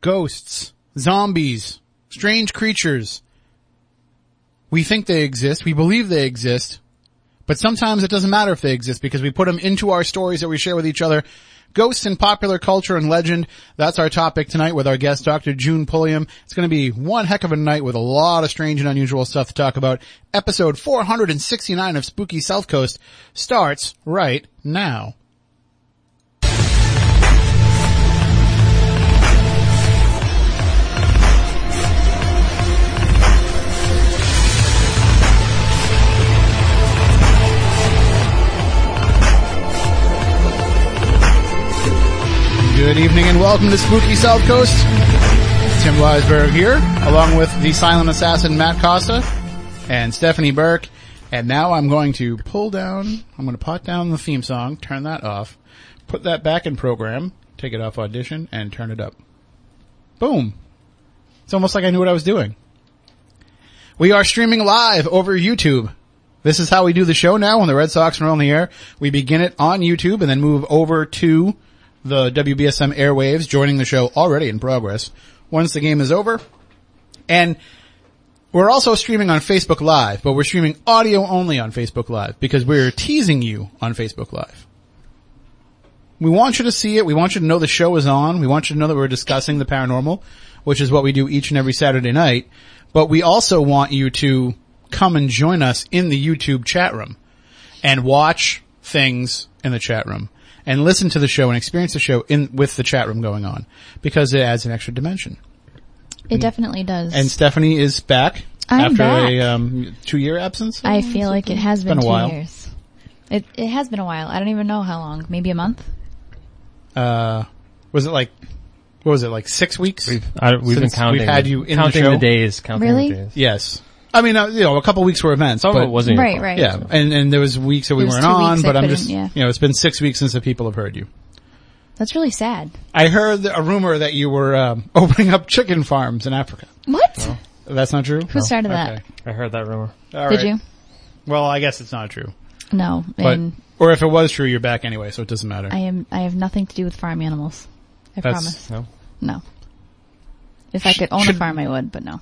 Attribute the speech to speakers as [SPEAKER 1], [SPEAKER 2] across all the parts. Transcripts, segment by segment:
[SPEAKER 1] ghosts, zombies, strange creatures. We think they exist. We believe they exist. But sometimes it doesn't matter if they exist because we put them into our stories that we share with each other. Ghosts in popular culture and legend. That's our topic tonight with our guest, Dr. June Pulliam. It's going to be one heck of a night with a lot of strange and unusual stuff to talk about. Episode 469 of Spooky South Coast starts right now. Good evening and welcome to Spooky South Coast. Tim Weisberg here, along with the silent assassin Matt Costa and Stephanie Burke. And now I'm going to pull down, I'm going to pot down the theme song, turn that off, put that back in program, take it off audition, and turn it up. Boom. It's almost like I knew what I was doing. We are streaming live over YouTube. This is how we do the show now when the Red Sox are on the air. We begin it on YouTube and then move over to the WBSM airwaves, joining the show already in progress once the game is over. And we're also streaming on Facebook Live, but we're streaming audio only on Facebook Live because we're teasing you on Facebook Live. We want you to see it. We want you to know the show is on. We want you to know that we're discussing the paranormal, which is what we do each and every Saturday night. But we also want you to come and join us in the YouTube chat room and watch things in the chat room and listen to the show and experience the show in with the chat room going on because it adds an extra dimension.
[SPEAKER 2] It definitely does.
[SPEAKER 1] And Stephanie is back
[SPEAKER 2] I'm
[SPEAKER 1] after
[SPEAKER 2] back.
[SPEAKER 1] a um, two year absence.
[SPEAKER 2] I feel like it has been,
[SPEAKER 1] been a
[SPEAKER 2] two
[SPEAKER 1] while.
[SPEAKER 2] years. It it has been a while. I don't even know how long. Maybe a month.
[SPEAKER 1] Uh, was it like what was it like six weeks?
[SPEAKER 3] We've, I, we've been counting.
[SPEAKER 1] we've had you in the
[SPEAKER 3] counting
[SPEAKER 1] show?
[SPEAKER 3] days. Counting
[SPEAKER 2] Really?
[SPEAKER 3] the days.
[SPEAKER 1] yes. I mean, uh, you know, a couple weeks were events,
[SPEAKER 3] Some
[SPEAKER 1] but
[SPEAKER 3] it wasn't
[SPEAKER 2] Right, right.
[SPEAKER 1] yeah, and and there was weeks that we weren't on,
[SPEAKER 2] weeks
[SPEAKER 1] but I'm just
[SPEAKER 2] yeah.
[SPEAKER 1] you know, it's been six weeks since the people have heard you.
[SPEAKER 2] That's really sad.
[SPEAKER 1] I heard a rumor that you were um, opening up chicken farms in Africa.
[SPEAKER 2] What?
[SPEAKER 1] That's not true.
[SPEAKER 2] Who started
[SPEAKER 1] Okay.
[SPEAKER 2] that?
[SPEAKER 3] I heard that rumor.
[SPEAKER 1] All
[SPEAKER 2] Did
[SPEAKER 1] right.
[SPEAKER 2] you?
[SPEAKER 1] Well, I guess it's not true.
[SPEAKER 2] No.
[SPEAKER 1] But
[SPEAKER 2] and
[SPEAKER 1] or if it was true, you're back anyway, so it doesn't matter.
[SPEAKER 2] I am. I have nothing to do with farm animals. I
[SPEAKER 1] That's-
[SPEAKER 2] promise.
[SPEAKER 3] No.
[SPEAKER 2] No. If I could own
[SPEAKER 1] should-
[SPEAKER 2] a farm, I would, but no.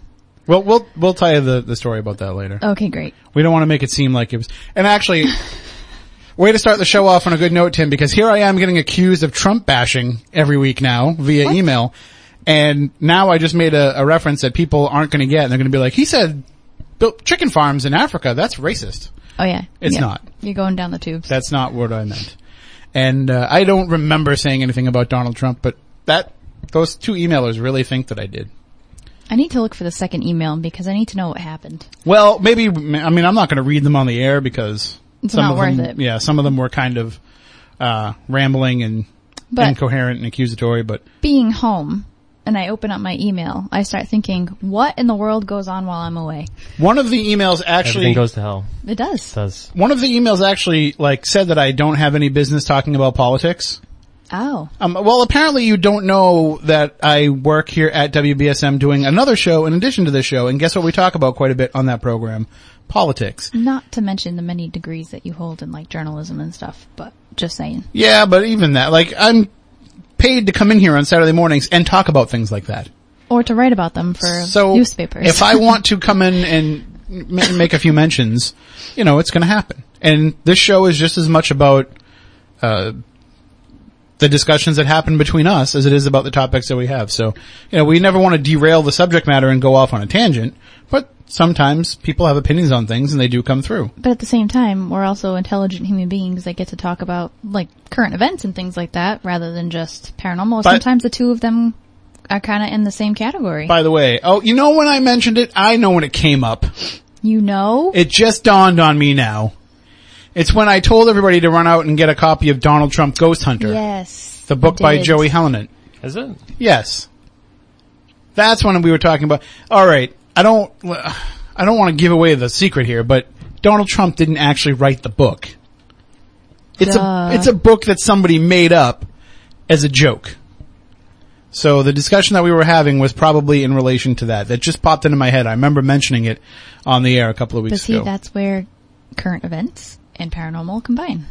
[SPEAKER 1] Well, we'll we'll tell you the the story about that later.
[SPEAKER 2] Okay, great.
[SPEAKER 1] We don't want to make it seem like it was. And actually, way to start the show off on a good note, Tim, because here I am getting accused of Trump bashing every week now via email. And now I just made a, a reference that people aren't going to get, and they're going to be like, "He said built chicken farms in Africa. That's racist."
[SPEAKER 2] Oh yeah.
[SPEAKER 1] It's
[SPEAKER 2] Yeah.
[SPEAKER 1] not.
[SPEAKER 2] You're going down the tubes.
[SPEAKER 1] That's not what I meant. And uh, I don't remember saying anything about Donald Trump, but that those two emailers really think that I did.
[SPEAKER 2] I need to look for the second email because I need to know what happened.
[SPEAKER 1] Well, maybe I mean I'm not going to read them on the air because
[SPEAKER 2] It's
[SPEAKER 1] some
[SPEAKER 2] not
[SPEAKER 1] of
[SPEAKER 2] worth
[SPEAKER 1] them,
[SPEAKER 2] it.
[SPEAKER 1] yeah, some of them were kind of uh, rambling and
[SPEAKER 2] But-
[SPEAKER 1] incoherent and accusatory. But
[SPEAKER 2] Being home and I open up my email, I start thinking, what in the world goes on while I'm away?
[SPEAKER 1] one of the emails actually,
[SPEAKER 3] Everything goes to hell.
[SPEAKER 2] It does.
[SPEAKER 3] It does.
[SPEAKER 1] one of the emails actually like said that I don't have any business talking about politics.
[SPEAKER 2] Oh.
[SPEAKER 1] Um, well, apparently you don't know that I work here at WBSM doing another show in addition to this show, and guess what we talk about quite a bit on that program? Politics.
[SPEAKER 2] Not to mention the many degrees that you hold in like journalism and stuff, but just saying.
[SPEAKER 1] Yeah, but even that, like, I'm paid to come in here on Saturday mornings and talk about things like that.
[SPEAKER 2] Or to write about them for
[SPEAKER 1] So
[SPEAKER 2] newspapers.
[SPEAKER 1] if I want to come in and make a few mentions, you know, it's going to happen. And this show is just as much about uh, the discussions that happen between us as it is about the topics that we have. So, you know, we never want to derail the subject matter and go off on a tangent, but sometimes people have opinions on things and they do come through.
[SPEAKER 2] but at the same time, we're also intelligent human beings that get to talk about like current events and things like that rather than just paranormal.
[SPEAKER 1] But-
[SPEAKER 2] Sometimes the two of them are kind of in the same category.
[SPEAKER 1] By the way, oh, you know when I mentioned it? I know when it came up.
[SPEAKER 2] you know?
[SPEAKER 1] It just dawned on me now. It's when I told everybody to run out and get a copy of Donald Trump Ghost Hunter.
[SPEAKER 2] yes.
[SPEAKER 1] The book by. Joey Hellenant.
[SPEAKER 3] Is it?
[SPEAKER 1] Yes. That's when we were talking about, alright, I don't, I don't want to give away the secret here, but Donald Trump didn't actually write the book. It's
[SPEAKER 2] Duh.
[SPEAKER 1] a, it's a book that somebody made up as a joke. So the discussion that we were having was probably in relation to that. That just popped into my head. I remember mentioning it on the air a couple of
[SPEAKER 2] But
[SPEAKER 1] weeks
[SPEAKER 2] see,
[SPEAKER 1] ago.
[SPEAKER 2] that's where current events and paranormal combine.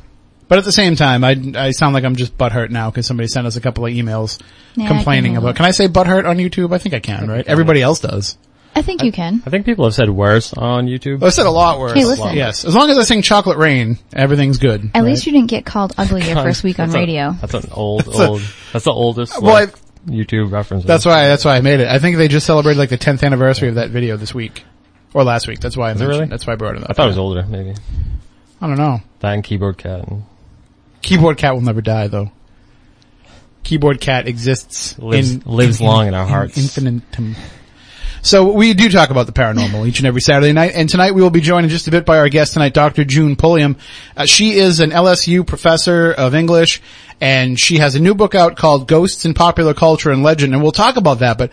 [SPEAKER 1] But at the same time, I, I sound like I'm just butthurt now because somebody sent us a couple of emails
[SPEAKER 2] Yeah,
[SPEAKER 1] complaining
[SPEAKER 2] can-
[SPEAKER 1] about. Can I say butthurt on YouTube? I think I can, right? Everybody else does.
[SPEAKER 2] I think you can.
[SPEAKER 3] I think people have said worse on YouTube.
[SPEAKER 1] Oh, I've said a lot worse.
[SPEAKER 2] Hey, listen.
[SPEAKER 1] Yes, as long as I sing "Chocolate Rain," everything's good.
[SPEAKER 2] At least you didn't get called ugly your first week on
[SPEAKER 3] That's a-
[SPEAKER 2] radio.
[SPEAKER 3] that's an old,
[SPEAKER 1] a-
[SPEAKER 3] old, that's the oldest
[SPEAKER 1] Well,
[SPEAKER 3] like,
[SPEAKER 1] I-
[SPEAKER 3] YouTube reference.
[SPEAKER 1] That's why. That's why I made it. I think they just celebrated like the 10th anniversary of that video this week or last week. That's why I
[SPEAKER 3] it
[SPEAKER 1] mentioned.
[SPEAKER 3] really?
[SPEAKER 1] That's why I brought it up.
[SPEAKER 3] I thought it was older, maybe.
[SPEAKER 1] I don't know.
[SPEAKER 3] That and Keyboard Cat.
[SPEAKER 1] Keyboard Cat will never die, though. Keyboard Cat exists
[SPEAKER 3] Lives-
[SPEAKER 1] in
[SPEAKER 3] lives long in our hearts.
[SPEAKER 1] infinitum. So we do talk about the paranormal each and every Saturday night, and tonight we will be joined in just a bit by our guest tonight, Dr. June Pulliam. Uh, she is an LSU professor of English, and she has a new book out called Ghosts in Popular Culture and Legend, and we'll talk about that, but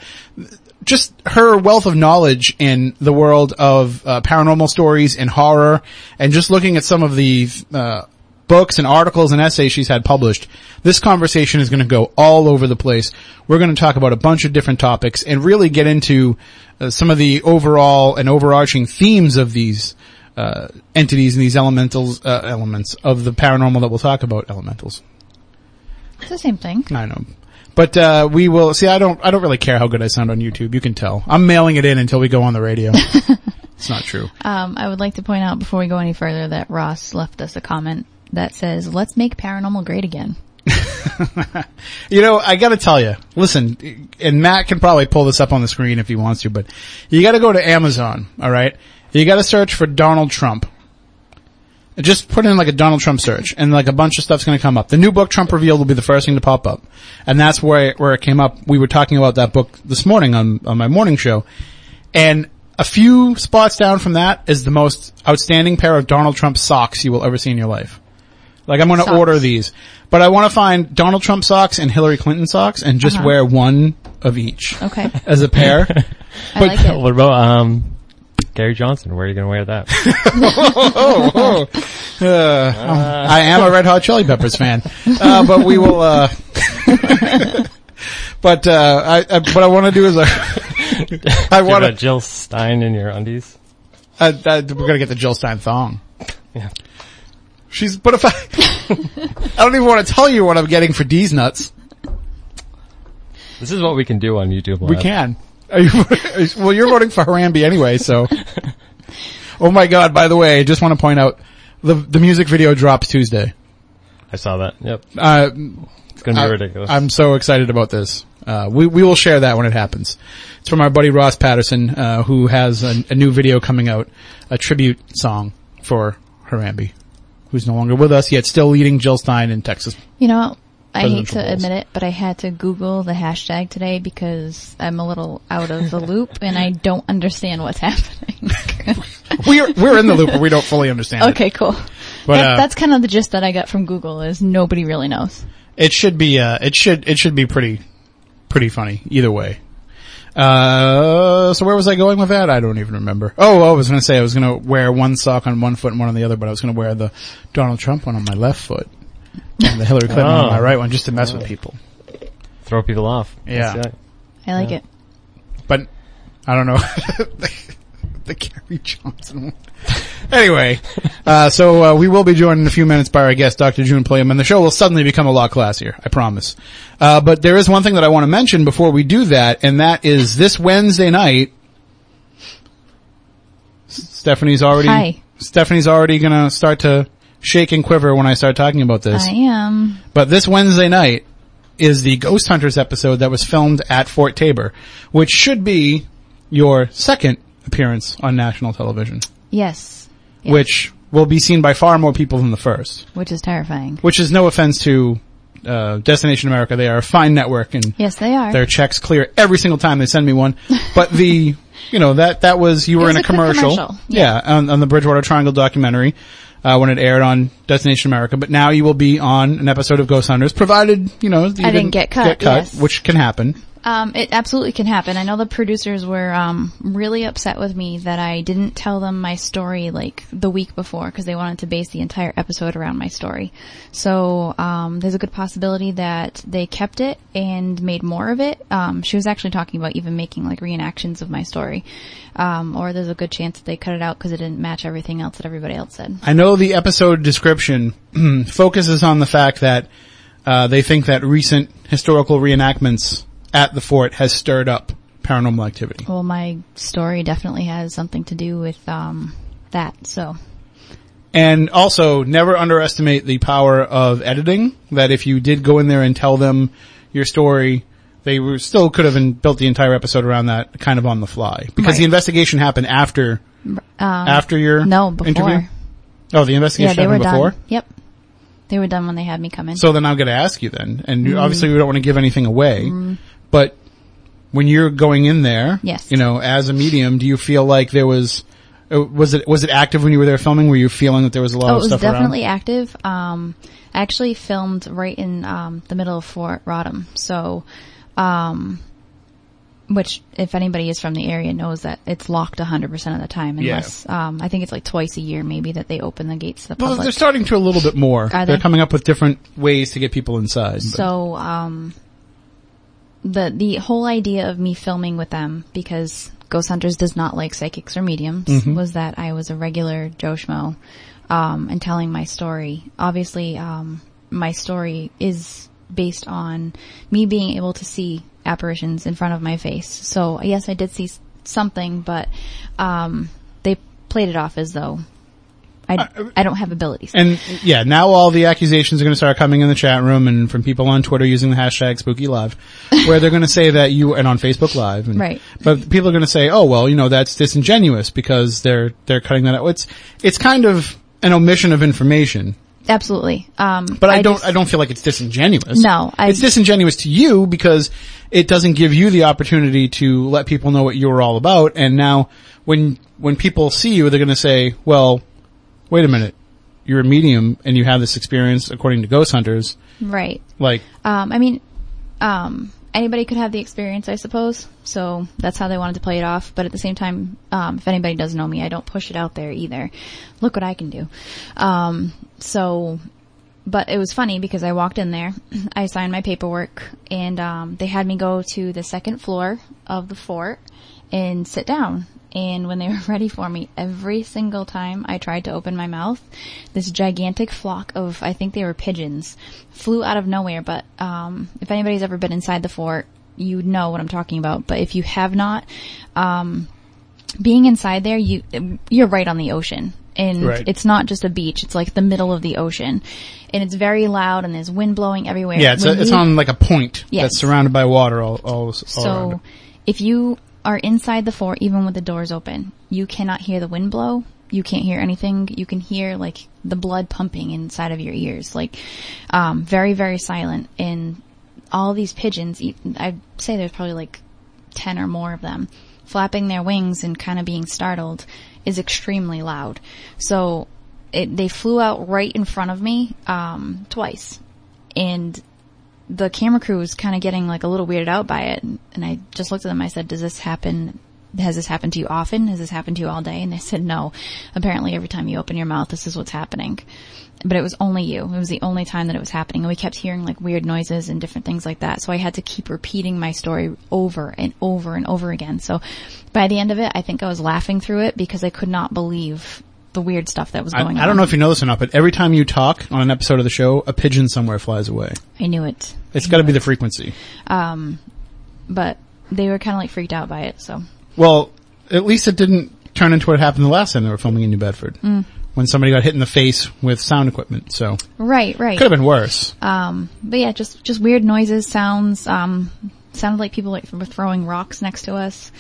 [SPEAKER 1] just her wealth of knowledge in the world of uh, paranormal stories and horror, and just looking at some of the uh, books and articles and essays she's had published, this conversation is going to go all over the place. We're going to talk about a bunch of different topics and really get into uh, some of the overall and overarching themes of these uh, entities and these elementals uh, elements of the paranormal that we'll talk about. Elementals.
[SPEAKER 2] It's the same thing.
[SPEAKER 1] I know. But uh, we will see. I don't. I don't really care how good I sound on YouTube. You can tell. I'm mailing it in until we go on the radio. it's not true.
[SPEAKER 2] Um, I would like to point out before we go any further that Ross left us a comment that says, "Let's make paranormal great again."
[SPEAKER 1] You know, I gotta tell you, listen, and Matt can probably pull this up on the screen if he wants to, but you gotta go to Amazon, alright? You gotta search for Donald Trump. Just put in like a Donald Trump search and like a bunch of stuff's gonna come up. The new book Trump Revealed will be the first thing to pop up. And that's where, where it came up. We were talking about that book this morning on, on my morning show. And a few spots down from that is the most outstanding pair of Donald Trump socks you will ever see in your life. Like I'm gonna order these. But I wanna find Donald Trump socks and Hillary Clinton socks and just
[SPEAKER 2] Uh-huh.
[SPEAKER 1] wear one of each
[SPEAKER 2] Okay,
[SPEAKER 1] as a pair.
[SPEAKER 2] I like it.
[SPEAKER 3] what about, um, Gary Johnson? Where are you going to wear that?
[SPEAKER 1] oh, oh. Uh, I am a Red Hot Chili Peppers fan, uh, but we will. Uh, but uh, I, I, what I want to do is uh, I want
[SPEAKER 3] a
[SPEAKER 1] to.
[SPEAKER 3] Jill Stein in your undies?
[SPEAKER 1] Uh, uh, we're gonna get the Jill Stein thong.
[SPEAKER 3] Yeah.
[SPEAKER 1] She's. But if I, I don't even want to tell you what I'm getting for Deez Nuts.
[SPEAKER 3] This is what we can do on YouTube Live.
[SPEAKER 1] We can. Are you, well, you're voting for Harambe anyway, so. Oh my God! By the way, I just want to point out the the music video drops Tuesday.
[SPEAKER 3] I saw that. Yep.
[SPEAKER 1] Uh,
[SPEAKER 3] It's going to be
[SPEAKER 1] I-
[SPEAKER 3] ridiculous.
[SPEAKER 1] I'm so excited about this. Uh, we we will share that when it happens. It's from our buddy Ross Patterson, uh, who has a, a new video coming out, a tribute song for Harambe, who's no longer with us yet, still leading Jill Stein in Texas.
[SPEAKER 2] You know, I hate to admit it, but I had to Google the hashtag today because I'm a little out of the loop and I don't understand what's happening.
[SPEAKER 1] We're we're in the loop, but we don't fully understand. it.
[SPEAKER 2] okay, cool.
[SPEAKER 1] But,
[SPEAKER 2] That-
[SPEAKER 1] uh,
[SPEAKER 2] that's kind of the gist that I got from Google is nobody really knows.
[SPEAKER 1] It should be uh, it should it should be pretty pretty funny either way. Uh, so where was I going with that? I don't even remember. Oh, I was going to say I was going to wear one sock on one foot and one on the other, but I was going to wear the Donald Trump one on my left foot and the Hillary Clinton one on
[SPEAKER 3] Oh.
[SPEAKER 1] my right one just to mess with people.
[SPEAKER 3] Throw people off.
[SPEAKER 1] Yeah.
[SPEAKER 3] That's it.
[SPEAKER 2] I like
[SPEAKER 3] Yeah.
[SPEAKER 2] it.
[SPEAKER 1] But I don't know the, the Gary Johnson one. Anyway, uh, so uh, we will be joined in a few minutes by our guest, Dr. June Pulliam, and the show will suddenly become a lot classier, I promise. Uh, but there is one thing that I want to mention before we do that, and that is this Wednesday night. Stephanie's already.
[SPEAKER 2] Hi.
[SPEAKER 1] Stephanie's already gonna start to shake and quiver when I start talking about this.
[SPEAKER 2] I am.
[SPEAKER 1] But this Wednesday night is the Ghost Hunters episode that was filmed at Fort Taber, which should be your second appearance on national television,
[SPEAKER 2] Yes. Yes.
[SPEAKER 1] which will be seen by far more people than the first.
[SPEAKER 2] Which is terrifying.
[SPEAKER 1] Which is no offense to uh, Destination America; they are a fine network, and
[SPEAKER 2] Yes, they are.
[SPEAKER 1] their checks clear every single time they send me one. But the, you know, that, that was, you were
[SPEAKER 2] It
[SPEAKER 1] in a
[SPEAKER 2] a
[SPEAKER 1] commercial.
[SPEAKER 2] commercial.
[SPEAKER 1] Yeah, on, on the Bridgewater Triangle documentary, uh, when it aired on Destination America. But now you will be on an episode of Ghost Hunters, provided, you know, you
[SPEAKER 2] didn't get cut, yes.
[SPEAKER 1] which can happen.
[SPEAKER 2] Um, it absolutely can happen. I know the producers were um, really upset with me that I didn't tell them my story like the week before because they wanted to base the entire episode around my story. So um, there's a good possibility that they kept it and made more of it. Um, she was actually talking about even making like reenactions of my story, um, or there's a good chance that they cut it out because it didn't match everything else that everybody else said.
[SPEAKER 1] I know the episode description focuses on the fact that uh, they think that recent historical reenactments at the fort has stirred up paranormal activity.
[SPEAKER 2] Well, my story definitely has something to do with um, that. So
[SPEAKER 1] And also, never underestimate the power of editing. That if you did go in there and tell them your story, they were still could have in- built the entire episode around that kind of on the fly because
[SPEAKER 2] Right.
[SPEAKER 1] the investigation happened after
[SPEAKER 2] um,
[SPEAKER 1] after your
[SPEAKER 2] no before.
[SPEAKER 1] interview. Oh, the
[SPEAKER 2] Yeah,
[SPEAKER 1] investigation
[SPEAKER 2] they were
[SPEAKER 1] happened before.
[SPEAKER 2] done. Yep, they were done when they had me come in.
[SPEAKER 1] So then I'm going to ask you then, and you obviously we don't want to give anything away, but when you're going in there,
[SPEAKER 2] Yes.
[SPEAKER 1] you know, as a medium, do you feel like there was, uh, was it, was it active when you were there filming? Were you feeling that there was a lot
[SPEAKER 2] oh,
[SPEAKER 1] of
[SPEAKER 2] it was definitely
[SPEAKER 1] around?
[SPEAKER 2] active. Um, I actually filmed right in um, the middle of Fort Rodman, so. Um, which, if anybody is from the area, knows that it's locked 100% of the time,
[SPEAKER 1] Yeah.
[SPEAKER 2] um, I think it's like twice a year, maybe that they open the gates to the
[SPEAKER 1] Well, they're starting to a little bit more.
[SPEAKER 2] Are
[SPEAKER 1] They're coming up with different ways to get people inside. but-
[SPEAKER 2] So, um, the the whole idea of me filming with them because Ghost Hunters does not like psychics or mediums
[SPEAKER 1] Mm-hmm.
[SPEAKER 2] was that I was a regular Joe Schmo, um, and telling my story. Obviously, um, my story is based on me being able to see apparitions in front of my face. So yes, I did see something, but um, they played it off as though I, I don't have abilities.
[SPEAKER 1] And yeah, now all the accusations are going to start coming in the chat room and from people on Twitter using the hashtag Spooky Live, where they're going to say that you and on Facebook Live, and,
[SPEAKER 2] Right.
[SPEAKER 1] But people are going to say, oh well, you know that's disingenuous because they're they're cutting that out. It's it's kind of an omission of information,
[SPEAKER 2] Absolutely. Um,
[SPEAKER 1] but I, don't
[SPEAKER 2] just-
[SPEAKER 1] I don't feel like it's disingenuous.
[SPEAKER 2] No, I-
[SPEAKER 1] it's disingenuous to you because it doesn't give you the opportunity to let people know what you're all about. And now when when people see you, they're going to say, well, wait a minute. You're a medium and you have this experience according to ghost hunters.
[SPEAKER 2] Right.
[SPEAKER 1] Like,
[SPEAKER 2] Um, I mean, um, anybody could have the experience, I suppose. So that's how they wanted to play it off. But at the same time, um, if anybody does know me, I don't push it out there either. Look what I can do. Um, so, but it was funny because I walked in there, I signed my paperwork, and um, they had me go to the second floor of the fort and sit down. And when they were ready for me, every single time I tried to open my mouth, this gigantic flock of, I think they were pigeons, flew out of nowhere. But um, if anybody's ever been inside the fort, you know what I'm talking about. But if you have not, um, being inside there, you you're right on the ocean, and
[SPEAKER 1] Right.
[SPEAKER 2] it's not just a beach; it's like the middle of the ocean, and it's very loud, and there's wind blowing everywhere.
[SPEAKER 1] yeah, it's, a, it's
[SPEAKER 2] you-
[SPEAKER 1] on like a point
[SPEAKER 2] Yes.
[SPEAKER 1] that's surrounded by water all, all, all around
[SPEAKER 2] so
[SPEAKER 1] it.
[SPEAKER 2] if you are inside the fort, even with the doors open, you cannot hear the wind blow. You can't hear anything. You can hear like the blood pumping inside of your ears, like um, very very silent. And all these pigeons, I'd say there's probably like ten or more of them, flapping their wings and kind of being startled, is extremely loud. So it, they flew out right in front of me um, twice, and the camera crew was kind of getting like a little weirded out by it. And I just looked at them. I said, does this happen? Has this happened to you often? Has this happened to you all day? And they said, no. Apparently every time you open your mouth, this is what's happening. But it was only you. It was the only time that it was happening. And we kept hearing like weird noises and different things like that. So I had to keep repeating my story over and over and over again. So by the end of it, I think I was laughing through it because I could not believe the weird stuff that was
[SPEAKER 1] I,
[SPEAKER 2] going on.
[SPEAKER 1] I don't know if you know this or not, but every time you talk on an episode of the show, a pigeon somewhere flies away.
[SPEAKER 2] I knew it.
[SPEAKER 1] It's got to be the frequency.
[SPEAKER 2] But they were kind of like freaked out by it. So
[SPEAKER 1] Well, at least it didn't turn into what happened the last time they were filming in New Bedford.
[SPEAKER 2] Mm.
[SPEAKER 1] When somebody got hit in the face with sound equipment. So,
[SPEAKER 2] right, right.
[SPEAKER 1] could have been worse.
[SPEAKER 2] Um, but yeah, just just weird noises, sounds. Um, sounded like people like were throwing rocks next to us.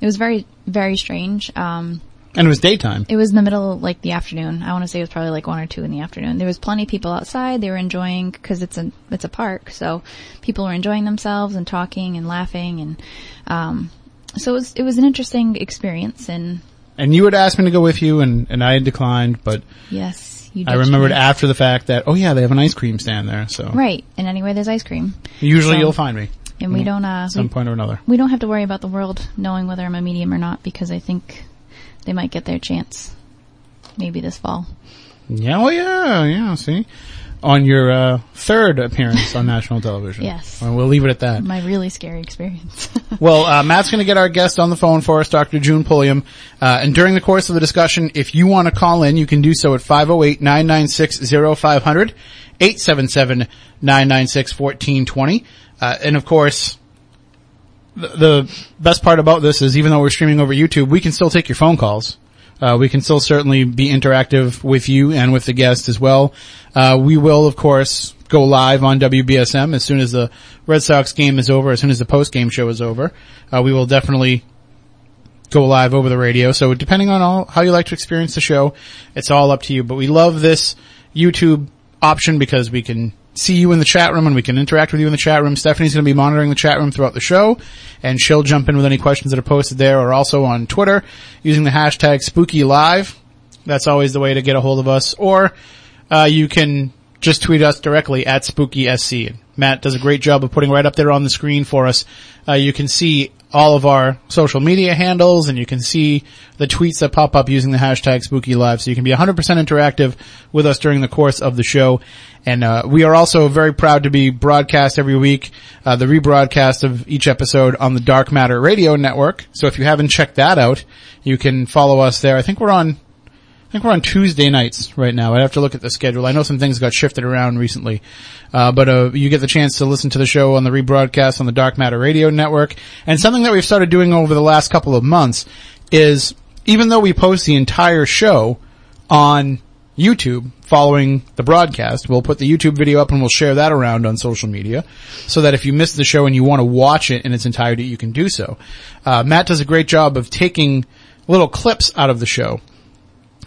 [SPEAKER 2] It was very very strange. Um,
[SPEAKER 1] And it was daytime.
[SPEAKER 2] it was in the middle of like the afternoon. I want to say it was probably like one or two in the afternoon. There was plenty of people outside. They were enjoying because it's a it's a park, so people were enjoying themselves and talking and laughing and um, so it was it was an interesting experience. And
[SPEAKER 1] And you had asked me to go with you and, and I had declined, but
[SPEAKER 2] yes, you.
[SPEAKER 1] I remembered
[SPEAKER 2] me.
[SPEAKER 1] after the fact that, oh yeah, they have an ice cream stand there. So
[SPEAKER 2] Right, and anyway, there's ice cream.
[SPEAKER 1] usually
[SPEAKER 2] So-
[SPEAKER 1] you'll find me.
[SPEAKER 2] And we don't, uh,
[SPEAKER 1] some
[SPEAKER 2] we,
[SPEAKER 1] point or another.
[SPEAKER 2] we don't have to worry about the world knowing whether I'm a medium or not because I think they might get their chance. Maybe this fall.
[SPEAKER 1] Yeah, well, yeah, yeah. See, on your uh, third appearance on national television.
[SPEAKER 2] Yes.
[SPEAKER 1] Well, we'll leave it at that.
[SPEAKER 2] My really scary experience.
[SPEAKER 1] Well, uh, Matt's going to get our guest on the phone for us, Dr. June Pulliam. Uh, and during the course of the discussion, if you want to call in, you can do so at 508-996-0500, 877-996-1420. Uh, and of course, the, best part about this is even though we're streaming over YouTube, we can still take your phone calls. Uh, we can still certainly be interactive with you and with the guests as well. Uh, we will, of course, go live on WBSM as soon as the Red Sox game is over, as soon as the post game show is over. Uh, we will definitely go live over the radio. So depending on all, how you like to experience the show, it's all up to you. But we love this YouTube option because we can see you in the chat room and we can interact with you in the chat room. Stephanie's going to be monitoring the chat room throughout the show and she'll jump in with any questions that are posted there or also on Twitter using the hashtag spooky live. That's always the way to get a hold of us or, uh, you can just tweet us directly at SpookySC. Matt does a great job of putting right up there on the screen for us. Uh, you can see all of our social media handles and you can see the tweets that pop up using the hashtag spooky live. So you can be 100% interactive with us during the course of the show. And, uh, we are also very proud to be broadcast every week, uh, the rebroadcast of each episode on the Dark Matter Radio Network. So if you haven't checked that out, you can follow us there. I think we're on think we're on Tuesday nights right now. I'd have to look at the schedule. I know some things got shifted around recently. Uh, but, uh, you get the chance to listen to the show on the rebroadcast on the Dark Matter Radio Network. And something that we've started doing over the last couple of months is even though we post the entire show on YouTube following the broadcast, we'll put the YouTube video up and we'll share that around on social media so that if you missed the show and you want to watch it in its entirety, you can do so. Uh, Matt does a great job of taking little clips out of the show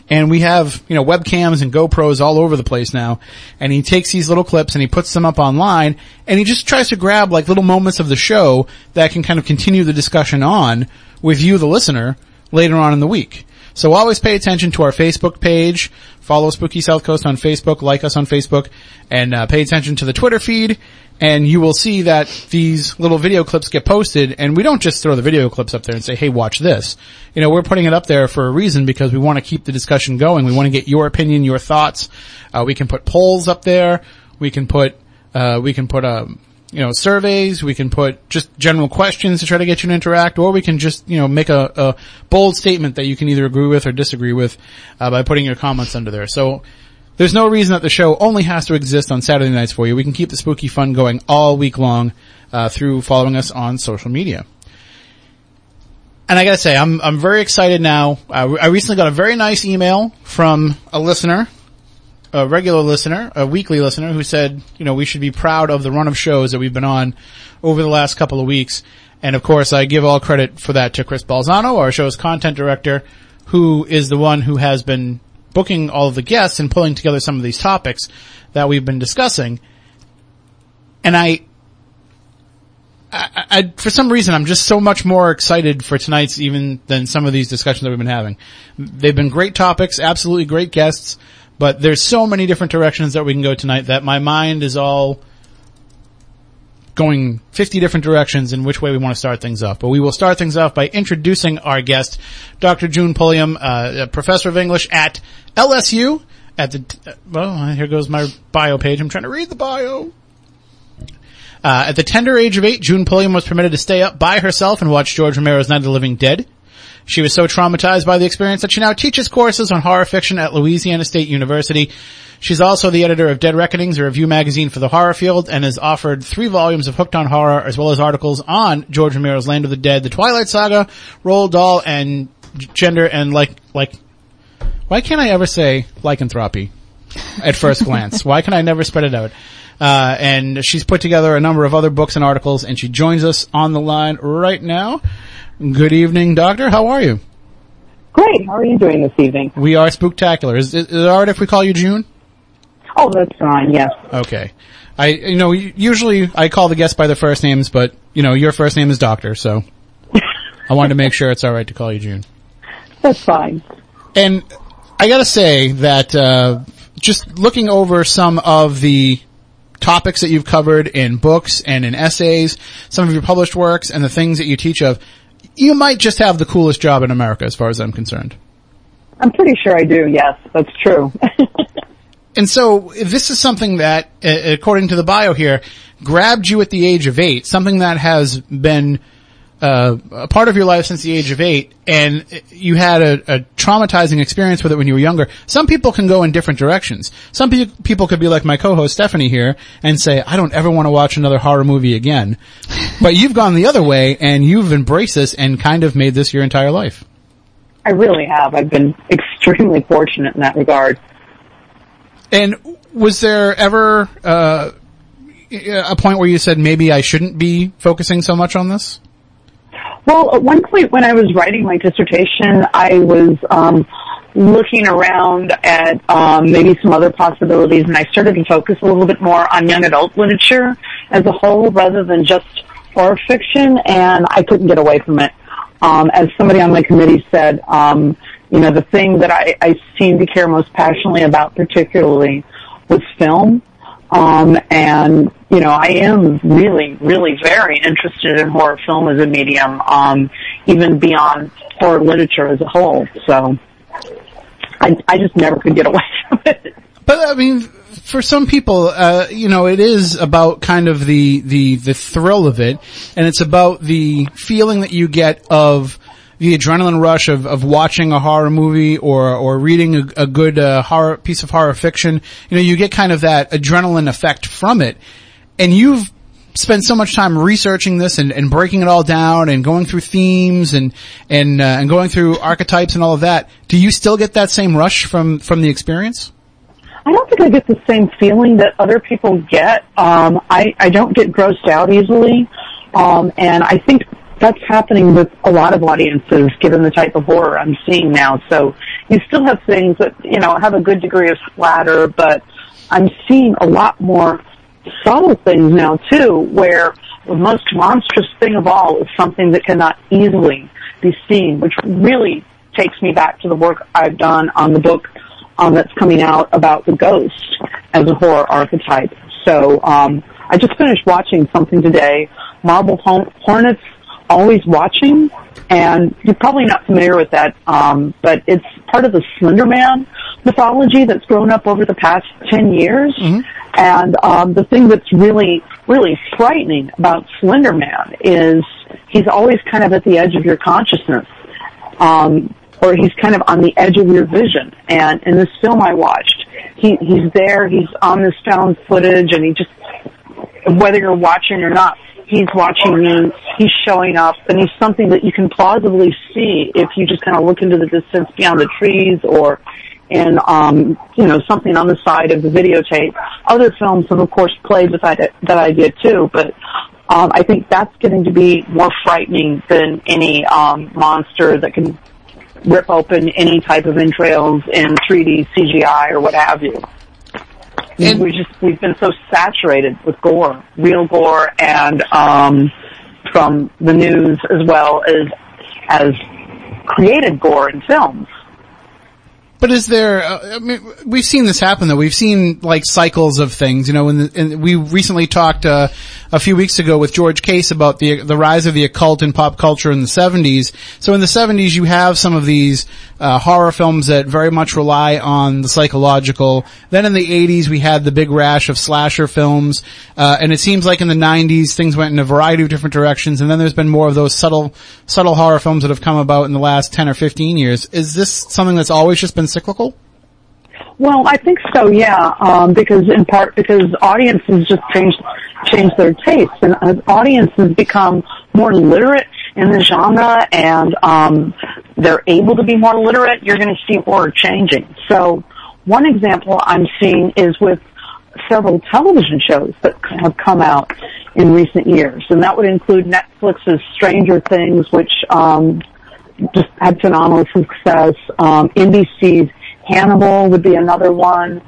[SPEAKER 1] and we have, you know, webcams and GoPros all over the place now. And he takes these little clips and he puts them up online and he just tries to grab like little moments of the show that can kind of continue the discussion on with you, the listener, later on in the week. So always pay attention to our Facebook page. Follow Spooky South Coast on Facebook, like us on Facebook, and uh, pay attention to the Twitter feed. And you will see that these little video clips get posted, and we don't just throw the video clips up there and say, "Hey, watch this." You know, we're putting it up there for a reason because we want to keep the discussion going. We want to get your opinion, your thoughts. Uh, we can put polls up there. We can put uh, we can put um, you know, surveys, we can put just general questions to try to get you to interact, or we can just, you know, make a, a bold statement that you can either agree with or disagree with, uh, by putting your comments under there. So, there's no reason that the show only has to exist on Saturday nights for you. We can keep the spooky fun going all week long, uh, through following us on social media. And I gotta say, I'm, I'm very excited now. Uh, I recently got a very nice email from a listener a regular listener, a weekly listener who said, you know, we should be proud of the run of shows that we've been on over the last couple of weeks. And of course, I give all credit for that to Chris Balzano, our show's content director, who is the one who has been booking all of the guests and pulling together some of these topics that we've been discussing. And I, I, I, for some reason, I'm just so much more excited for tonight's even than some of these discussions that we've been having. They've been great topics, absolutely great guests. But there's so many different directions that we can go tonight that my mind is all going 50 different directions in which way we want to start things off. But we will start things off by introducing our guest, Dr. June Pulliam, uh, professor of English at LSU. At the well, here goes my bio page. I'm trying to read the bio. Uh, at the tender age of eight, June Pulliam was permitted to stay up by herself and watch George Romero's Night of the Living Dead. She was so traumatized by the experience that she now teaches courses on horror fiction at Louisiana State University. She's also the editor of Dead Reckonings, a review magazine for the horror field, and has offered three volumes of Hooked on Horror, as well as articles on George Romero's Land of the Dead, The Twilight Saga, Roald Dahl, and Gender and like, like, why can't I ever say lycanthropy at first glance? Why can I never spread it out? Uh, and she's put together a number of other books and articles, and she joins us on the line right now. Good evening, Doctor. How are you?
[SPEAKER 4] Great. How are you doing this evening?
[SPEAKER 1] We are spooktacular. Is, is it alright if we call you June?
[SPEAKER 4] Oh, that's fine. Yes.
[SPEAKER 1] Okay. I, you know, usually I call the guests by their first names, but, you know, your first name is Doctor, so I wanted to make sure it's alright to call you June.
[SPEAKER 4] That's fine.
[SPEAKER 1] And I gotta say that, uh, just looking over some of the topics that you've covered in books and in essays, some of your published works, and the things that you teach of, you might just have the coolest job in America as far as I'm concerned.
[SPEAKER 4] I'm pretty sure I do. Yes, that's true.
[SPEAKER 1] And so this is something that, according to the bio here, grabbed you at the age of eight, something that has been uh, a part of your life since the age of eight, and you had a, a, traumatizing experience with it when you were younger. Some people can go in different directions. Some pe- people could be like my co-host Stephanie here and say, I don't ever want to watch another horror movie again. but you've gone the other way and you've embraced this and kind of made this your entire life.
[SPEAKER 4] I really have. I've been extremely fortunate in that regard.
[SPEAKER 1] And was there ever uh, a point where you said maybe I shouldn't be focusing so much on this?
[SPEAKER 4] Well, at one point when I was writing my dissertation, I was um, looking around at um, maybe some other possibilities, and I started to focus a little bit more on young adult literature as a whole, rather than just horror fiction. And I couldn't get away from it. Um, as somebody on my committee said, um, you know, the thing that I, I seem to care most passionately about particularly was film. Um, and, you know, I am really, really very interested in horror film as a medium, um, even beyond horror literature as a whole. So I, I just never could get away from it.
[SPEAKER 1] But I mean, for some people, uh, you know, it is about kind of the, the, the thrill of it, and it's about the feeling that you get of, the adrenaline rush of, of watching a horror movie or or reading a, a good uh, horror piece of horror fiction, you know, you get kind of that adrenaline effect from it, and you've spent so much time researching this and, and breaking it all down and going through themes and and uh, and going through archetypes and all of that. Do you still get that same rush from from the experience?
[SPEAKER 4] I don't think I get the same feeling that other people get. Um, I I don't get grossed out easily, um, and I think that's happening with a lot of audiences given the type of horror I'm seeing now. So you still have things that, you know, have a good degree of splatter, but I'm seeing a lot more subtle things now too, where the most monstrous thing of all is something that cannot easily be seen, which really takes me back to the work I've done on the book um, that's coming out about the ghost as a horror archetype. So um, I just finished watching something today, Marble Hornets always watching, and you're probably not familiar with that, um, but it's part of the Slender Man mythology that's grown up over the past 10 years. Mm-hmm. And um, the thing that's really, really frightening about Slender Man is he's always kind of at the edge of your consciousness. Um, or he's kind of on the edge of your vision. And in this film I watched, he, he's there, he's on this found footage, and he just, whether you're watching or not, he's watching you, he's showing up, and he's something that you can plausibly see if you just kind of look into the distance beyond the trees or in, um, you know, something on the side of the videotape. Other films have, of course, played with that, that idea too, but um, I think that's getting to be more frightening than any um, monster that can rip open any type of entrails in 3D CGI or what have you. And we just we've been so saturated with gore, real gore, and um, from the news as well as as created gore in films.
[SPEAKER 1] But is there? Uh, I mean, we've seen this happen though. We've seen like cycles of things. You know, and we recently talked uh, a few weeks ago with George Case about the the rise of the occult in pop culture in the '70s. So in the '70s, you have some of these uh, horror films that very much rely on the psychological. Then in the '80s, we had the big rash of slasher films, uh, and it seems like in the '90s things went in a variety of different directions. And then there's been more of those subtle subtle horror films that have come about in the last 10 or 15 years. Is this something that's always just been
[SPEAKER 4] Well, I think so, yeah. Um, because in part because audiences just change change their tastes, and as audiences become more literate in the genre, and um, they're able to be more literate, you're going to see horror changing. So, one example I'm seeing is with several television shows that have come out in recent years, and that would include Netflix's Stranger Things, which um, just had phenomenal success. Um, NBC's Hannibal would be another one.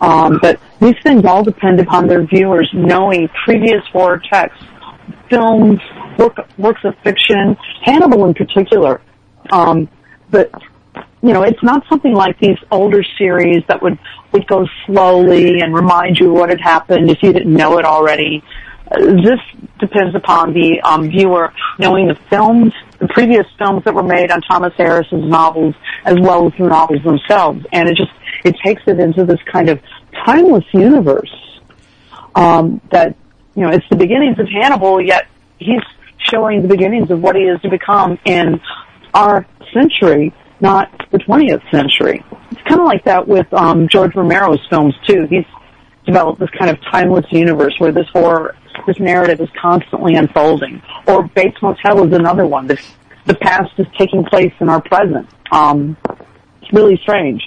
[SPEAKER 4] Um, but these things all depend upon their viewers knowing previous horror texts, films, work, works of fiction, Hannibal in particular. Um, but you know, it's not something like these older series that would, would go slowly and remind you what had happened if you didn't know it already. This depends upon the um, viewer knowing the films, the previous films that were made on Thomas Harris's novels, as well as the novels themselves, and it just it takes it into this kind of timeless universe um, that you know it's the beginnings of Hannibal, yet he's showing the beginnings of what he is to become in our century, not the 20th century. It's kind of like that with um, George Romero's films too. He's developed this kind of timeless universe where this horror, this narrative is constantly unfolding. Or Bates Motel is another one. The, the past is taking place in our present. Um, it's really strange.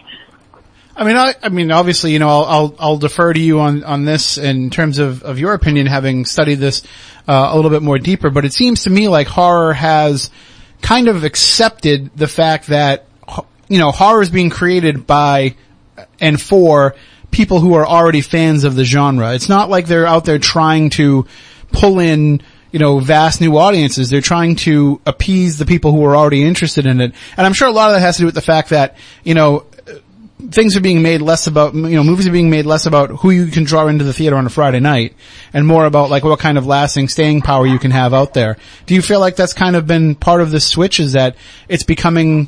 [SPEAKER 1] I mean, I, I mean, obviously, you know, I'll, I'll, I'll defer to you on, on this in terms of, of your opinion, having studied this uh, a little bit more deeper. But it seems to me like horror has kind of accepted the fact that, you know, horror is being created by and for people who are already fans of the genre. It's not like they're out there trying to pull in, you know, vast new audiences. They're trying to appease the people who are already interested in it. And I'm sure a lot of that has to do with the fact that, you know, things are being made less about, you know, movies are being made less about who you can draw into the theater on a Friday night and more about like what kind of lasting staying power you can have out there. Do you feel like that's kind of been part of the switch is that it's becoming,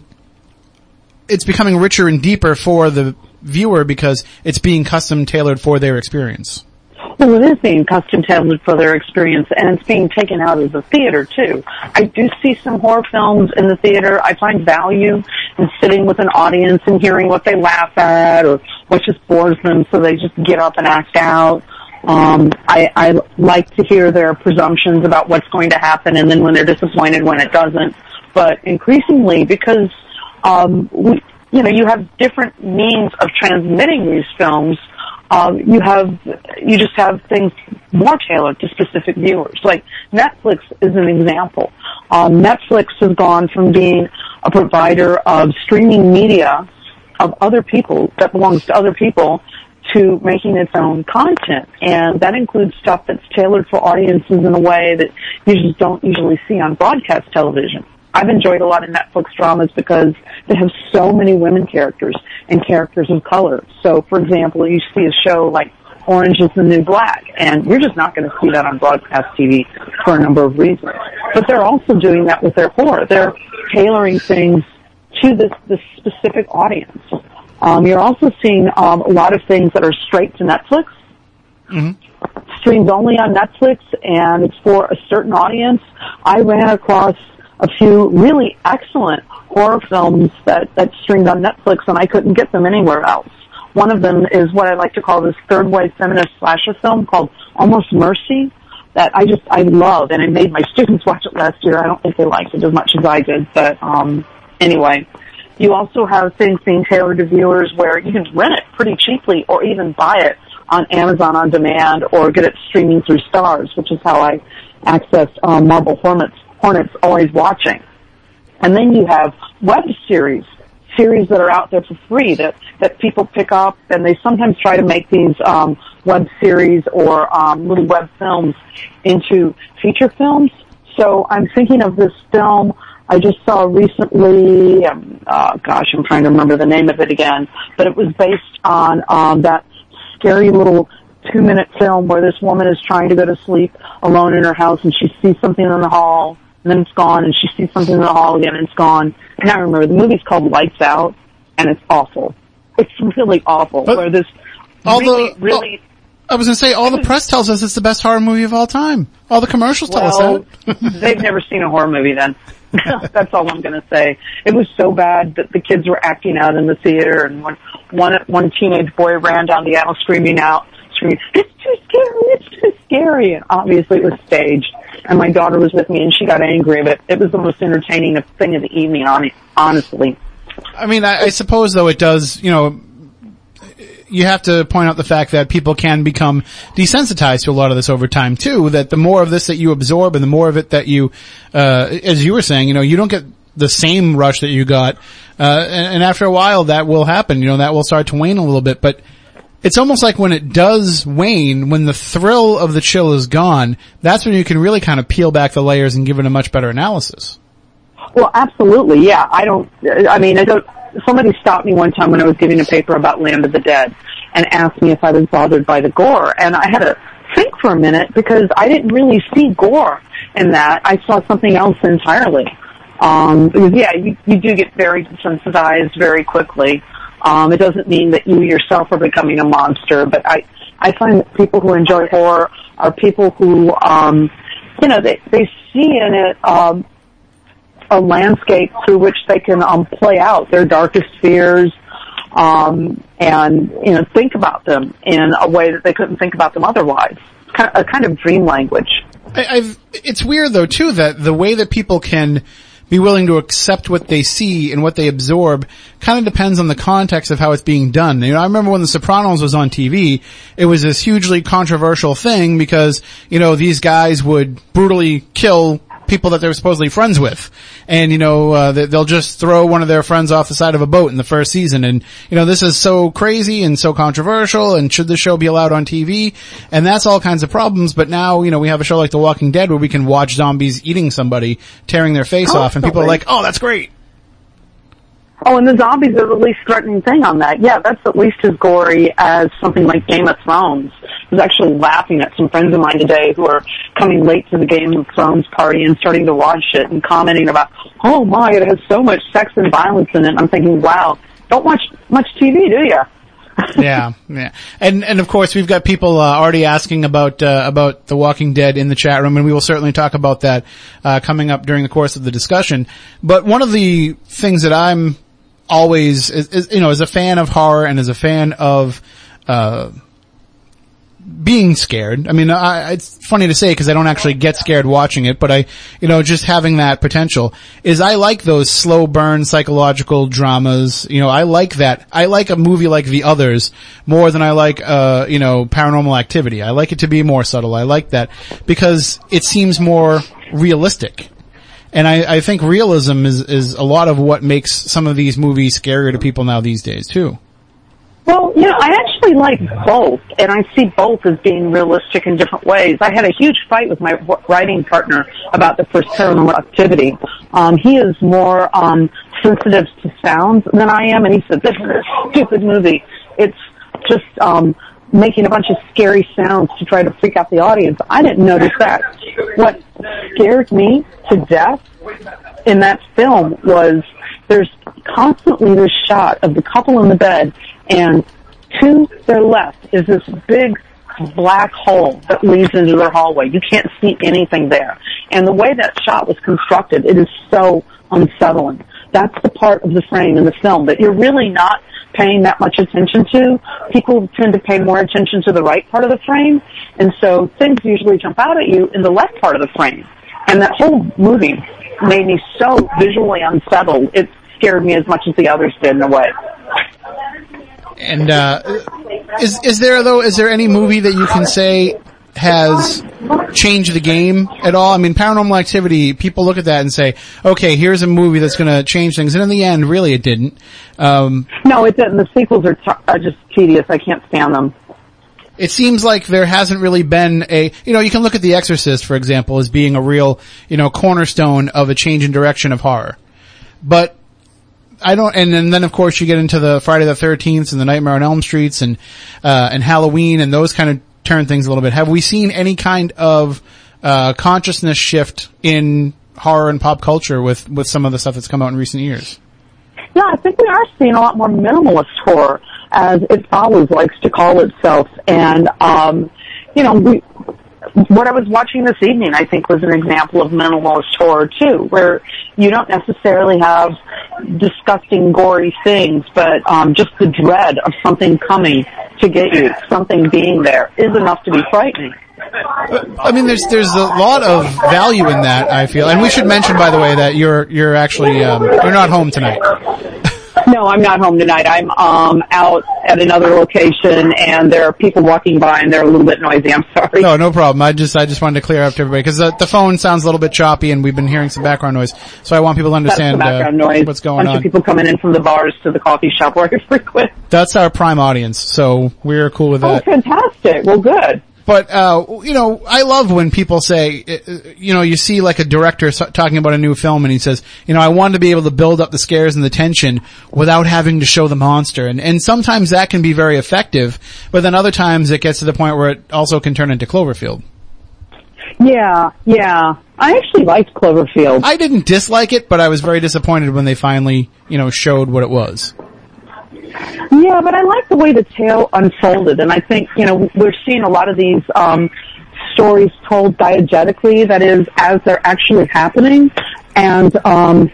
[SPEAKER 1] it's becoming richer and deeper for the viewer because it's being custom tailored for their experience?
[SPEAKER 4] Well, it is being custom tailored for their experience, and it's being taken out of the theater too. I do see some horror films in the theater. I find value in sitting with an audience and hearing what they laugh at or what just bores them, so they just get up and act out. Um, I, I like to hear their presumptions about what's going to happen, and then when they're disappointed when it doesn't. But increasingly, because um, we, you know, you have different means of transmitting these films um, you have you just have things more tailored to specific viewers. Like Netflix is an example. Um, Netflix has gone from being a provider of streaming media of other people that belongs to other people to making its own content, and that includes stuff that's tailored for audiences in a way that you just don't usually see on broadcast television. I've enjoyed a lot of Netflix dramas because they have so many women characters and characters of color. So, for example, you see a show like Orange is the New Black, and you're just not going to see that on broadcast TV for a number of reasons. But they're also doing that with their horror. They're tailoring things to this, this specific audience. Um, you're also seeing um, a lot of things that are straight to Netflix, mm-hmm. streamed only on Netflix, and it's for a certain audience. I ran across a few really excellent horror films that, that streamed on Netflix and I couldn't get them anywhere else. One of them is what I like to call this third wave feminist slasher film called Almost Mercy that I just, I love and I made my students watch it last year. I don't think they liked it as much as I did, but, um, anyway. You also have things being tailored to viewers where you can rent it pretty cheaply or even buy it on Amazon on demand or get it streaming through Starz, which is how I accessed um, Marble Hornets Hornets always watching. And then you have web series, series that are out there for free that, that people pick up and they sometimes try to make these, um, web series or, um, little web films into feature films. So I'm thinking of this film I just saw recently, um, uh, gosh, I'm trying to remember the name of it again, but it was based on, um, that scary little two minute film where this woman is trying to go to sleep alone in her house and she sees something in the hall and then it's gone, and she sees something in the hall again, and it's gone. And I remember the movie's called Lights Out, and it's awful. It's really awful. But where this really, the, really.
[SPEAKER 1] I was gonna say, all the press tells us it's the best horror movie of all time. All the commercials tell
[SPEAKER 4] well,
[SPEAKER 1] us
[SPEAKER 4] that. they've never seen a horror movie then. That's all I'm gonna say. It was so bad that the kids were acting out in the theater and one, one, one teenage boy ran down the aisle screaming out, screaming, it's too scary, it's too scary. And obviously it was staged. And my daughter was with me and she got angry, but it was the most entertaining thing of the evening, honestly.
[SPEAKER 1] I mean, I, I suppose though it does, you know, you have to point out the fact that people can become desensitized to a lot of this over time too, that the more of this that you absorb and the more of it that you, uh, as you were saying, you know, you don't get the same rush that you got, uh, and, and after a while that will happen, you know, that will start to wane a little bit, but it's almost like when it does wane, when the thrill of the chill is gone, that's when you can really kind of peel back the layers and give it a much better analysis.
[SPEAKER 4] Well, absolutely, yeah. I don't, I mean, I don't, somebody stopped me one time when I was giving a paper about Land of the Dead and asked me if I was bothered by the gore, and I had to think for a minute because I didn't really see gore in that. I saw something else entirely. Um, because yeah, you, you do get very desensitized very quickly. Um, it doesn't mean that you yourself are becoming a monster, but I, I find that people who enjoy horror are people who, um, you know, they, they see in it, um, a landscape through which they can, um, play out their darkest fears, um, and, you know, think about them in a way that they couldn't think about them otherwise. Kind of, a kind of dream language.
[SPEAKER 1] I, I've, it's weird though too that the way that people can be willing to accept what they see and what they absorb kind of depends on the context of how it's being done. You know, I remember when The Sopranos was on TV, it was this hugely controversial thing because, you know, these guys would brutally kill people that they're supposedly friends with. And, you know, uh, they'll just throw one of their friends off the side of a boat in the first season. And, you know, this is so crazy and so controversial and should the show be allowed on TV? And that's all kinds of problems. But now, you know, we have a show like The Walking Dead where we can watch zombies eating somebody, tearing their face off and people are like, oh, that's great.
[SPEAKER 4] Oh, and the zombies are the least threatening thing on that. Yeah, that's at least as gory as something like Game of Thrones. I was actually laughing at some friends of mine today who are coming late to the Game of Thrones party and starting to watch it and commenting about, oh my, it has so much sex and violence in it. I'm thinking, wow, don't watch much TV, do you?
[SPEAKER 1] yeah, yeah, and and of course we've got people uh, already asking about uh, about The Walking Dead in the chat room, and we will certainly talk about that uh, coming up during the course of the discussion. But one of the things that I'm always, is, is, you know, as a fan of horror and as a fan of uh, being scared. I mean, I, it's funny to say because I don't actually get scared watching it, but I, you know, just having that potential is I like those slow burn psychological dramas. You know, I like that. I like a movie like The Others more than I like, uh, you know, Paranormal Activity. I like it to be more subtle. I like that because it seems more realistic. And I, I think realism is, is a lot of what makes some of these movies scarier to people now these days too.
[SPEAKER 4] Well, you know, I actually like both, and I see both as being realistic in different ways. I had a huge fight with my writing partner about the first paranormal activity. Um, he is more um, sensitive to sounds than I am, and he said, "This is a stupid movie. It's just um, making a bunch of scary sounds to try to freak out the audience." I didn't notice that. What scared me to death in that film was there's constantly this shot of the couple in the bed and to their left is this big black hole that leads into their hallway. You can't see anything there. And the way that shot was constructed, it is so unsettling. That's the part of the frame in the film that you're really not paying that much attention to. People tend to pay more attention to the right part of the frame, and so things usually jump out at you in the left part of the frame. And that whole movie made me so visually unsettled. It scared me as much as the others did in a way.
[SPEAKER 1] And uh, is is there though? Is there any movie that you can say has changed the game at all? I mean, Paranormal Activity. People look at that and say, "Okay, here's a movie that's going to change things," and in the end, really, it didn't. Um,
[SPEAKER 4] no, it didn't. The sequels are, t- are just tedious. I can't stand them.
[SPEAKER 1] It seems like there hasn't really been a, you know, you can look at The Exorcist, for example, as being a real, you know, cornerstone of a change in direction of horror. But I don't, and, and then of course you get into the Friday the 13th and the Nightmare on Elm Streets and, uh, and Halloween and those kind of turn things a little bit. Have we seen any kind of, uh, consciousness shift in horror and pop culture with, with some of the stuff that's come out in recent years?
[SPEAKER 4] Yeah, I think we are seeing a lot more minimalist horror, as it always likes to call itself. And, um, you know, we, what I was watching this evening, I think, was an example of minimalist horror too, where you don't necessarily have disgusting, gory things, but um, just the dread of something coming to get you, something being there, is enough to be frightening.
[SPEAKER 1] I mean, there's there's a lot of value in that. I feel, and we should mention, by the way, that you're you're actually um, you're not home tonight.
[SPEAKER 4] No, I'm not home tonight. I'm um out at another location, and there are people walking by, and they're a little bit noisy. I'm sorry.
[SPEAKER 1] No, no problem. I just I just wanted to clear up to everybody because the, the phone sounds a little bit choppy, and we've been hearing some background noise. So I want people to understand
[SPEAKER 4] background
[SPEAKER 1] uh,
[SPEAKER 4] noise.
[SPEAKER 1] what's going
[SPEAKER 4] Bunch
[SPEAKER 1] on.
[SPEAKER 4] of people coming in from the bars to the coffee shop where I frequent.
[SPEAKER 1] That's our prime audience, so we're cool with that.
[SPEAKER 4] Oh, fantastic! Well, good.
[SPEAKER 1] But uh, you know, I love when people say, uh, uh, you know, you see like a director talking about a new film, and he says, you know, I want to be able to build up the scares and the tension without having to show the monster, and and sometimes that can be very effective, but then other times it gets to the point where it also can turn into Cloverfield.
[SPEAKER 4] Yeah, yeah. I actually liked Cloverfield.
[SPEAKER 1] I didn't dislike it, but I was very disappointed when they finally, you know, showed what it was.
[SPEAKER 4] Yeah, but I like the way the tale unfolded, and I think you know we're seeing a lot of these um, stories told diegetically. That is, as they're actually happening, and um,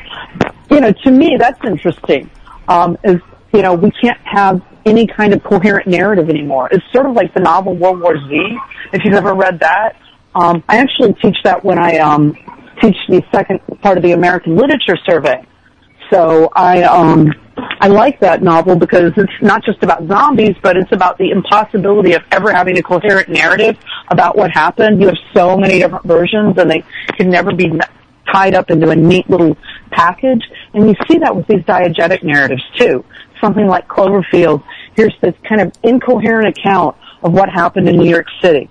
[SPEAKER 4] you know, to me, that's interesting. Um, is you know, we can't have any kind of coherent narrative anymore. It's sort of like the novel World War Z. If you've ever read that, um, I actually teach that when I um, teach the second part of the American Literature Survey. So I um I like that novel because it's not just about zombies, but it's about the impossibility of ever having a coherent narrative about what happened. You have so many different versions, and they can never be tied up into a neat little package. And you see that with these diegetic narratives too. Something like Cloverfield. Here's this kind of incoherent account of what happened in New York City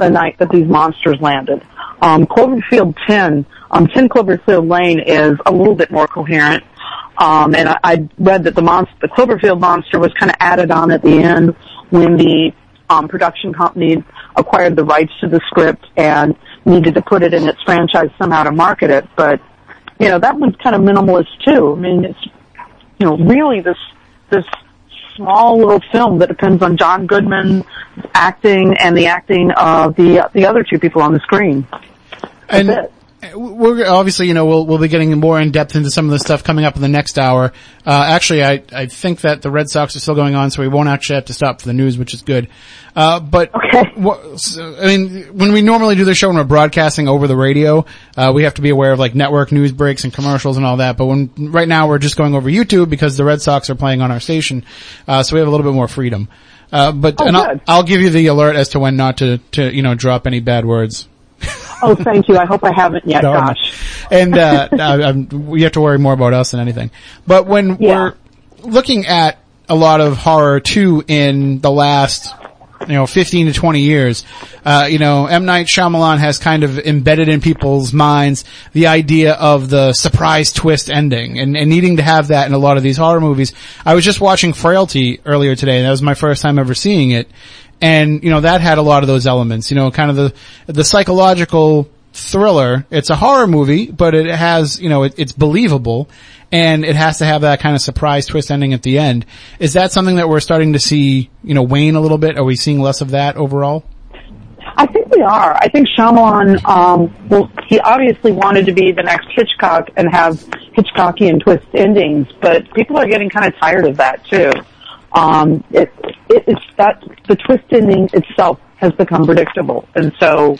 [SPEAKER 4] the night that these monsters landed. Um, Cloverfield 10, um, 10 Cloverfield Lane is a little bit more coherent. Um, and I, I read that the monster, the Cloverfield monster was kind of added on at the end when the um, production company acquired the rights to the script and needed to put it in its franchise somehow to market it. But, you know, that one's kind of minimalist too. I mean, it's, you know, really this, this small little film that depends on John Goodman acting and the acting of the the other two people on the screen.
[SPEAKER 1] And
[SPEAKER 4] it.
[SPEAKER 1] We're obviously, you know, we'll we'll be getting more in depth into some of the stuff coming up in the next hour. Uh, actually, I I think that the Red Sox are still going on, so we won't actually have to stop for the news, which is good. Uh, but
[SPEAKER 4] Okay.
[SPEAKER 1] so, I mean, when we normally do the show and we're broadcasting over the radio, uh, we have to be aware of like network news breaks and commercials and all that. But when right now we're just going over YouTube because the Red Sox are playing on our station, uh, so we have a little bit more freedom. Uh, but
[SPEAKER 4] Oh,
[SPEAKER 1] and I'll. I'll give you the alert as to when not to to you know drop any bad words.
[SPEAKER 4] Oh, thank you. I hope I haven't yet. Gosh.
[SPEAKER 1] And uh, we have to worry more about us than anything. But when
[SPEAKER 4] Yeah.
[SPEAKER 1] we're looking at a lot of horror too in the last, you know, 15 to 20 years, uh, you know, M. Night Shyamalan has kind of embedded in people's minds the idea of the surprise twist ending and, and needing to have that in a lot of these horror movies. I was just watching Frailty earlier today and that was my first time ever seeing it. And, you know, that had a lot of those elements, you know, kind of the, the psychological thriller. It's a horror movie, but it has, you know, it, it's believable and it has to have that kind of surprise twist ending at the end. Is that something that we're starting to see, you know, wane a little bit? Are we seeing less of that overall?
[SPEAKER 4] I think we are. I think Shyamalan, um, well, he obviously wanted to be the next Hitchcock and have Hitchcockian twist endings, but people are getting kind of tired of that too. Um, it, it, it's that the twist ending itself has become predictable, and so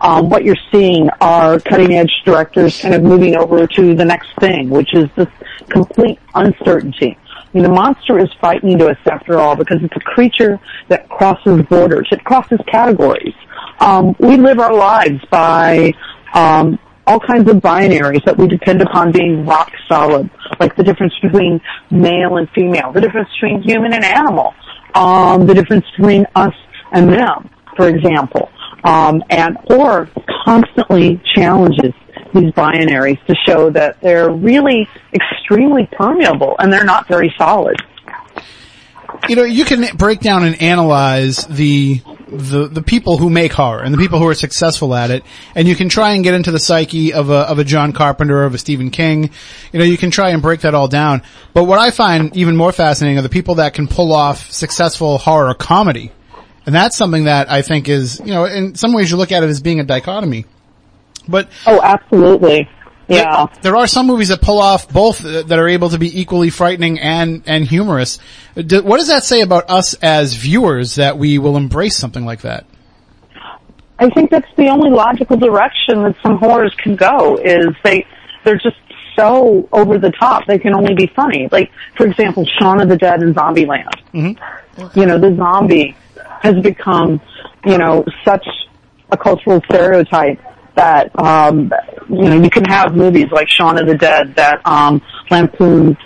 [SPEAKER 4] um, what you're seeing are cutting edge directors kind of moving over to the next thing, which is this complete uncertainty. I mean, the monster is frightening to us after all because it's a creature that crosses borders. It crosses categories. Um, we live our lives by um, all kinds of binaries that we depend upon being rock solid, like the difference between male and female, the difference between human and animal, um, the difference between us and them, for example. Um, and or constantly challenges these binaries to show that they're really extremely permeable and they're not very solid.
[SPEAKER 1] You know, you can break down and analyze the, the, the people who make horror and the people who are successful at it, and you can try and get into the psyche of a, of a John Carpenter or of a Stephen King. You know, you can try and break that all down. But what I find even more fascinating are the people that can pull off successful horror comedy. And that's something that I think is, you know, in some ways you look at it as being a dichotomy. But
[SPEAKER 4] Oh, absolutely. Yeah.
[SPEAKER 1] there are some movies that pull off both uh, that are able to be equally frightening and and humorous. What does that say about us as viewers that we will embrace something like that?
[SPEAKER 4] I think that's the only logical direction that some horrors can go is they they're just so over the top they can only be funny. Like for example, Shaun of the Dead and Zombieland. Mm-hmm. You know, the zombie has become, you know, such a cultural stereotype that um you know, you can have movies like Shaun of the Dead that um lampoon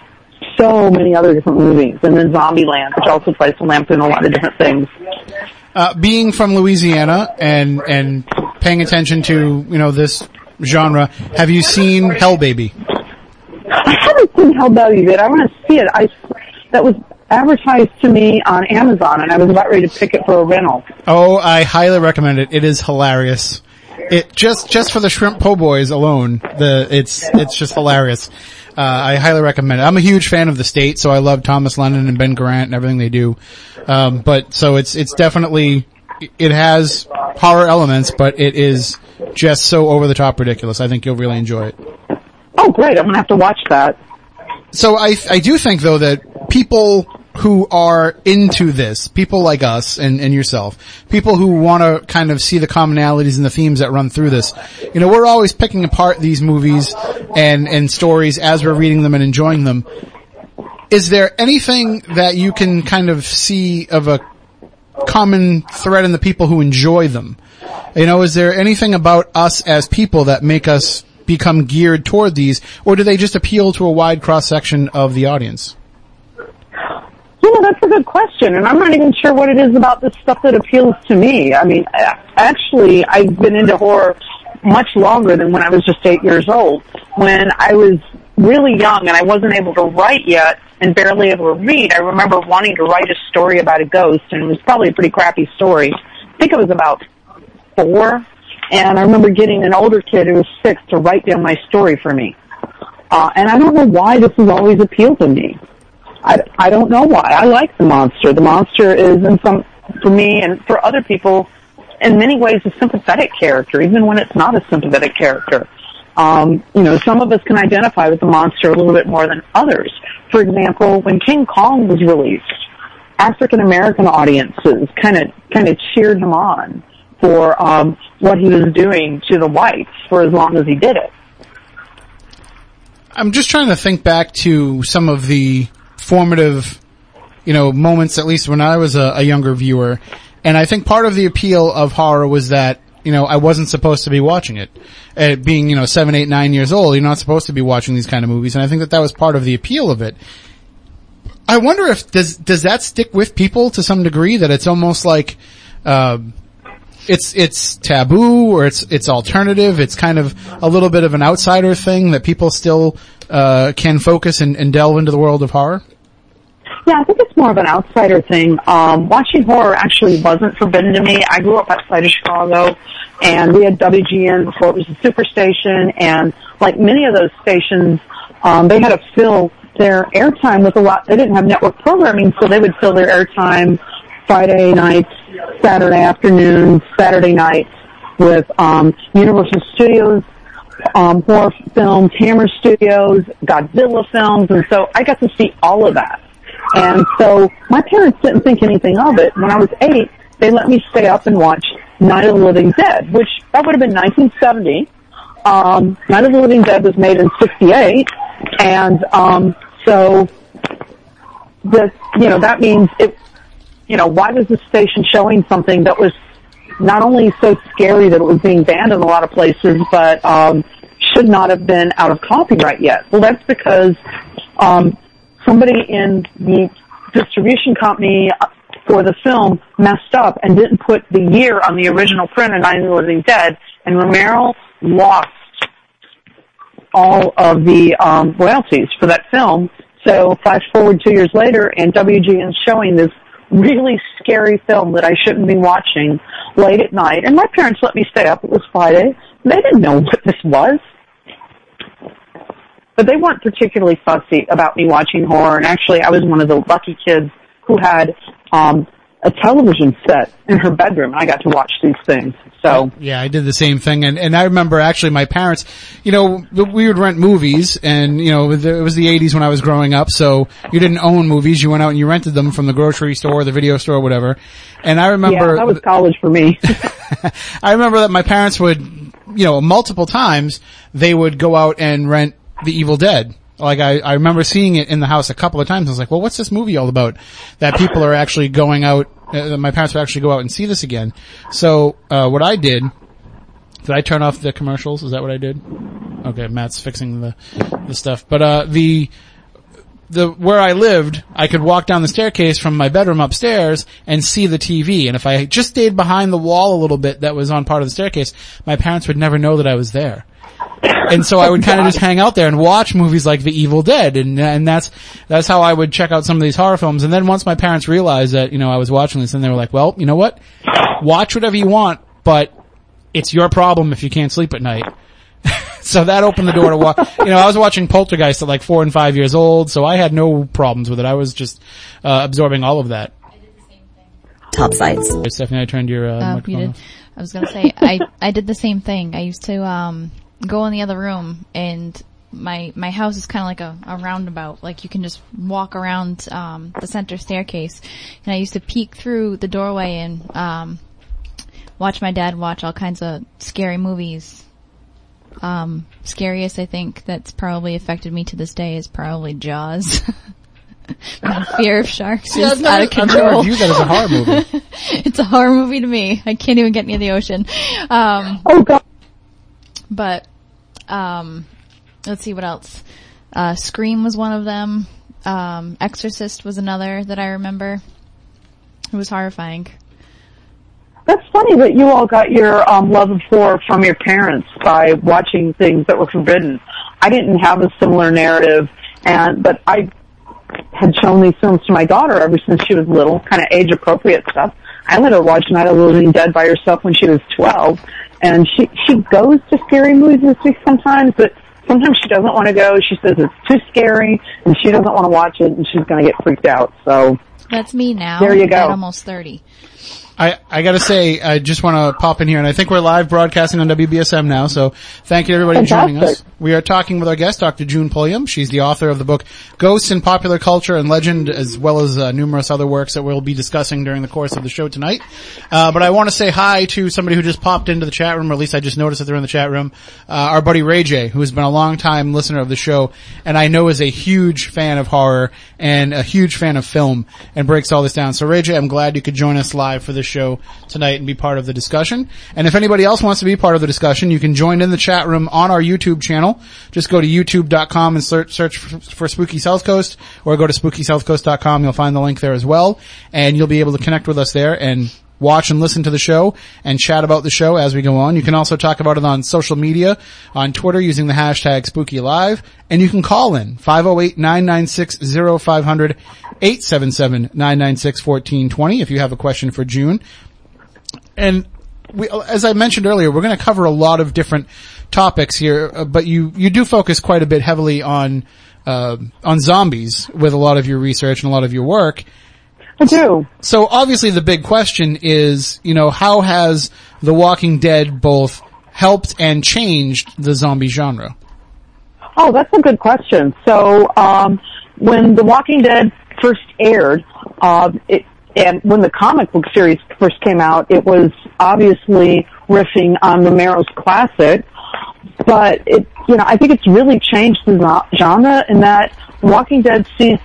[SPEAKER 4] so many other different movies and then Zombieland, which also tries to lampoon a lot of different things.
[SPEAKER 1] Uh, being from Louisiana and and paying attention to you know this genre, have you seen Hell Baby?
[SPEAKER 4] I haven't seen Hell Baby yet. I want to see it. I that was advertised to me on Amazon, and I was about ready to pick it for a rental.
[SPEAKER 1] Oh, I highly recommend it. It is hilarious. It just just for the shrimp po' boys alone, the it's it's just hilarious. Uh, I highly recommend it. I'm a huge fan of the state, so I love Thomas Lennon and Ben Garant and everything they do. Um, but so it's it's definitely it has horror elements, but it is just so over the top ridiculous. I think you'll really enjoy it.
[SPEAKER 4] Oh, great! I'm gonna have to watch that.
[SPEAKER 1] So I I do think though that people who are into this, people like us and, and yourself, people who want to kind of see the commonalities and the themes that run through this. You know, we're always picking apart these movies and, and stories as we're reading them and enjoying them. Is there anything that you can kind of see of a common thread in the people who enjoy them? You know, is there anything about us as people that make us become geared toward these, or do they just appeal to a wide cross section of the audience?
[SPEAKER 4] You know, that's a good question, and I'm not even sure what it is about this stuff that appeals to me. I mean, actually, I've been into horror much longer than when I was just eight years old. When I was really young and I wasn't able to write yet and barely able to read, I remember wanting to write a story about a ghost, and it was probably a pretty crappy story. I think it was about four, and I remember getting an older kid who was six to write down my story for me. Uh, and I don't know why this has always appealed to me. I, I don't know why. I like the monster. The monster is in some, for me and for other people, in many ways a sympathetic character, even when it's not a sympathetic character. Um, you know, some of us can identify with the monster a little bit more than others. For example, when King Kong was released, African American audiences kind of kind of cheered him on for um, what he was doing to the whites for as long as he did it.
[SPEAKER 1] I'm just trying to think back to some of the formative, you know, moments, at least when I was a, a younger viewer. And I think part of the appeal of horror was that, you know, I wasn't supposed to be watching it. Uh, being, you know, seven, eight, nine years old, you're not supposed to be watching these kind of movies. And I think that that was part of the appeal of it. I wonder if, does, does that stick with people to some degree that it's almost like, um, it's it's taboo or it's it's alternative. It's kind of a little bit of an outsider thing that people still uh, can focus and, and delve into the world of horror.
[SPEAKER 4] Yeah, I think it's more of an outsider thing. Um, watching horror actually wasn't forbidden to me. I grew up outside of Chicago, and we had WGN before it was a superstation, and like many of those stations, um, they had to fill their airtime with a lot. They didn't have network programming, so they would fill their airtime Friday nights, Saturday afternoons, Saturday nights with um, Universal Studios um, horror films, Hammer Studios, Godzilla films, and so I got to see all of that. And so my parents didn't think anything of it. When I was eight, they let me stay up and watch Night of the Living Dead, which that would have been 1970. Um, Night of the Living Dead was made in 68, and um, so this, you know, that means it. You know, why was the station showing something that was not only so scary that it was being banned in a lot of places, but um, should not have been out of copyright yet? Well, that's because um, somebody in the distribution company for the film messed up and didn't put the year on the original print of Night of the Living Dead, and Romero lost all of the um, royalties for that film. So flash forward two years later, and WGN is showing this really scary film that I shouldn't be watching late at night. And my parents let me stay up. It was Friday. They didn't know what this was. But they weren't particularly fussy about me watching horror. And actually, I was one of the lucky kids who had um, a television set in her bedroom. And I got to watch these things. So
[SPEAKER 1] Yeah, I did the same thing, and and I remember actually my parents, you know, we would rent movies, and you know, it was the '80s when I was growing up, so you didn't own movies, you went out and you rented them from the grocery store, the video store, whatever. And I remember
[SPEAKER 4] yeah, that was college for me.
[SPEAKER 1] I remember that my parents would, you know, multiple times they would go out and rent The Evil Dead. Like I, I remember seeing it in the house a couple of times. I was like, well, what's this movie all about? That people are actually going out, uh, my parents would actually go out and see this again. So, uh, what I did, did I turn off the commercials? Is that what I did? Okay, Matt's fixing the, the stuff. But, uh, the, the where I lived, I could walk down the staircase from my bedroom upstairs and see the TV. And if I just stayed behind the wall a little bit that was on part of the staircase, my parents would never know that I was there. And so I would kind of just hang out there and watch movies like The Evil Dead, and and that's that's how I would check out some of these horror films. And then once my parents realized that you know I was watching this, and they were like, "Well, you know what? Watch whatever you want, but it's your problem if you can't sleep at night." so that opened the door to watch. You know, I was watching Poltergeist at like four and five years old, so I had no problems with it. I was just uh, absorbing all of that.
[SPEAKER 5] top sites.
[SPEAKER 1] Stephanie, I turned your uh,
[SPEAKER 2] Um, you did.
[SPEAKER 1] off.
[SPEAKER 2] I was gonna say I I did the same thing. I used to um go in the other room and my my house is kind of like a, a roundabout. Like you can just walk around um the center staircase, and I used to peek through the doorway and um watch my dad watch all kinds of scary movies. Um, scariest I think that's probably affected me to this day is probably Jaws. My fear of sharks
[SPEAKER 1] See,
[SPEAKER 2] is out
[SPEAKER 1] never,
[SPEAKER 2] of
[SPEAKER 1] I've never
[SPEAKER 2] control.
[SPEAKER 1] viewed that as a horror movie.
[SPEAKER 2] it's a horror movie to me. I can't even get near the ocean. Um,
[SPEAKER 4] Oh God.
[SPEAKER 2] But um, let's see what else. Uh, Scream was one of them. Um, Exorcist was another that I remember. It was horrifying.
[SPEAKER 4] That's funny that you all got your um, love of horror from your parents by watching things that were forbidden. I didn't have a similar narrative, and but I had shown these films to my daughter ever since she was little, kind of age appropriate stuff. I let her watch Night of the Living Dead by herself when she was twelve, and she she goes to scary movies with me sometimes, but sometimes she doesn't want to go. She says it's too scary, and she doesn't want to watch it, and she's going to get freaked out. So
[SPEAKER 2] That's me now.
[SPEAKER 4] There you go.
[SPEAKER 2] At almost thirty.
[SPEAKER 1] I, I gotta say, I just wanna pop in here, and I think we're live broadcasting on WBSM now, so thank you to everybody for joining us. We are talking with our guest, Dr. June Pulliam. She's the author of the book Ghosts in Popular Culture and Legend, as well as uh, numerous other works that we'll be discussing during the course of the show tonight. Uh, but I wanna say hi to somebody who just popped into the chat room, or at least I just noticed that they're in the chat room, uh, our buddy Ray J, who has been a long time listener of the show, and I know is a huge fan of horror and a huge fan of film, and breaks all this down. So Ray J, I'm glad you could join us live for this show tonight and be part of the discussion. And if anybody else wants to be part of the discussion, you can join in the chat room on our YouTube channel. Just go to youtube.com and search, search for, Spooky South Coast or go to spookysouthcoast.com. You'll find the link there as well. And you'll be able to connect with us there and watch and listen to the show and chat about the show as we go on. You can also talk about it on social media, on Twitter using the hashtag Spooky Live, and you can call in 508-996-0500, 877-996-1420 if you have a question for June. And we, as I mentioned earlier, we're going to cover a lot of different topics here, uh, but you, you do focus quite a bit heavily on, uh, on zombies with a lot of your research and a lot of your work.
[SPEAKER 4] I do.
[SPEAKER 1] So obviously the big question is, you know, how has The Walking Dead both helped and changed the zombie genre?
[SPEAKER 4] Oh, that's a good question. So, um, when The Walking Dead first aired, uh, it, and when the comic book series first came out, it was obviously riffing on Romero's classic, but it, you know, I think it's really changed the genre in that Walking Dead sees,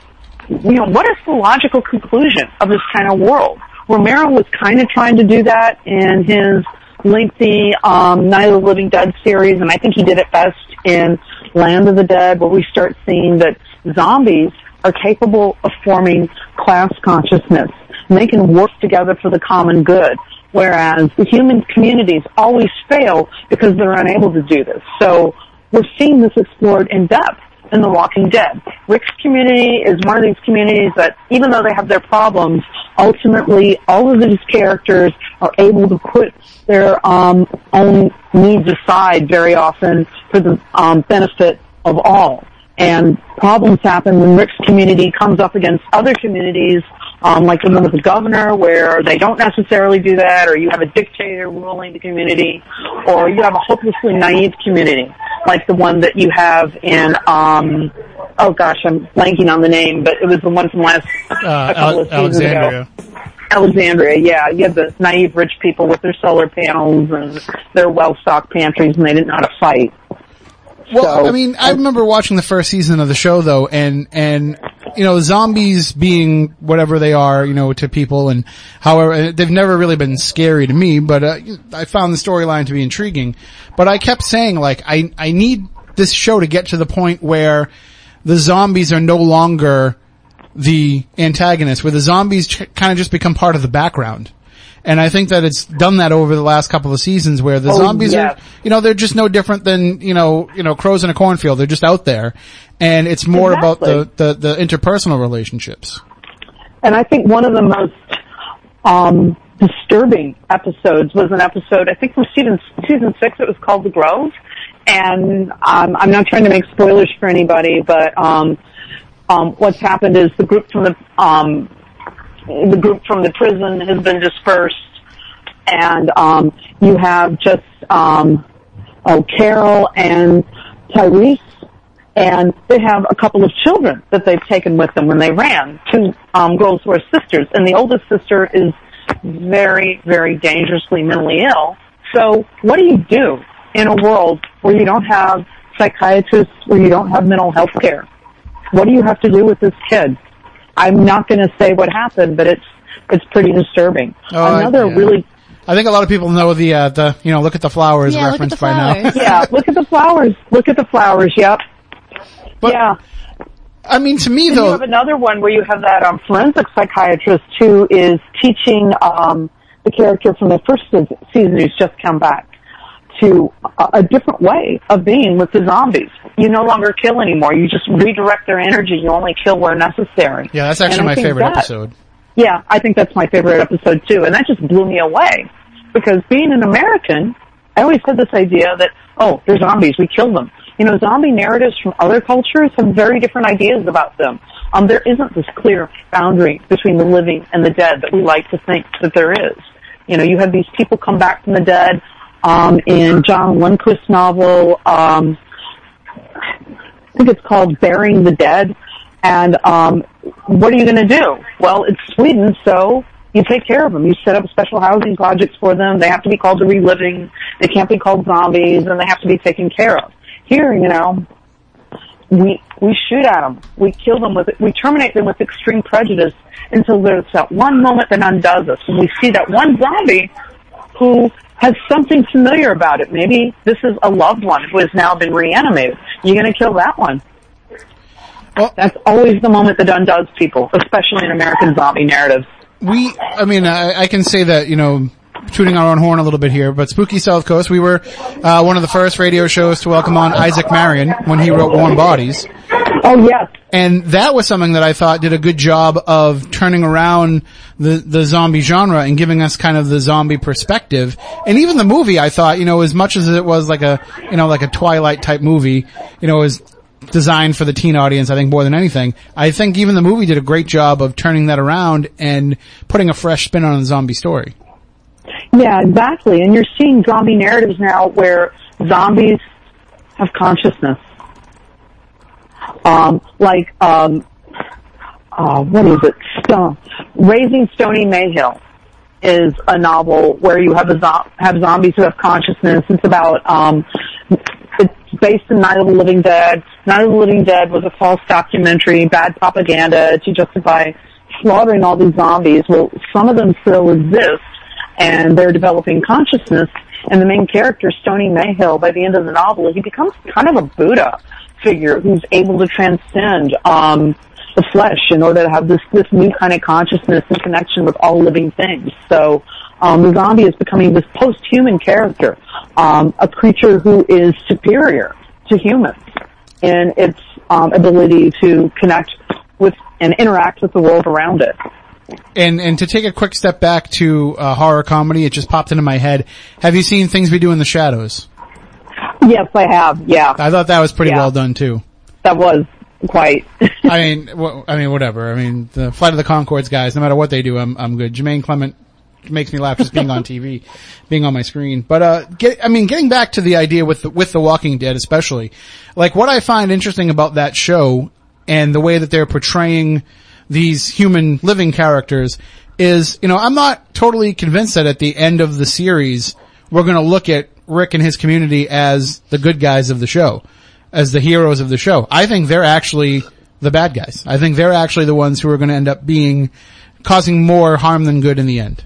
[SPEAKER 4] you know, what is the logical conclusion of this kind of world? Romero was kind of trying to do that in his lengthy um, Night of the Living Dead series, and I think he did it best in Land of the Dead, where we start seeing that zombies are capable of forming class consciousness, and they can work together for the common good. Whereas the human communities always fail because they're unable to do this. So we're seeing this explored in depth in The Walking Dead. Rick's community is one of these communities that, even though they have their problems, ultimately all of these characters are able to put their um, own needs aside very often for the um, benefit of all. And problems happen when Rick's community comes up against other communities, um, like the one with the governor, where they don't necessarily do that, or you have a dictator ruling the community, or you have a hopelessly naive community, like the one that you have in, um, oh gosh, I'm blanking on the name, but it was the one from last
[SPEAKER 1] Uh,
[SPEAKER 4] a couple
[SPEAKER 1] Ale-
[SPEAKER 4] of seasons ago.
[SPEAKER 1] Alexandria.
[SPEAKER 4] Alexandria, yeah. You have the naive rich people with their solar panels and their well-stocked pantries, and they didn't know how to fight.
[SPEAKER 1] Well,
[SPEAKER 4] So-
[SPEAKER 1] I mean, I remember watching the first season of the show though, and, and, you know, zombies being whatever they are, you know, to people and however, they've never really been scary to me, but, uh, I found the storyline to be intriguing. But I kept saying like, I, I need this show to get to the point where the zombies are no longer the antagonists, where the zombies ch- kind of just become part of the background. And I think that it's done that over the last couple of seasons where the
[SPEAKER 4] Oh,
[SPEAKER 1] zombies
[SPEAKER 4] yes.
[SPEAKER 1] are, you know, they're just no different than, you know, you know, crows in a cornfield. They're just out there. And it's more about the, the, the interpersonal relationships.
[SPEAKER 4] And I think one of the most um, disturbing episodes was an episode, I think from season season six. It was called The Grove, and um, I'm not trying to make spoilers for anybody, but um, um, what's happened is the group from the um, the group from the prison has been dispersed, and um, you have just um, oh Carol and Tyrese and they have a couple of children that they've taken with them when they ran. Two um, girls who are sisters, and the oldest sister is very, very dangerously mentally ill. So, what do you do in a world where you don't have psychiatrists, where you don't have mental health care? What do you have to do with this kid? I'm not going to say what happened, but it's it's pretty disturbing.
[SPEAKER 1] Oh,
[SPEAKER 4] Another
[SPEAKER 1] yeah.
[SPEAKER 4] really
[SPEAKER 1] I think a lot of people know the, uh, the, you know, look at the flowers
[SPEAKER 2] Yeah,
[SPEAKER 1] reference
[SPEAKER 2] the
[SPEAKER 1] by now.
[SPEAKER 4] yeah. Look at the flowers. Look at the flowers. Yep.
[SPEAKER 1] But-
[SPEAKER 4] yeah.
[SPEAKER 1] I mean, to me
[SPEAKER 4] Then you have another one where you have that um, forensic psychiatrist who is teaching um, the character from the first season who's just come back to a, different way of being with the zombies. You no longer kill anymore. You just redirect their energy. You only kill where necessary.
[SPEAKER 1] yeah, that's actually my favorite
[SPEAKER 4] that-
[SPEAKER 1] episode.
[SPEAKER 4] Yeah, I think that's my favorite episode too, and that just blew me away because being an American, I always had this idea that oh, they're zombies, we kill them. You know, zombie narratives from other cultures have very different ideas about them. Um, there isn't this clear boundary between the living and the dead that we like to think that there is. You know, you have these people come back from the dead. Um, in John Lundquist's novel, um, I think it's called Burying the Dead. And um, what are you going to do? Well, it's Sweden, so you take care of them. You set up special housing projects for them. They have to be called the reliving. They can't be called zombies, and they have to be taken care of. Here, you know, we we shoot at them. We kill them with we terminate them with extreme prejudice until there's that one moment that undoes us, and we see that one zombie who has something familiar about it. Maybe this is a loved one who has now been reanimated. You're going to kill that one.
[SPEAKER 1] Well-
[SPEAKER 4] That's always the moment that undoes people, especially in American zombie narratives.
[SPEAKER 1] we, I mean, I, I can say that, you know, shooting our own horn a little bit here, but Spooky South Coast, we were, uh, one of the first radio shows to welcome on Isaac Marion when he wrote Warm Bodies.
[SPEAKER 4] Oh yes,
[SPEAKER 1] And that was something that I thought did a good job of turning around the, the zombie genre and giving us kind of the zombie perspective. And even the movie, I thought, you know, as much as it was like a, you know, like a Twilight type movie, you know, was designed for the teen audience, I think more than anything. I think even the movie did a great job of turning that around and putting a fresh spin on the zombie story.
[SPEAKER 4] Yeah, exactly. And you're seeing zombie narratives now where zombies have consciousness. Um, like, um, uh, what is it? Stone. Raising Stony Mayhill is a novel where you have a zo- have zombies who have consciousness. It's about um, it's based in Night of the Living Dead. Night of the Living Dead was a false documentary, bad propaganda to justify slaughtering all these zombies. Well, some of them still exist, and they're developing consciousness. And the main character, Stony Mayhill, by the end of the novel, he becomes kind of a Buddha figure who's able to transcend um, the flesh in order to have this this new kind of consciousness and connection with all living things. So um, the zombie is becoming this post-human character, um, a creature who is superior to humans in its um, ability to connect with and interact with the world around it.
[SPEAKER 1] And, and to take a quick step back to uh, horror comedy, it just popped into my head. Have you seen Things We Do in the Shadows?
[SPEAKER 4] Yes, I have. Yeah,
[SPEAKER 1] I thought that was pretty
[SPEAKER 4] Yeah.
[SPEAKER 1] well done too.
[SPEAKER 4] that was quite.
[SPEAKER 1] I mean, wh- I mean, whatever. I mean, the Flight of the Conchords guys, no matter what they do, I'm, I'm good. Jermaine Clement makes me laugh just being on TV, being on my screen. But, uh, get, I mean, getting back to the idea with the, with The Walking Dead especially, like what I find interesting about that show and the way that they're portraying these human living characters is, you know, I'm not totally convinced that at the end of the series, we're gonna look at Rick and his community as the good guys of the show as the heroes of the show. I think they're actually the bad guys. I think they're actually the ones who are going to end up being causing more harm than good in the end.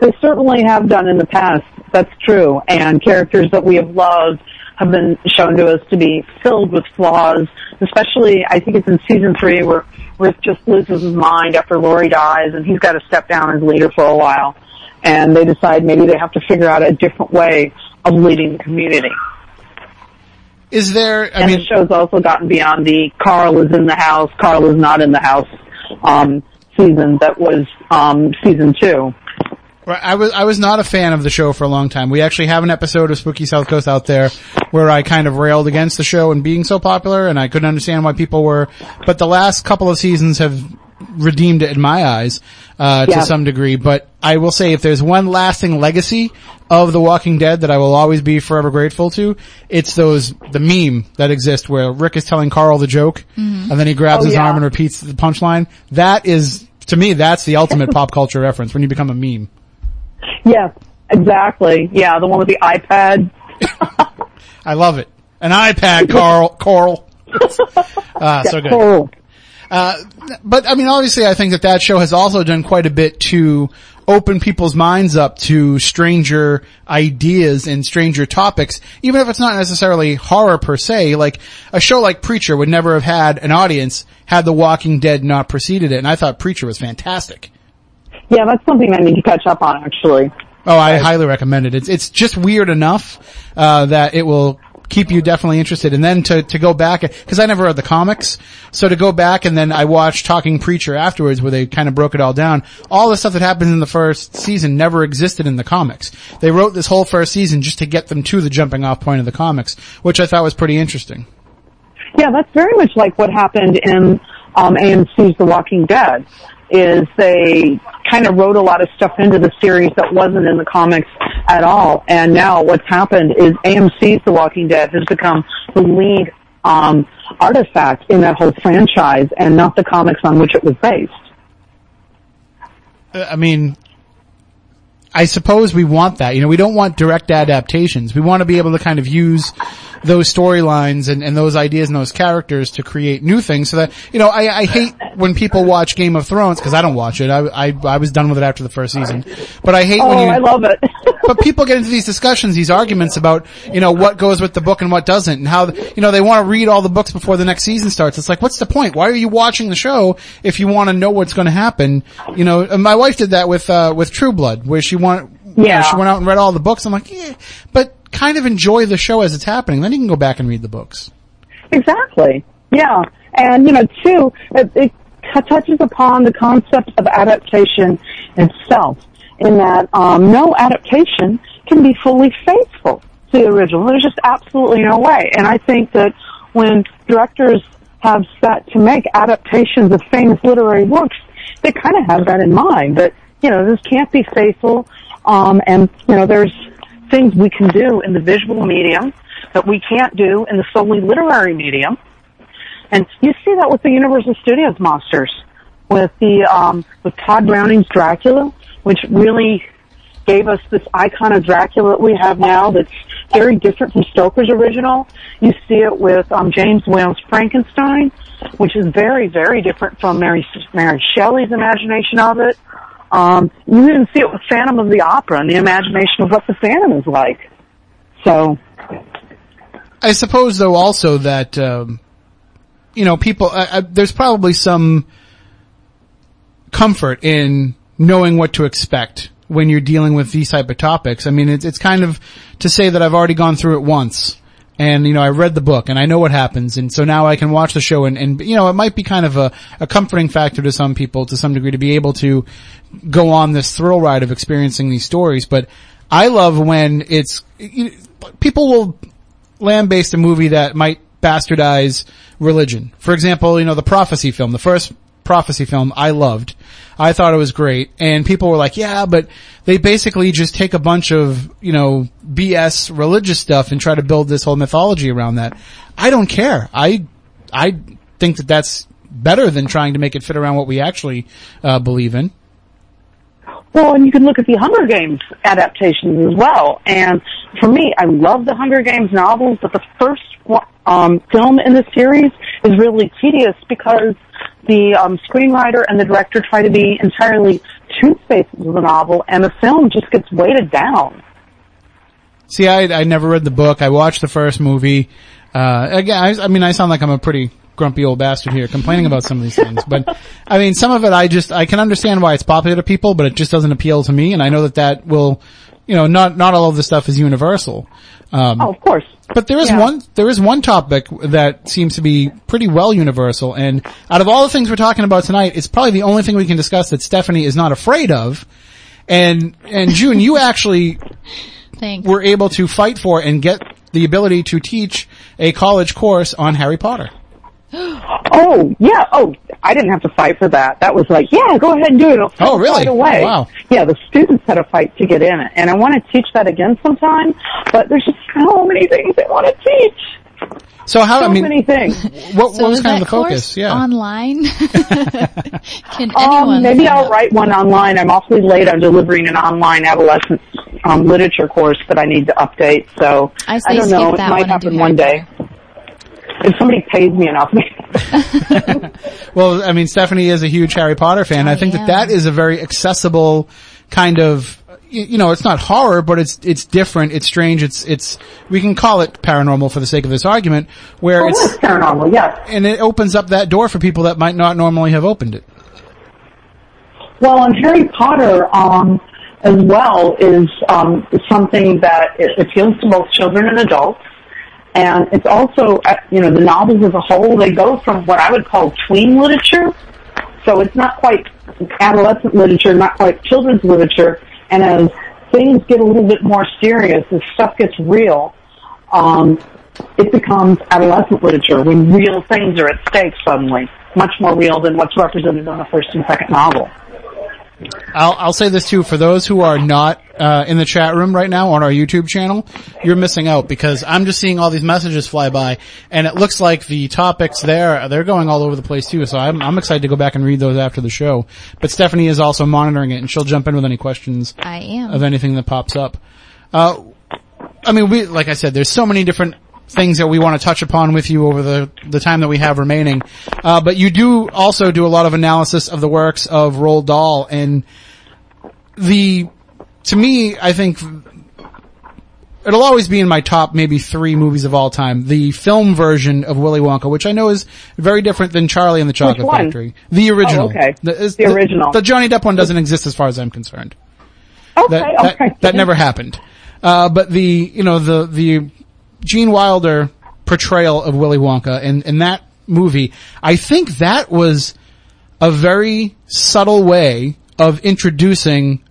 [SPEAKER 4] They certainly have done in the past. That's true. And characters that we have loved have been shown to us to be filled with flaws, especially I think it's in season three where Rick just loses his mind after Lori dies and he's got to step down as leader for a while. And they decide maybe they have to figure out a different way of leading the community.
[SPEAKER 1] Is there? I
[SPEAKER 4] and
[SPEAKER 1] mean,
[SPEAKER 4] the show's also gotten beyond the Carl is in the house, Carl is not in the house um, season that was um, season two.
[SPEAKER 1] Right, I was I was not a fan of the show for a long time. We actually have an episode of Spooky South Coast out there where I kind of railed against the show and being so popular, and I couldn't understand why people were. But the last couple of seasons have redeemed it in my eyes uh, to some degree. But I will say, if there's one lasting legacy of The Walking Dead that I will always be forever grateful to, it's those the meme that exists where Rick is telling Carl the joke, and then he grabs
[SPEAKER 4] Oh,
[SPEAKER 1] his
[SPEAKER 4] yeah.
[SPEAKER 1] arm and repeats the punchline. That is. To me, that's the ultimate pop culture reference when you become a meme.
[SPEAKER 4] Yes, exactly. Yeah, the one with the iPad.
[SPEAKER 1] I love it. An iPad, Carl, Coral. Ah, so good.
[SPEAKER 4] Cool.
[SPEAKER 1] But I mean, obviously, I think that that show has also done quite a bit to open people's minds up to stranger ideas and stranger topics, even if it's not necessarily horror per se. Like a show like Preacher would never have had an audience had The Walking Dead not preceded it, and I thought Preacher was fantastic.
[SPEAKER 4] Yeah, that's something I need to catch up on actually.
[SPEAKER 1] Oh, I highly recommend it. It's it's just weird enough uh, that it will keep you definitely interested. And then to to go back because I never read the comics, so to go back and then I watched Talking Preacher afterwards, where they kind of broke it all down. All the stuff that happens in the first season never existed in the comics. They wrote this whole first season just to get them to the jumping off point of the comics, which I thought was pretty interesting.
[SPEAKER 4] Yeah, that's very much like what happened in um, AMC's The Walking Dead. Is they kind of wrote a lot of stuff into the series that wasn't in the comics at all, and now what's happened is AMC's The Walking Dead has become the lead um, artifact in that whole franchise, and not the comics on which it was based.
[SPEAKER 1] Uh, I mean, I suppose we want that. You know, we don't want direct adaptations. We want to be able to kind of use those storylines and, and those ideas and those characters to create new things so that, you know, I, I hate when people watch Game of Thrones because I don't watch it. I, I, I was done with it after the first season. But I hate
[SPEAKER 4] Oh,
[SPEAKER 1] when you,
[SPEAKER 4] I love it.
[SPEAKER 1] but people get into these discussions, these arguments about, you know, what goes with the book and what doesn't and how, you know, they want to read all the books before the next season starts. It's like, what's the point? Why are you watching the show if you want to know what's going to happen? You know, my wife did that with, uh, with True Blood where she went, you know,
[SPEAKER 4] Yeah.
[SPEAKER 1] she went out and read all the books. I'm like, yeah, but kind of enjoy the show as it's happening. Then you can go back and read the books.
[SPEAKER 4] Exactly. Yeah. And, you know, two, it, it t- touches upon the concept of adaptation itself in that um, no adaptation can be fully faithful to the original. There's just absolutely no way. And I think that when directors have set to make adaptations of famous literary works, they kind of have that in mind. That, you know, this can't be faithful. Um, and, you know, there's things we can do in the visual medium that we can't do in the solely literary medium. And you see that with the Universal Studios monsters, with the um, with Tod Browning's Dracula, which really gave us this icon of Dracula that we have now that's very different from Stoker's original. You see it with um, James Whale's Frankenstein, which is very, very different from Mary, Mary Shelley's imagination of it. Um, you even see it with Phantom of the Opera and the imagination of what the Phantom is like. So,
[SPEAKER 1] I suppose though also that, um, you know, people, uh, uh, there's probably some comfort in knowing what to expect when you're dealing with these type of topics. I mean, it's, it's kind of to say that I've already gone through it once. And, you know, I read the book and I know what happens. And so now I can watch the show and, and you know, it might be kind of a, a comforting factor to some people to some degree to be able to go on this thrill ride of experiencing these stories. But I love when it's, you, people will lambaste a movie that might bastardize religion. For example, you know, the prophecy film, the first prophecy film I loved. I thought it was great and people were like, yeah, but they basically just take a bunch of, you know, BS religious stuff and try to build this whole mythology around that. I don't care. I, I think that that's better than trying to make it fit around what we actually, uh, believe in.
[SPEAKER 4] Well, and you can look at the Hunger Games adaptations as well. And for me, I love the Hunger Games novels, but the first um, film in the series is really tedious because the um, screenwriter and the director try to be entirely two faces of the novel, and the film just gets weighted down.
[SPEAKER 1] See, I, I never read the book. I watched the first movie. Uh, again, I, I mean, I sound like I'm a pretty grumpy old bastard here complaining about some of these things, but I mean, some of it I just, I can understand why it's popular to people, but it just doesn't appeal to me, and I know that that will, you know, not, not all of this stuff is universal. Um,
[SPEAKER 4] Oh, of course.
[SPEAKER 1] But there is
[SPEAKER 4] Yeah.
[SPEAKER 1] one, there is one topic that seems to be pretty well universal, and out of all the things we're talking about tonight, it's probably the only thing we can discuss that Stephanie is not afraid of. And, and June, you actually
[SPEAKER 2] Thanks.
[SPEAKER 1] were able to fight for and get the ability to teach a college course on Harry Potter.
[SPEAKER 4] Oh, yeah. Oh, I didn't have to fight for that. That was like, yeah, go ahead and do it. It'll
[SPEAKER 1] Oh, really?
[SPEAKER 4] Right away.
[SPEAKER 1] Wow.
[SPEAKER 4] Yeah, the students had a fight to get in it, and I want to teach that again sometime. But there's just so many things I want to teach.
[SPEAKER 1] So how,
[SPEAKER 4] So
[SPEAKER 1] I mean,
[SPEAKER 4] many things.
[SPEAKER 1] what,
[SPEAKER 2] so
[SPEAKER 1] what was kind of the focus? Yeah.
[SPEAKER 2] online? Can anyone?
[SPEAKER 4] Um, maybe I'll
[SPEAKER 2] up?
[SPEAKER 4] write one online. I'm awfully late on delivering an online adolescent um, literature course that I need to update. So
[SPEAKER 2] I say
[SPEAKER 4] don't
[SPEAKER 2] skip
[SPEAKER 4] know.
[SPEAKER 2] that
[SPEAKER 4] it might
[SPEAKER 2] one and do
[SPEAKER 4] happen
[SPEAKER 2] Harry
[SPEAKER 4] one day. If somebody pays me enough.
[SPEAKER 1] Well, I mean, Stephanie is a huge Harry Potter fan. I,
[SPEAKER 2] I
[SPEAKER 1] think that that is a very accessible kind of you know, it's not horror, but it's, it's different, it's strange, it's, it's, we can call it paranormal for the sake of this argument, where
[SPEAKER 4] Oh,
[SPEAKER 1] it's,
[SPEAKER 4] it's paranormal, yes.
[SPEAKER 1] and it opens up that door for people that might not normally have opened it.
[SPEAKER 4] Well, and Harry Potter, um, as well, is um, something that it appeals to both children and adults. And it's also, uh, you know, the novels as a whole, they go from what I would call tween literature. So it's not quite adolescent literature, not quite children's literature. And as things get a little bit more serious, as stuff gets real, um, it becomes adolescent literature when real things are at stake suddenly, much more real than what's represented in the first and second novel.
[SPEAKER 1] I'll, I'll say this too, for those who are not, uh, in the chat room right now on our YouTube channel, you're missing out because I'm just seeing all these messages fly by and it looks like the topics there, they're going all over the place too, so I'm, I'm excited to go back and read those after the show. But Stephanie is also monitoring it and she'll jump in with any questions
[SPEAKER 2] I am.
[SPEAKER 1] of anything that pops up. Uh, I mean, we, like I said, there's so many different things that we want to touch upon with you over the, the time that we have remaining. Uh, but you do also do a lot of analysis of the works of Roald Dahl and the, to me, I think it'll always be in my top maybe three movies of all time. The film version of Willy Wonka, which I know is very different than Charlie and the Chocolate
[SPEAKER 4] one?
[SPEAKER 1] Factory. The original.
[SPEAKER 4] Oh, okay.
[SPEAKER 1] is-
[SPEAKER 4] The original.
[SPEAKER 1] The, Johnny Depp one doesn't exist as far as I'm concerned
[SPEAKER 4] Okay,
[SPEAKER 1] that that,
[SPEAKER 4] okay.
[SPEAKER 1] that never happened. Uh, but the you know the the Gene Wilder portrayal of Willy Wonka and in that movie, I think that was a very subtle way of introducing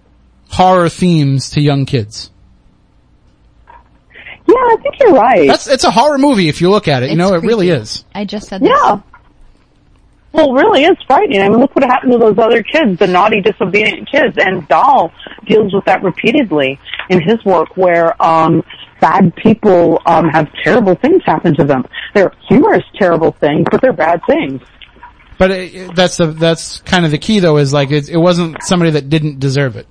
[SPEAKER 1] horror themes to young kids.
[SPEAKER 4] Yeah, I think you're right.
[SPEAKER 1] That's it's a horror movie if you look at it. You
[SPEAKER 2] It's
[SPEAKER 1] know, it really is.
[SPEAKER 2] I just said this.
[SPEAKER 4] Well, really, is frightening. I mean, look what happened to those other kids, the naughty, disobedient kids. And Dahl deals with that repeatedly in his work where, um, bad people, um, have terrible things happen to them. They're humorous, terrible things, but they're bad things.
[SPEAKER 1] But it, it- that's the that's kind of the key though is like it, it wasn't somebody that didn't deserve it.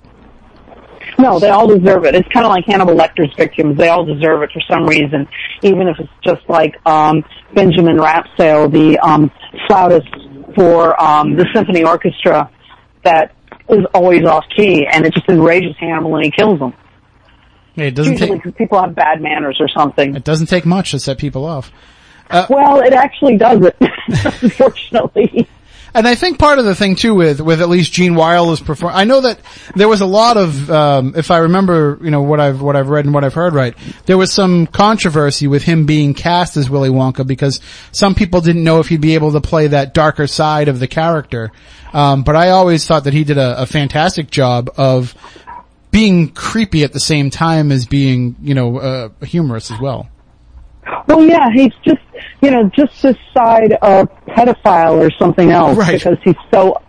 [SPEAKER 4] No, they all deserve it. It's kind of like Hannibal Lecter's victims. They all deserve it for some reason, even if it's just like um, Benjamin Raspail, the um, flautist for um, the symphony orchestra, that is always off key, and it just enrages Hannibal and he kills them.
[SPEAKER 1] Hey, it doesn't
[SPEAKER 4] Usually
[SPEAKER 1] take
[SPEAKER 4] people have bad manners or something.
[SPEAKER 1] it doesn't take much to set people off.
[SPEAKER 4] Uh, Well, it actually does it, unfortunately.
[SPEAKER 1] And I think part of the thing too with, with at least Gene Wilder's perform, I know that there was a lot of, um, if I remember, you know, what I've, what I've read and what I've heard right, there was some controversy with him being cast as Willy Wonka because some people didn't know if he'd be able to play that darker side of the character. Um, but I always thought that he did a, a fantastic job of being creepy at the same time as being, you know, uh, humorous as well.
[SPEAKER 4] Well, yeah, he's just, you know, just this side of pedophile or something else
[SPEAKER 1] Right.
[SPEAKER 4] because he's so,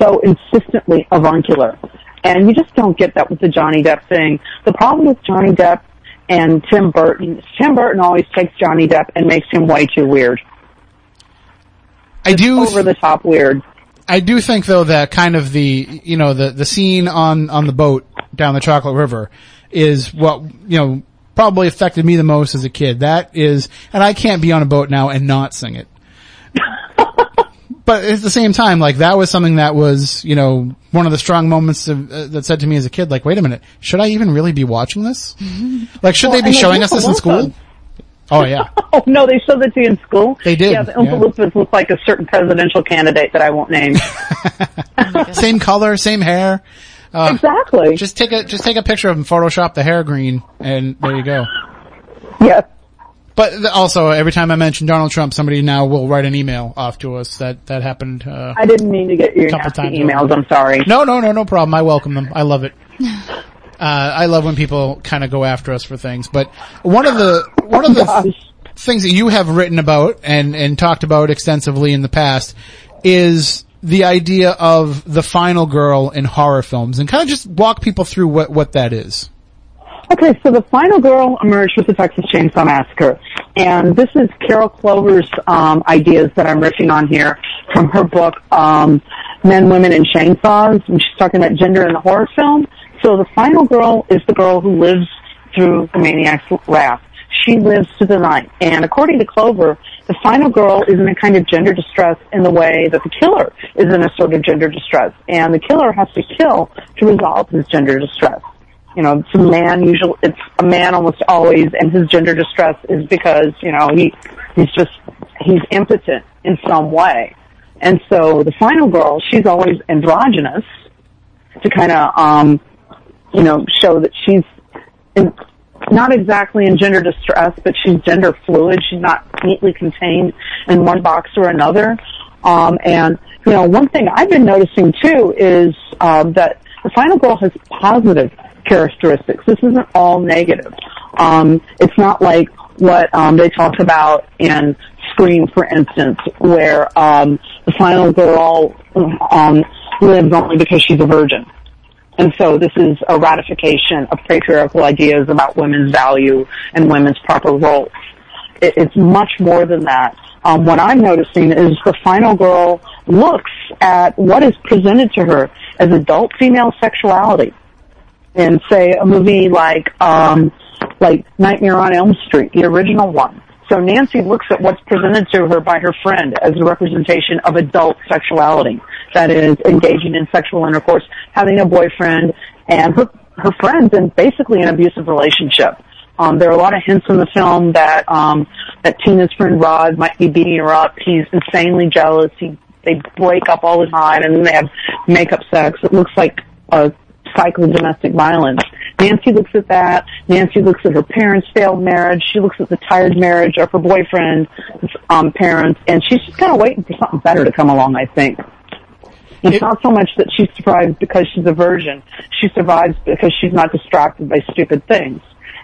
[SPEAKER 4] so insistently avuncular. And you just don't get that with the Johnny Depp thing. The problem with Johnny Depp and Tim Burton, Tim Burton always takes Johnny Depp and makes him way too weird.
[SPEAKER 1] I do.
[SPEAKER 4] Over the top weird.
[SPEAKER 1] I do think though that kind of the, you know, the, the scene on, on the boat down the Chocolate River is what, you know, probably affected me the most as a kid. That is, and I can't be on a boat now and not sing it. but at the same time, like that was something that was, you know, one of the strong moments of, uh, that said to me as a kid, like, wait a minute, should I even really be watching this? Like, should
[SPEAKER 4] Well,
[SPEAKER 1] they be showing us this in school?
[SPEAKER 4] Loompas.
[SPEAKER 1] Oh yeah.
[SPEAKER 4] Oh no, they showed that to you in school.
[SPEAKER 1] They did,
[SPEAKER 4] Yeah, the Oompa
[SPEAKER 1] yeah.
[SPEAKER 4] Look like a certain presidential candidate that I won't name.
[SPEAKER 1] same color, same hair. Uh,
[SPEAKER 4] exactly.
[SPEAKER 1] just take a, just take a picture of him, Photoshop the hair green, and there you go.
[SPEAKER 4] yes.
[SPEAKER 1] But also, every time I mention Donald Trump, somebody now will write an email off to us that, that happened, uh,
[SPEAKER 4] I didn't mean to get your
[SPEAKER 1] Couple
[SPEAKER 4] nasty
[SPEAKER 1] times
[SPEAKER 4] emails.
[SPEAKER 1] over.
[SPEAKER 4] I'm sorry.
[SPEAKER 1] No, no, no, no problem. I welcome them. I love it. Uh, I love when people kind of go after us for things. But one of the one of the
[SPEAKER 4] Gosh.
[SPEAKER 1] things that you have written about and and talked about extensively in the past is the idea of the final girl in horror films, and kind of just walk people through what what that is.
[SPEAKER 4] Okay, so the final girl emerged with the Texas Chainsaw Massacre, and this is Carol Clover's um, ideas that I'm riffing on here from her book um, Men, Women, and Chainsaws. And she's talking about gender in the horror film. So the final girl is the girl who lives through the maniac's wrath. She lives to the night, and according to Clover, the final girl is in a kind of gender distress in the way that the killer is in a sort of gender distress, and the killer has to kill to resolve his gender distress. You know, it's a man usually, it's a man almost always, and his gender distress is because, you know, he, he's just, he's impotent in some way. And so the final girl, she's always androgynous to kind of, um, you know, show that she's in, not exactly in gender distress, but she's gender fluid. She's not neatly contained in one box or another. Um, and, you know, one thing I've been noticing too is, um, that the final girl has positive characteristics. This isn't all negative. Um, it's not like what um, they talk about in Scream, for instance, where um, the final girl um, lives only because she's a virgin. And so this is a ratification of patriarchal ideas about women's value and women's proper roles. It, it's much more than that. Um, what I'm noticing is the final girl looks at what is presented to her as adult female sexuality in say a movie like um like Nightmare on Elm Street, the original one. So Nancy looks at what's presented to her by her friend as a representation of adult sexuality. That is engaging in sexual intercourse, having a boyfriend, and her her friends in basically an abusive relationship. Um, there are a lot of hints in the film that um, that Tina's friend Rod might be beating her up. He's insanely jealous. He they break up all the time, and then they have makeup sex. It looks like a cycle of domestic violence. Nancy looks at that. Nancy looks at her parents' failed marriage. She looks at the tired marriage of her boyfriend's um, parents, and she's just kind of waiting for something better to come along. I think. It's
[SPEAKER 1] It-
[SPEAKER 4] not so much that she survives because she's a virgin. She survives because she's not distracted by stupid things.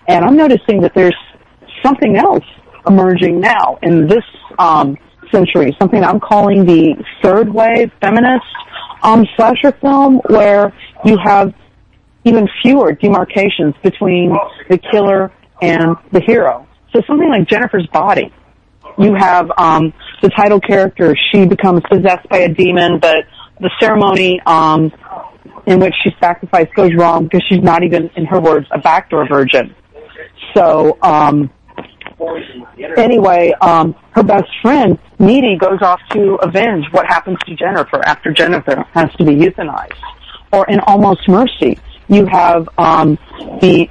[SPEAKER 4] And I'm noticing that there's something else emerging now in this um, century, something I'm calling the third wave feminist um, slasher film, where you have even fewer demarcations between the killer and the hero. So something like Jennifer's Body. You have um, the title character. She becomes possessed by a demon, but the ceremony um, in which she sacrificed goes wrong because she's not even, in her words, a backdoor virgin. So um, anyway, um, her best friend, Needy, goes off to avenge what happens to Jennifer after Jennifer has to be euthanized. Or in Almost Mercy, you have um, the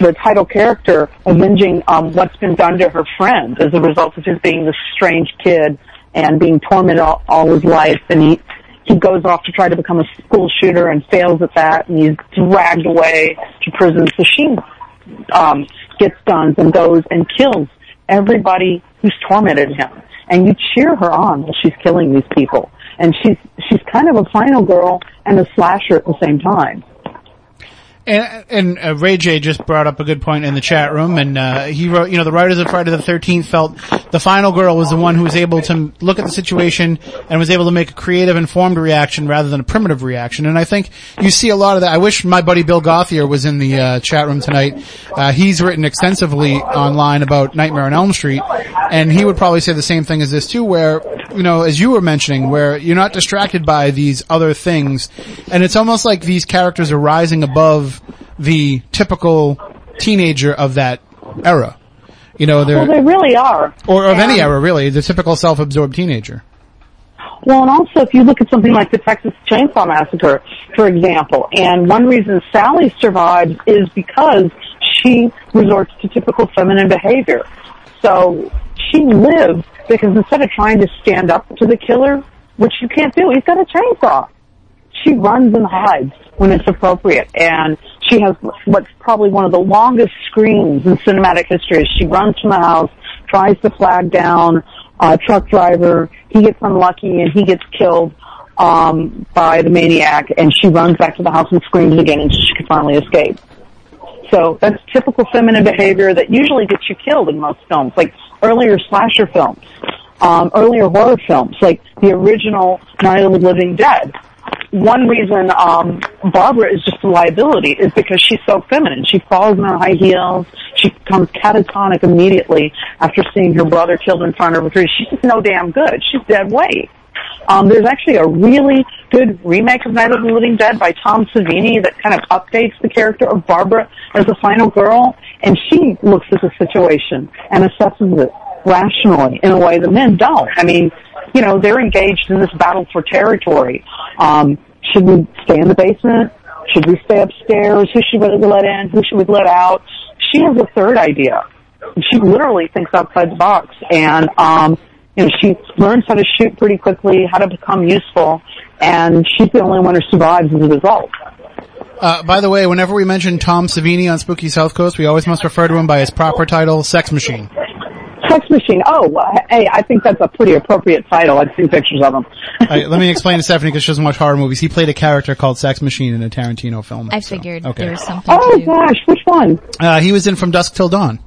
[SPEAKER 4] the title character avenging um, what's been done to her friend as a result of his being this strange kid and being tormented all, all his life. And he he goes off to try to become a school shooter and fails at that, and he's dragged away to prison. So she um, gets guns and goes and kills everybody who's tormented him. And you cheer her on while she's killing these people. And she's she's kind of a final girl and a slasher at the same time.
[SPEAKER 1] And, and uh, Ray J just brought up a good point in the chat room, and uh, he wrote, you know, the writers of Friday the Thirteenth felt the final girl was the one who was able to look at the situation and was able to make a creative, informed reaction rather than a primitive reaction. And I think you see a lot of that. I wish my buddy Bill Gothier was in the uh, chat room tonight. Uh, he's written extensively online about Nightmare on Elm Street, and he would probably say the same thing as this too, where you know, as you were mentioning, where you're not distracted by these other things, and it's almost like these characters are rising above the typical teenager of that era. You know, they're, well,
[SPEAKER 4] they really are.
[SPEAKER 1] or of any era really, the typical self-absorbed teenager.
[SPEAKER 4] Well, and also if you look at something like the Texas Chainsaw Massacre, for example, and one reason Sally survives is because she resorts to typical feminine behavior. So she lives because instead of trying to stand up to the killer, which you can't do, he's got a chainsaw. She runs and hides when it's appropriate, and she has what's probably one of the longest screams in cinematic history. She runs from the house, tries to flag down a truck driver. He gets unlucky and he gets killed um, by the maniac, and she runs back to the house and screams again, and she can finally escape. So that's typical feminine behavior that usually gets you killed in most films, like earlier slasher films, um, earlier horror films, like the original Night of the Living Dead. One reason um, Barbara is just a liability is because she's so feminine. She falls in her high heels. She becomes catatonic immediately after seeing her brother killed in front of her. She's no damn good. She's dead weight. Um, there's actually a really good remake of Night of the Living Dead by Tom Savini that kind of updates the character of Barbara as the final girl, and she looks at the situation and assesses it rationally in a way the men don't. I mean, you know, they're engaged in this battle for territory. Um, should we stay in the basement? Should we stay upstairs? Who should we let in? Who should we let out? She has a third idea. She literally thinks outside the box and, um, you know, she learns how to shoot pretty quickly, how to become useful, and she's the only one who survives as a result.
[SPEAKER 1] Uh, by the way, whenever we mention Tom Savini on Spooky South Coast, we always must refer to him by his proper title, Sex Machine.
[SPEAKER 4] Sex Machine. Oh, well, hey, I think that's a pretty appropriate title. I've seen pictures of him.
[SPEAKER 1] Uh, let me explain to Stephanie because she doesn't watch horror movies. He played a character called Sex Machine in a Tarantino film.
[SPEAKER 2] I
[SPEAKER 1] so,
[SPEAKER 2] figured
[SPEAKER 1] okay.
[SPEAKER 2] there was something
[SPEAKER 4] Oh
[SPEAKER 2] to
[SPEAKER 4] gosh, which one?
[SPEAKER 1] Uh, he was in From Dusk Till Dawn.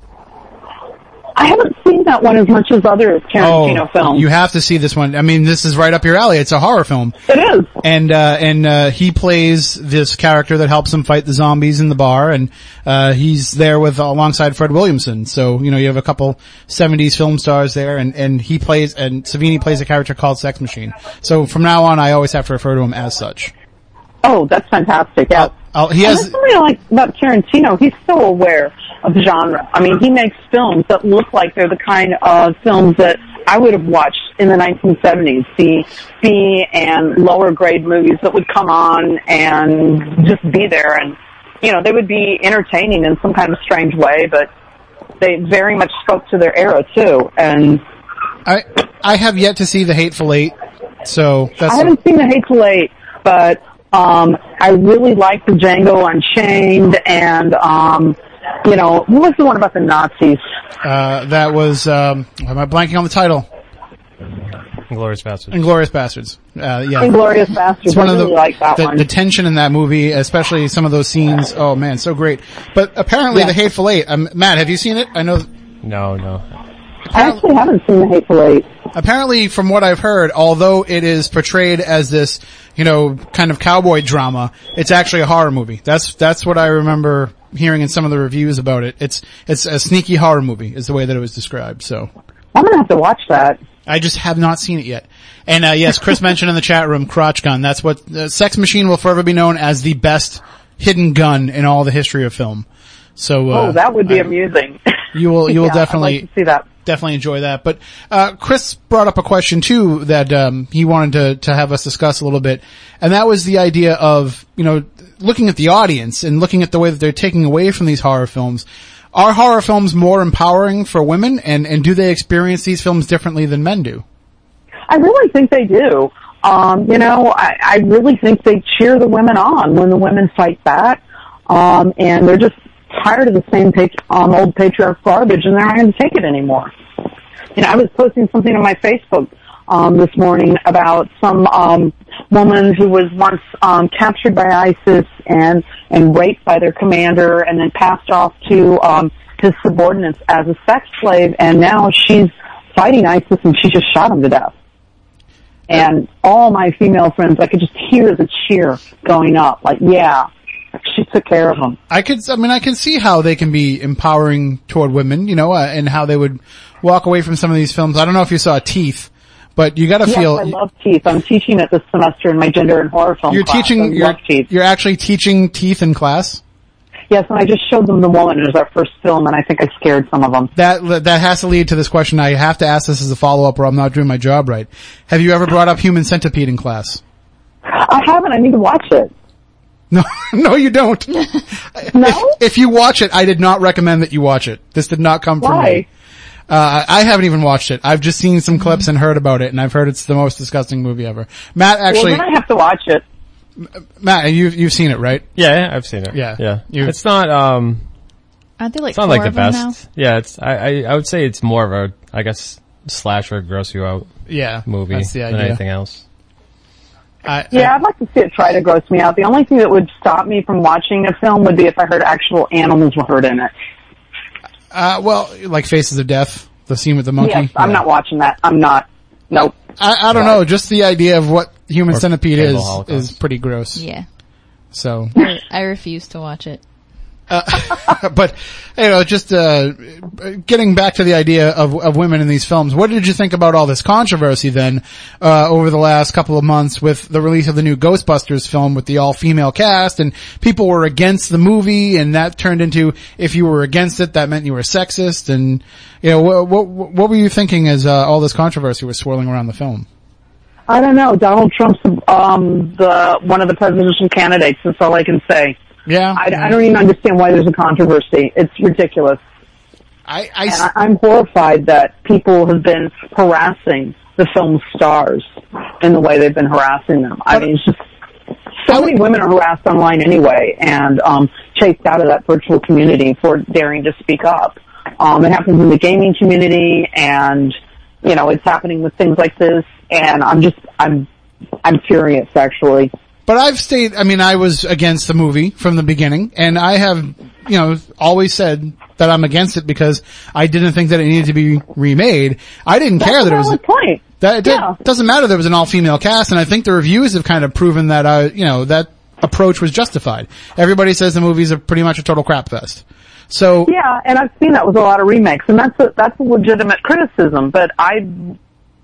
[SPEAKER 4] I haven't seen that one as much as other Tarantino films.
[SPEAKER 1] Oh, you have to see this one. I mean, this is right up your alley. It's a horror film.
[SPEAKER 4] it is.
[SPEAKER 1] and uh, and uh, he plays this character that helps him fight the zombies in the bar, and uh, he's there with alongside Fred Williamson. So you know you have a couple '70s film stars there, and and he plays and Savini plays a character called Sex Machine. So from now on, I always have to refer to him as such.
[SPEAKER 4] Oh, that's fantastic. Yeah.
[SPEAKER 1] I'll, he has
[SPEAKER 4] that's something I like about Tarantino. He's so aware of genre. I mean, he makes films that look like they're the kind of films that I would have watched in the 1970s. The B and lower grade movies that would come on and just be there, and you know, they would be entertaining in some kind of strange way, but they very much spoke to their era too. And
[SPEAKER 1] I I have yet to see the Hateful Eight, so that's
[SPEAKER 4] I haven't seen The Hateful Eight, but um, I really like the Django Unchained and um, you know, what was the one about the Nazis?
[SPEAKER 1] uh, that was um, am I blanking on the title?
[SPEAKER 3] Glorious Bastards.
[SPEAKER 1] Inglorious Bastards. Uh, yeah.
[SPEAKER 4] Inglorious Bastards.
[SPEAKER 1] It's one
[SPEAKER 4] I
[SPEAKER 1] of the,
[SPEAKER 4] really like that
[SPEAKER 1] the,
[SPEAKER 4] one.
[SPEAKER 1] the tension in that movie, especially some of those scenes. Oh man, so great. But apparently
[SPEAKER 4] Yeah.
[SPEAKER 1] the Hateful Eight, um, Matt, have you seen it? I know,
[SPEAKER 3] No, no.
[SPEAKER 4] I actually haven't seen The Hateful Eight.
[SPEAKER 1] apparently from what I've heard, although it is portrayed as this, you know, kind of cowboy drama, it's actually a horror movie. That's, that's what I remember hearing in some of the reviews about it. It's, it's a sneaky horror movie is the way that it was described, so.
[SPEAKER 4] I'm gonna have to watch that.
[SPEAKER 1] I just have not seen it yet. And uh, yes, Chris mentioned in the chat room, crotch gun. That's what uh, Sex Machine will forever be known as the best hidden gun in all the history of film. So uh,
[SPEAKER 4] oh, that would be
[SPEAKER 1] I-
[SPEAKER 4] amusing.
[SPEAKER 1] You will you will
[SPEAKER 4] Yeah,
[SPEAKER 1] definitely
[SPEAKER 4] like see that.
[SPEAKER 1] Definitely enjoy that. But uh, Chris brought up a question too that um, he wanted to to have us discuss a little bit, and that was the idea of you know looking at the audience and looking at the way that they're taking away from these horror films. Are horror films more empowering for women, and and do they experience these films differently than men do?
[SPEAKER 4] I really think they do. Um, you know, I, I really think they cheer the women on when the women fight back. Um, and they're just tired of the same um, old patriarch garbage and they're not going to take it anymore. You know, I was posting something on my Facebook um, this morning about some um, woman who was once um, captured by ISIS and and raped by their commander, and then passed off to um, his subordinates as a sex slave, and now she's fighting ISIS, and she just shot him to death. And all my female friends, I could just hear the cheer going up, like, yeah, she took care of him.
[SPEAKER 1] I could, I mean, I can see how they can be empowering toward women, you know, uh, and how they would walk away from some of these films. I don't know if you saw Teeth, but you got to
[SPEAKER 4] Yes,
[SPEAKER 1] feel
[SPEAKER 4] I love teeth. I'm teaching it this semester in my gender and horror film
[SPEAKER 1] you're
[SPEAKER 4] class. I
[SPEAKER 1] teaching. You're,
[SPEAKER 4] love teeth.
[SPEAKER 1] you're actually teaching Teeth in class.
[SPEAKER 4] Yes, and I just showed them The Woman It was our first film, and I think I scared some of them.
[SPEAKER 1] That that has to lead to this question. I have to ask this as a follow up, or I'm not doing my job right. Have you ever brought up Human Centipede in class?
[SPEAKER 4] I haven't. I need to watch it.
[SPEAKER 1] No, no, you don't.
[SPEAKER 4] No?
[SPEAKER 1] If, if you watch it, I did not recommend that you watch it. This did not come from
[SPEAKER 4] Why?
[SPEAKER 1] me. Uh, I haven't even watched it. I've just seen some clips and heard about it, and I've heard it's the most disgusting movie ever. Matt, actually,
[SPEAKER 4] well, then I have to watch it.
[SPEAKER 1] Matt, you've you've seen it, right?
[SPEAKER 3] Yeah, yeah, I've seen it.
[SPEAKER 1] Yeah.
[SPEAKER 3] yeah.
[SPEAKER 1] You-
[SPEAKER 3] it's not um,
[SPEAKER 2] Aren't there like
[SPEAKER 3] it's not like the
[SPEAKER 2] of now?
[SPEAKER 3] best. Yeah, it's I, I I would say it's more of a I guess slasher gross you out
[SPEAKER 1] Yeah,
[SPEAKER 3] movie
[SPEAKER 1] That's the
[SPEAKER 3] than anything else.
[SPEAKER 1] I,
[SPEAKER 4] Yeah, I'd like to see it try to gross me out. The only thing that would stop me from watching a film would be if I heard actual animals were hurt in it.
[SPEAKER 1] Uh, well, like Faces of Death, the scene with the monkey.
[SPEAKER 4] Yes, I'm
[SPEAKER 1] Yeah.
[SPEAKER 4] not watching that. I'm not. Nope.
[SPEAKER 1] I, I don't know. Just the idea of what Human
[SPEAKER 3] Or
[SPEAKER 1] Centipede is
[SPEAKER 3] Holocaust.
[SPEAKER 1] is pretty gross.
[SPEAKER 2] Yeah.
[SPEAKER 1] So,
[SPEAKER 2] I, I refuse to watch it.
[SPEAKER 1] but you know, just uh, getting back to the idea of of women in these films. What did you think about all this controversy then uh, over the last couple of months with the release of the new Ghostbusters film with the all female cast, and people were against the movie, and that turned into if you were against it, that meant you were sexist, and you know, what what, what were you thinking as uh, all this controversy was swirling around the film?
[SPEAKER 4] I don't know. Donald Trump's um, the one of the presidential candidates. That's all I can say.
[SPEAKER 1] Yeah,
[SPEAKER 4] I, I don't even understand why there's a controversy. It's ridiculous.
[SPEAKER 1] I, I,
[SPEAKER 4] And I, I'm horrified that people have been harassing the film stars in the way they've been harassing them. I mean, it's just so many women are harassed online anyway and um, chased out of that virtual community for daring to speak up. Um, it happens in the gaming community, and you know, it's happening with things like this. And I'm just, I'm, I'm furious actually.
[SPEAKER 1] But I've stayed, I mean, I was against the movie from the beginning, and I have, you know, always said that I'm against it because I didn't think that it needed to be remade. I didn't care that it was,
[SPEAKER 4] point.
[SPEAKER 1] that, it
[SPEAKER 4] Yeah.
[SPEAKER 1] doesn't matter there was an all-female cast, and I think the reviews have kind of proven that, uh, you know, that approach was justified. Everybody says the movie's a pretty much a total crap fest. So,
[SPEAKER 4] Yeah, and I've seen that with a lot of remakes, and that's a, that's a legitimate criticism. But I,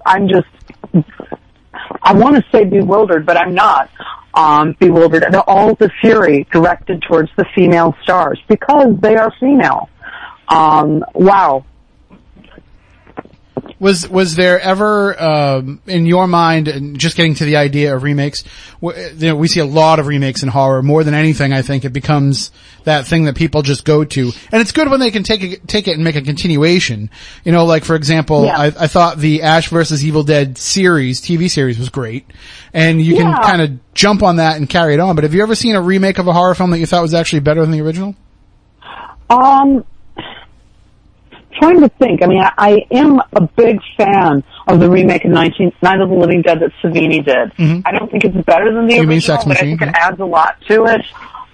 [SPEAKER 4] I'm just, I want to say bewildered, but I'm not um, bewildered and all the fury directed towards the female stars because they are female. Um, wow.
[SPEAKER 1] Was was there ever um, in your mind, and just getting to the idea of remakes? w- You know, we see a lot of remakes in horror. More than anything, I think it becomes that thing that people just go to, and it's good when they can take it, take it and make a continuation. You know, like for example,
[SPEAKER 4] Yeah.
[SPEAKER 1] I, I thought the Ash versus Evil Dead series, TV series, was great, and you can kind of jump on that and carry it on. But have you ever seen a remake of a horror film that you thought was actually better than the original?
[SPEAKER 4] Um, trying to think. I mean, I, I am a big fan of the remake of 19, Night of the Living Dead that Savini did. I don't think it's better than the
[SPEAKER 1] Mm-hmm. You mean
[SPEAKER 4] original,
[SPEAKER 1] Sex
[SPEAKER 4] but
[SPEAKER 1] Machine,
[SPEAKER 4] I think it adds a lot to it.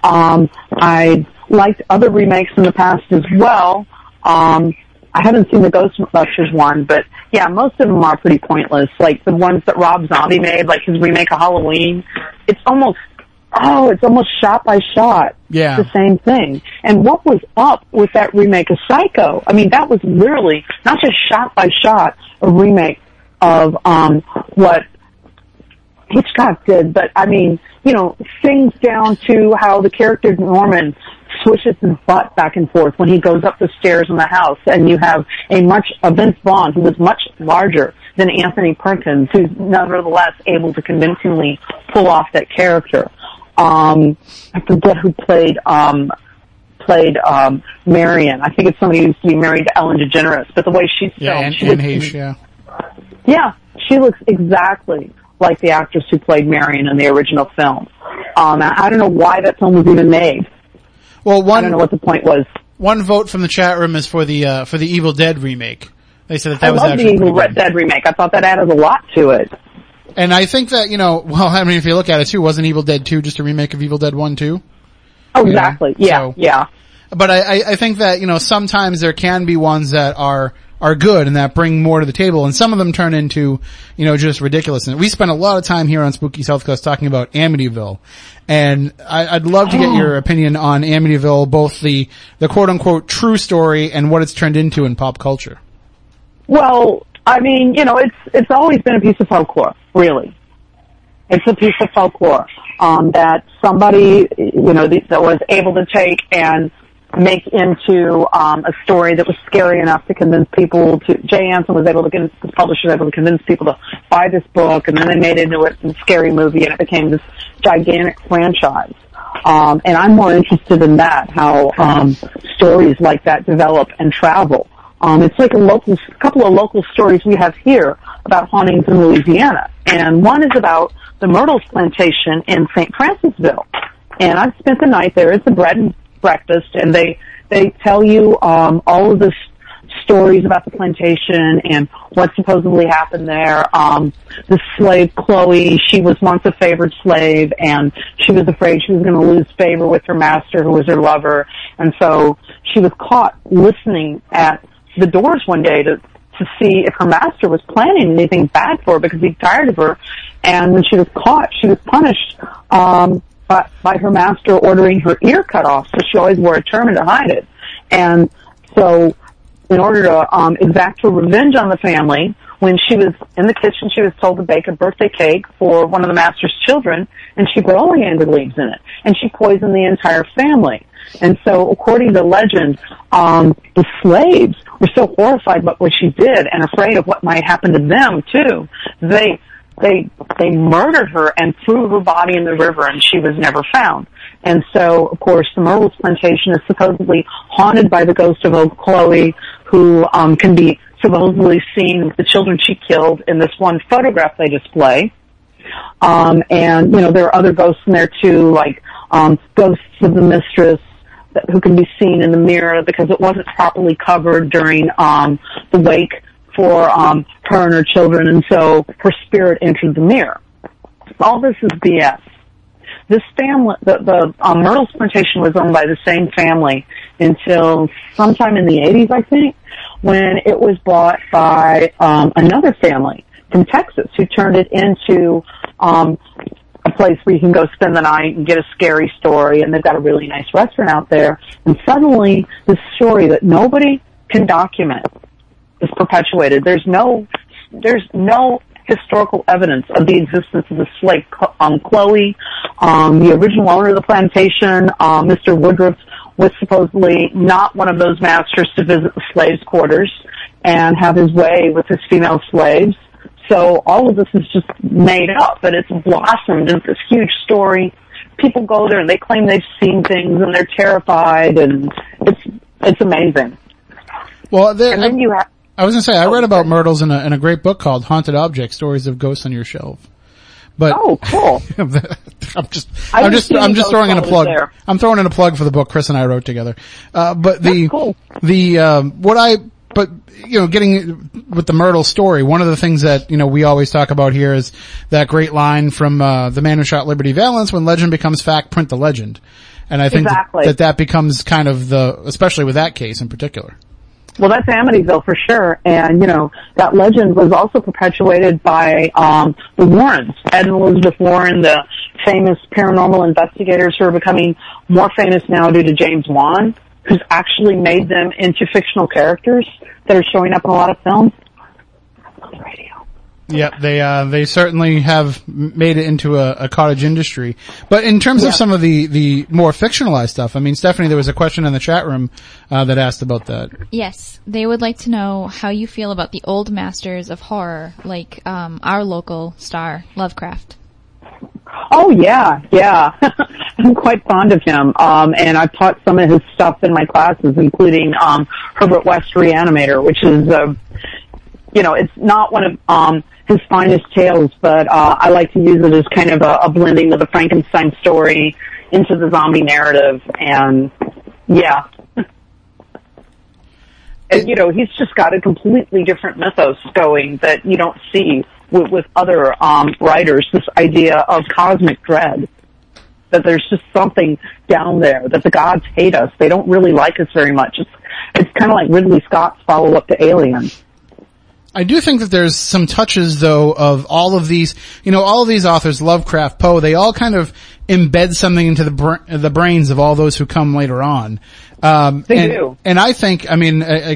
[SPEAKER 4] Um, I liked other remakes in the past as well. Um, I haven't seen the Ghostbusters one, but yeah, most of them are pretty pointless. Like the ones that Rob Zombie made, like his remake of Halloween. It's almost, oh, it's almost shot by shot
[SPEAKER 1] Yeah.
[SPEAKER 4] the same thing. And what was up with that remake of Psycho? I mean, that was literally not just shot by shot a remake of um what Hitchcock did, but I mean, you know, things down to how the character Norman swishes his butt back and forth when he goes up the stairs in the house, and you have a much a Vince Vaughn who was much larger than Anthony Perkins, who's nevertheless able to convincingly pull off that character. Um, I forget who played um, played um, Marion. I think it's somebody who used to be married to Ellen DeGeneres, but the way she's
[SPEAKER 1] Yeah,
[SPEAKER 4] filmed, she
[SPEAKER 1] and
[SPEAKER 4] looks
[SPEAKER 1] Heche, yeah.
[SPEAKER 4] yeah, she looks exactly like the actress who played Marion in the original film. Um, I don't know why that film was even made.
[SPEAKER 1] Well,
[SPEAKER 4] I don't know
[SPEAKER 1] one
[SPEAKER 4] what the point was.
[SPEAKER 1] one vote from the chat room is for the uh, for the Evil Dead remake. They said that that
[SPEAKER 4] I
[SPEAKER 1] was
[SPEAKER 4] love the Evil. Dead remake. I thought that added a lot to it.
[SPEAKER 1] And I think that, you know, well, I mean, if you look at it too, wasn't Evil Dead 2 just a remake of Evil Dead 1 too?
[SPEAKER 4] Oh, exactly. Yeah,
[SPEAKER 1] so-
[SPEAKER 4] yeah.
[SPEAKER 1] But I, I, I think that, you know, sometimes there can be ones that are, are good and that bring more to the table and some of them turn into, you know, just ridiculousness. We spent a lot of time here on Spooky South Coast talking about Amityville. And I, I'd love to get oh. your opinion on Amityville, both the, the quote unquote true story and what it's turned into in pop culture.
[SPEAKER 4] Well, I mean, you know, it's it's always been a piece of folklore, really. It's a piece of folklore um, that somebody, you know, that was able to take and make into um, a story that was scary enough to convince people to. Jay Anson was able to convince the publisher was able to convince people to buy this book, and then they made it into a scary movie, and it became this gigantic franchise. Um, and I'm more interested in that, how um, stories like that develop and travel. Um, it's like a local, a couple of local stories we have here about hauntings in Louisiana, and one is about the Myrtles plantation in St. Francisville. And I spent the night there. It's a bread and breakfast, and they they tell you um, all of the stories about the plantation and what supposedly happened there. Um, the slave Chloe, she was once a favored slave, and she was afraid she was going to lose favor with her master, who was her lover, and so she was caught listening at the doors one day to to see if her master was planning anything bad for her because he's tired of her. And when she was caught, she was punished um, by, by her master ordering her ear cut off. So she always wore a turban to hide it. And so, in order to um, exact her revenge on the family, when she was in the kitchen, she was told to bake a birthday cake for one of the master's children, and she put oleander leaves in it, and she poisoned the entire family. And so, according to legend, um, the slaves were so horrified by what she did and afraid of what might happen to them too. They they they murdered her and threw her body in the river, and she was never found. And so, of course, the Myrtles plantation is supposedly haunted by the ghost of old Chloe, who um, can be supposedly seen with the children she killed in this one photograph they display. Um, and you know, there are other ghosts in there too, like um, ghosts of the mistress, who can be seen in the mirror because it wasn't properly covered during um, the wake for um, her and her children, and so her spirit entered the mirror. All this is BS. This family, the, the um, Myrtles plantation was owned by the same family until sometime in the 80s, I think, when it was bought by um, another family from Texas who turned it into um, place where you can go spend the night and get a scary story and they've got a really nice restaurant out there and suddenly this story that nobody can document is perpetuated. There's no, there's no historical evidence of the existence of the slave um, Chloe. Um, the original owner of the plantation, uh, Mr. Woodruff, was supposedly not one of those masters to visit the slaves' quarters and have his way with his female slaves. So all of this is just made up, but it's blossomed into this huge story. People go there and they claim they've seen things and they're terrified and it's, it's amazing.
[SPEAKER 1] Well,
[SPEAKER 4] And then you have,
[SPEAKER 1] I was gonna say I read about Myrtles in a in a great book called Haunted Objects: Stories of Ghosts on Your Shelf. But
[SPEAKER 4] oh, cool.
[SPEAKER 1] I'm just I'm
[SPEAKER 4] just
[SPEAKER 1] just I'm just throwing in a plug.
[SPEAKER 4] there.
[SPEAKER 1] I'm throwing in a plug for the book Chris and I wrote together. Uh, but the
[SPEAKER 4] cool.
[SPEAKER 1] the um, what I but you know getting with the Myrtle story, one of the things that you know we always talk about here is that great line from uh, the man who shot Liberty Valance: "When legend becomes fact, print the legend." And I think that- that that becomes kind of the, especially with that case in particular.
[SPEAKER 4] Well, that's Amityville for sure. And, you know, that legend was also perpetuated by, um, the Warrens. Ed and Elizabeth Warren, the famous paranormal investigators who are becoming more famous now due to James Wan, who's actually made them into fictional characters that are showing up in a lot of films. On radio.
[SPEAKER 1] Yeah, they uh, they certainly have made it into a, a cottage industry. But in terms
[SPEAKER 4] Yeah.
[SPEAKER 1] of some of the the more fictionalized stuff, I mean, Stephanie, there was a question in the chat room uh, that asked about that.
[SPEAKER 2] Yes, they would like to know how you feel about the old masters of horror, like um, our local star Lovecraft.
[SPEAKER 4] Oh yeah, yeah. I'm quite fond of him. Um, and I've taught some of his stuff in my classes, including, um, Herbert West Reanimator, which is, uh, you know, it's not one of, um, his finest tales, but, uh, I like to use it as kind of a, a blending of the Frankenstein story into the zombie narrative. And yeah. And, you know, he's just got a completely different mythos going that you don't see with, with other um, writers. This idea of cosmic dread, that there's just something down there, that the gods hate us. They don't really like us very much. It's it's kind of like Ridley Scott's follow up to Alien.
[SPEAKER 1] I do think that there's some touches though of all of these, you know, all of these authors, Lovecraft, Poe, they all kind of embed something into the br- the brains of all those who come later on. Um,
[SPEAKER 4] They
[SPEAKER 1] and,
[SPEAKER 4] do.
[SPEAKER 1] And I think, I mean, uh, uh,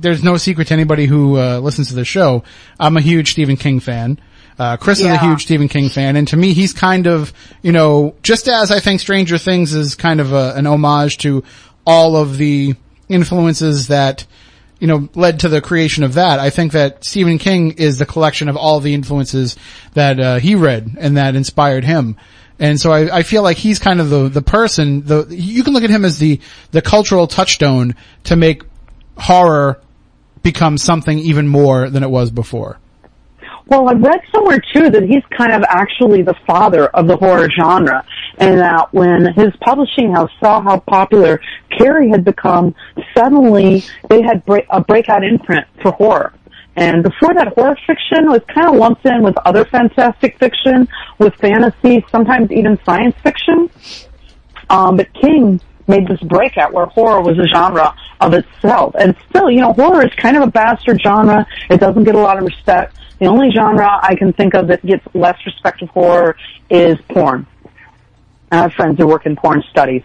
[SPEAKER 1] there's no secret to anybody who uh, listens to the show. I'm a huge Stephen King fan. Uh, Chris is a huge Stephen King fan, and to me, he's kind of, you know, just as I think Stranger Things is kind of a, an homage to all of the influences that, you know, led to the creation of that. I think that Stephen King is the collection of all the influences that uh, he read and that inspired him. And so I, I feel like he's kind of the the person. The you can look at him as the the cultural touchstone to make horror become something even more than it was before.
[SPEAKER 4] Well, I read somewhere too that he's kind of actually the father of the horror genre, and that when his publishing house saw how popular Carrie had become, suddenly they had break, a breakout imprint for horror. And before that, horror fiction was kind of lumped in with other fantastic fiction, with fantasy, sometimes even science fiction. Um, but King made this breakout where horror was a genre of itself. And still, you know, horror is kind of a bastard genre. It doesn't get a lot of respect. The only genre I can think of that gets less respect of horror is porn. I have friends who work in porn studies.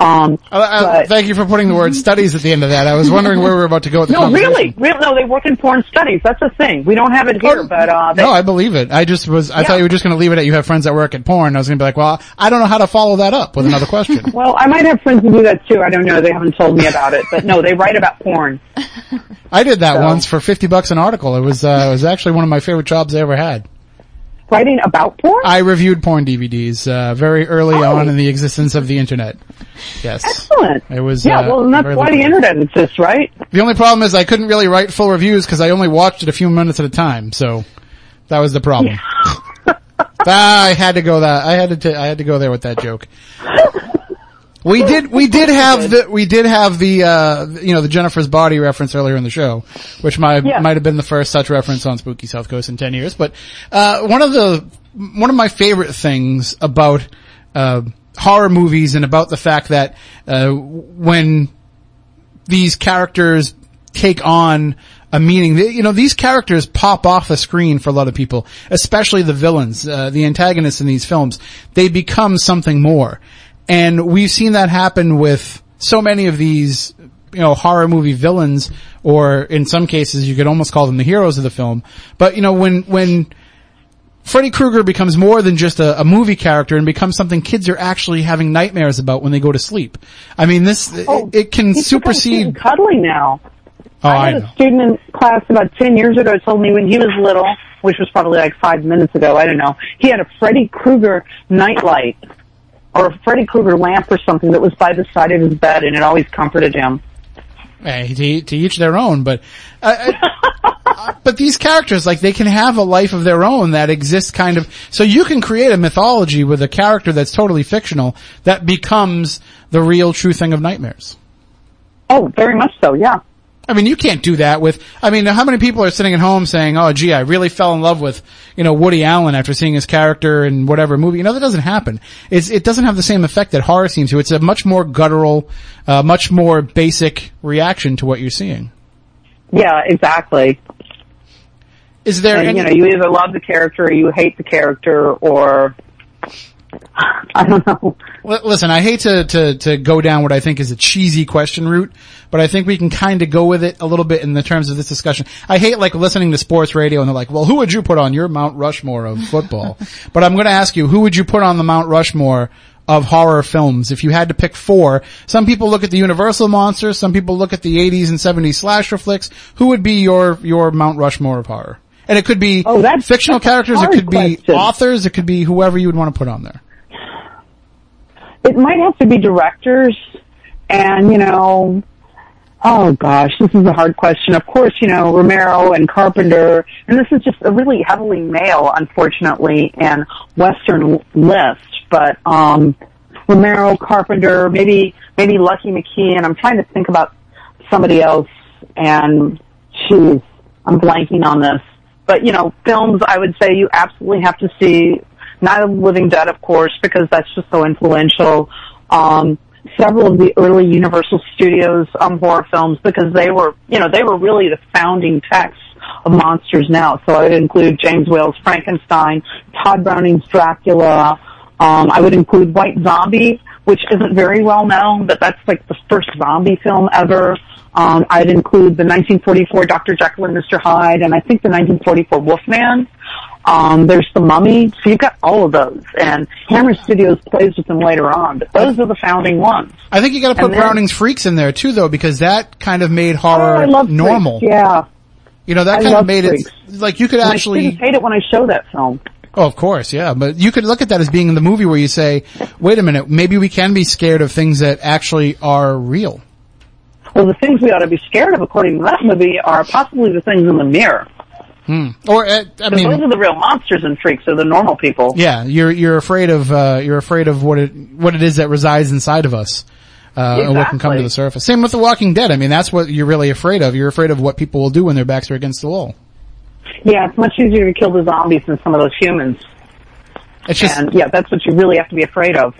[SPEAKER 4] Um,
[SPEAKER 1] Uh, uh, thank you for putting the word studies at the end of that. I was wondering where we were about to go with the
[SPEAKER 4] no, really, really, no, they work in porn studies. That's a thing. We don't have it here, but, uh, they,
[SPEAKER 1] no, I believe it. I just was, I
[SPEAKER 4] Yeah.
[SPEAKER 1] thought you were just going to leave it at you have friends that work at porn. I was going to be like, well, I don't know how to follow that up with another question.
[SPEAKER 4] well, I might have friends who do that too. I don't know. They haven't told me about it, but no, they write about porn.
[SPEAKER 1] I did that
[SPEAKER 4] So-
[SPEAKER 1] once for 50 bucks an article. It was, uh, it was actually one of my favorite jobs I ever had.
[SPEAKER 4] Writing about porn?
[SPEAKER 1] I reviewed porn DVDs, uh, very early
[SPEAKER 4] Oh.
[SPEAKER 1] on in the existence of the internet. Yes.
[SPEAKER 4] Excellent.
[SPEAKER 1] It was,
[SPEAKER 4] Yeah,
[SPEAKER 1] uh,
[SPEAKER 4] well, and that's why the internet exists, right?
[SPEAKER 1] The only problem is I couldn't really write full reviews because I only watched it a few minutes at a time. So that was the problem. I had to go that I had to t- I had to go there with that joke. We did we did have the we did have the uh you know the Jennifer's body reference earlier in the show, which might
[SPEAKER 4] Yeah.
[SPEAKER 1] might have been the first such reference on Spooky South Coast in ten years. But uh one of the one of my favorite things about uh horror movies and about the fact that uh when these characters take on a meaning. You know, these characters pop off the screen for a lot of people, especially the villains, uh, the antagonists in these films. They become something more. And we've seen that happen with so many of these, you know, horror movie villains, or in some cases you could almost call them the heroes of the film. But, you know, when, when Freddy Krueger becomes more than just a, a movie character and becomes something kids are actually having nightmares about when they go to sleep. I mean, this,
[SPEAKER 4] Oh,
[SPEAKER 1] it, it can supersede,
[SPEAKER 4] cuddling now.
[SPEAKER 1] oh,
[SPEAKER 4] I
[SPEAKER 1] I
[SPEAKER 4] had
[SPEAKER 1] know.
[SPEAKER 4] a student in class about 10 years ago told me when he was little, which was probably like five minutes ago, I don't know, he had a Freddy Krueger nightlight or a Freddy Krueger lamp or something that was by the side of his bed and it always comforted him.
[SPEAKER 1] Hey, to, to each their own, but, uh, uh, but these characters, like, they can have a life of their own that exists kind of, so you can create a mythology with a character that's totally fictional that becomes the real true thing of nightmares.
[SPEAKER 4] Oh, very much so, yeah.
[SPEAKER 1] I mean, you can't do that with, I mean, how many people are sitting at home saying, oh gee, I really fell in love with, you know, Woody Allen after seeing his character in whatever movie. You know, that doesn't happen. It's, it doesn't have the same effect that horror seems to. It's a much more guttural, uh, much more basic reaction to what you're seeing.
[SPEAKER 4] Yeah, exactly.
[SPEAKER 1] Is there
[SPEAKER 4] And
[SPEAKER 1] any,
[SPEAKER 4] you know, you either love the character or you hate the character or, I don't know.
[SPEAKER 1] Listen, I hate to, to, to go down what I think is a cheesy question route, but I think we can kind of go with it a little bit in the terms of this discussion. I hate like listening to sports radio and they're like, well, who would you put on your Mount Rushmore of football? but I'm going to ask you, who would you put on the Mount Rushmore of horror films if you had to pick four? Some people look at the Universal monsters, some people look at the 80s and 70s slasher flicks. Who would be your, your Mount Rushmore of horror? And it could be
[SPEAKER 4] Oh, that's-
[SPEAKER 1] fictional
[SPEAKER 4] that's
[SPEAKER 1] characters, it could be authors, it could be whoever you would want to put on there.
[SPEAKER 4] It might have to be directors and, you know, oh gosh, this is a hard question. Of course, you know, Romero and Carpenter, and this is just a really heavily male, unfortunately, and Western list, but, um, Romero, Carpenter, maybe, maybe Lucky McKee. I'm trying to think about somebody else and geez, I'm blanking on this. But, you know, films I would say you absolutely have to see Night of the Living Dead, of course, because that's just so influential. Um, several of the early Universal Studios um, horror films because they were, you know, they were really the founding texts of monsters now. So I would include James Whale's Frankenstein, Tod Browning's Dracula. Um, I would include White Zombie, which isn't very well known, but that's like the first zombie film ever. Um, I'd include the 1944 Dr. Jekyll and Mr. Hyde, and I think the 1944 Wolfman. Um, there's the Mummy. So you've got all of those, and Hammer Studios plays with them later on. But those are the founding ones.
[SPEAKER 1] I think you got to put
[SPEAKER 4] then-
[SPEAKER 1] Browning's Freaks in there too, though, because that kind of made
[SPEAKER 4] Oh, I
[SPEAKER 1] horror
[SPEAKER 4] love
[SPEAKER 1] normal.
[SPEAKER 4] Freaks, Yeah,
[SPEAKER 1] You know, that
[SPEAKER 4] I
[SPEAKER 1] kind of made
[SPEAKER 4] Freaks.
[SPEAKER 1] it like you could
[SPEAKER 4] my
[SPEAKER 1] actually.
[SPEAKER 4] hate it when I show that film.
[SPEAKER 1] Oh, of course, yeah. But you could look at that as being in the movie where you say, "Wait a minute, maybe we can be scared of things that actually are real."
[SPEAKER 4] Well, the things we ought to be scared of, according to that movie, are possibly the things in the mirror.
[SPEAKER 1] Or, uh, I mean,
[SPEAKER 4] those are the real monsters and freaks, are the normal people.
[SPEAKER 1] yeah, you're you're afraid of uh, you're afraid of what it what it is that resides inside of us. Uh, and what can come to the surface. Same with The Walking Dead. I mean, that's what you're really afraid of. You're afraid of what people will do when their backs are against the wall.
[SPEAKER 4] Yeah, it's much easier to kill the zombies than some of those humans.
[SPEAKER 1] It's just,
[SPEAKER 4] And yeah, that's what you really have to be afraid of.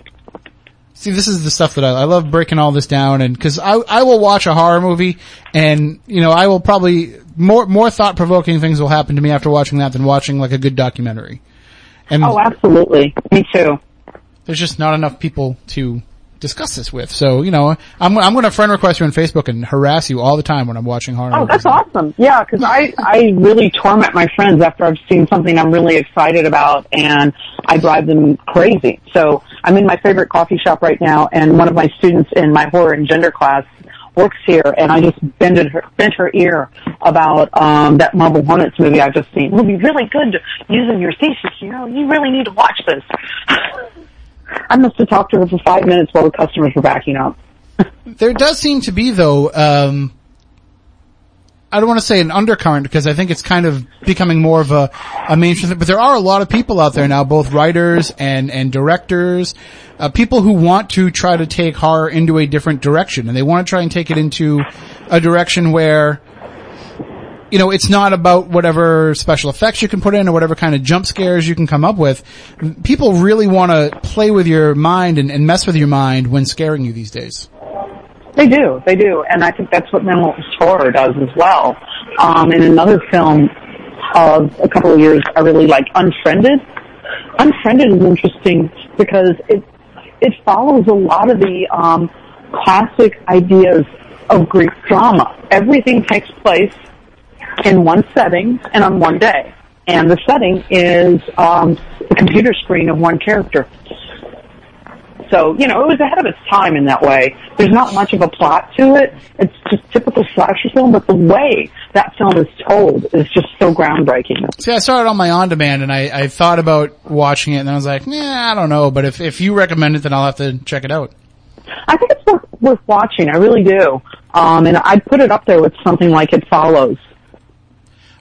[SPEAKER 1] See, this is the stuff that I, I love breaking all this down, and because I I will watch a horror movie, and you know I will probably more more thought provoking things will happen to me after watching that than watching like a good documentary. And
[SPEAKER 4] Oh, absolutely. Me too.
[SPEAKER 1] there's just not enough people to discuss this with. So you know I'm I'm going to friend request you on Facebook and harass you all the time when I'm watching horror.
[SPEAKER 4] Oh, that's awesome. Yeah, because I, I really torment my friends after I've seen something I'm really excited about and I drive them crazy. So I'm in my favorite coffee shop right now and one of my students in my horror and gender class works here and I just bended her, bent her ear about, um, that Marble Hornets movie I've just seen. It'll be really good using your thesis, you know, you really need to watch this. I must have talked to her for five minutes while the customers were backing up.
[SPEAKER 1] There does seem to be though, um, I don't want to say an undercurrent because I think it's kind of becoming more of a, a mainstream but there are a lot of people out there now, both writers and, and directors, uh, people who want to try to take horror into a different direction and they want to try and take it into a direction where, you know, it's not about whatever special effects you can put in or whatever kind of jump scares you can come up with. People really want to play with your mind and, and mess with your mind when scaring you these days.
[SPEAKER 4] They do, they do, and I think that's what mental horror does as well. Um, in another film of a couple of years, I really like Unfriended. Unfriended is interesting because it it follows a lot of the um, classic ideas of Greek drama. Everything takes place in one setting and on one day, and the setting is um, the computer screen of one character. So, you know, it was ahead of its time in that way. There's not much of a plot to it. It's just typical slasher film, but the way that film is told is just so groundbreaking.
[SPEAKER 1] See, I saw it on my on-demand and I, I thought about watching it and I was like, nah, I don't know, but if, if you recommend it, then I'll have to check it out.
[SPEAKER 4] I think it's worth, worth watching. I really do. Um, and I'd put it up there with something like It Follows.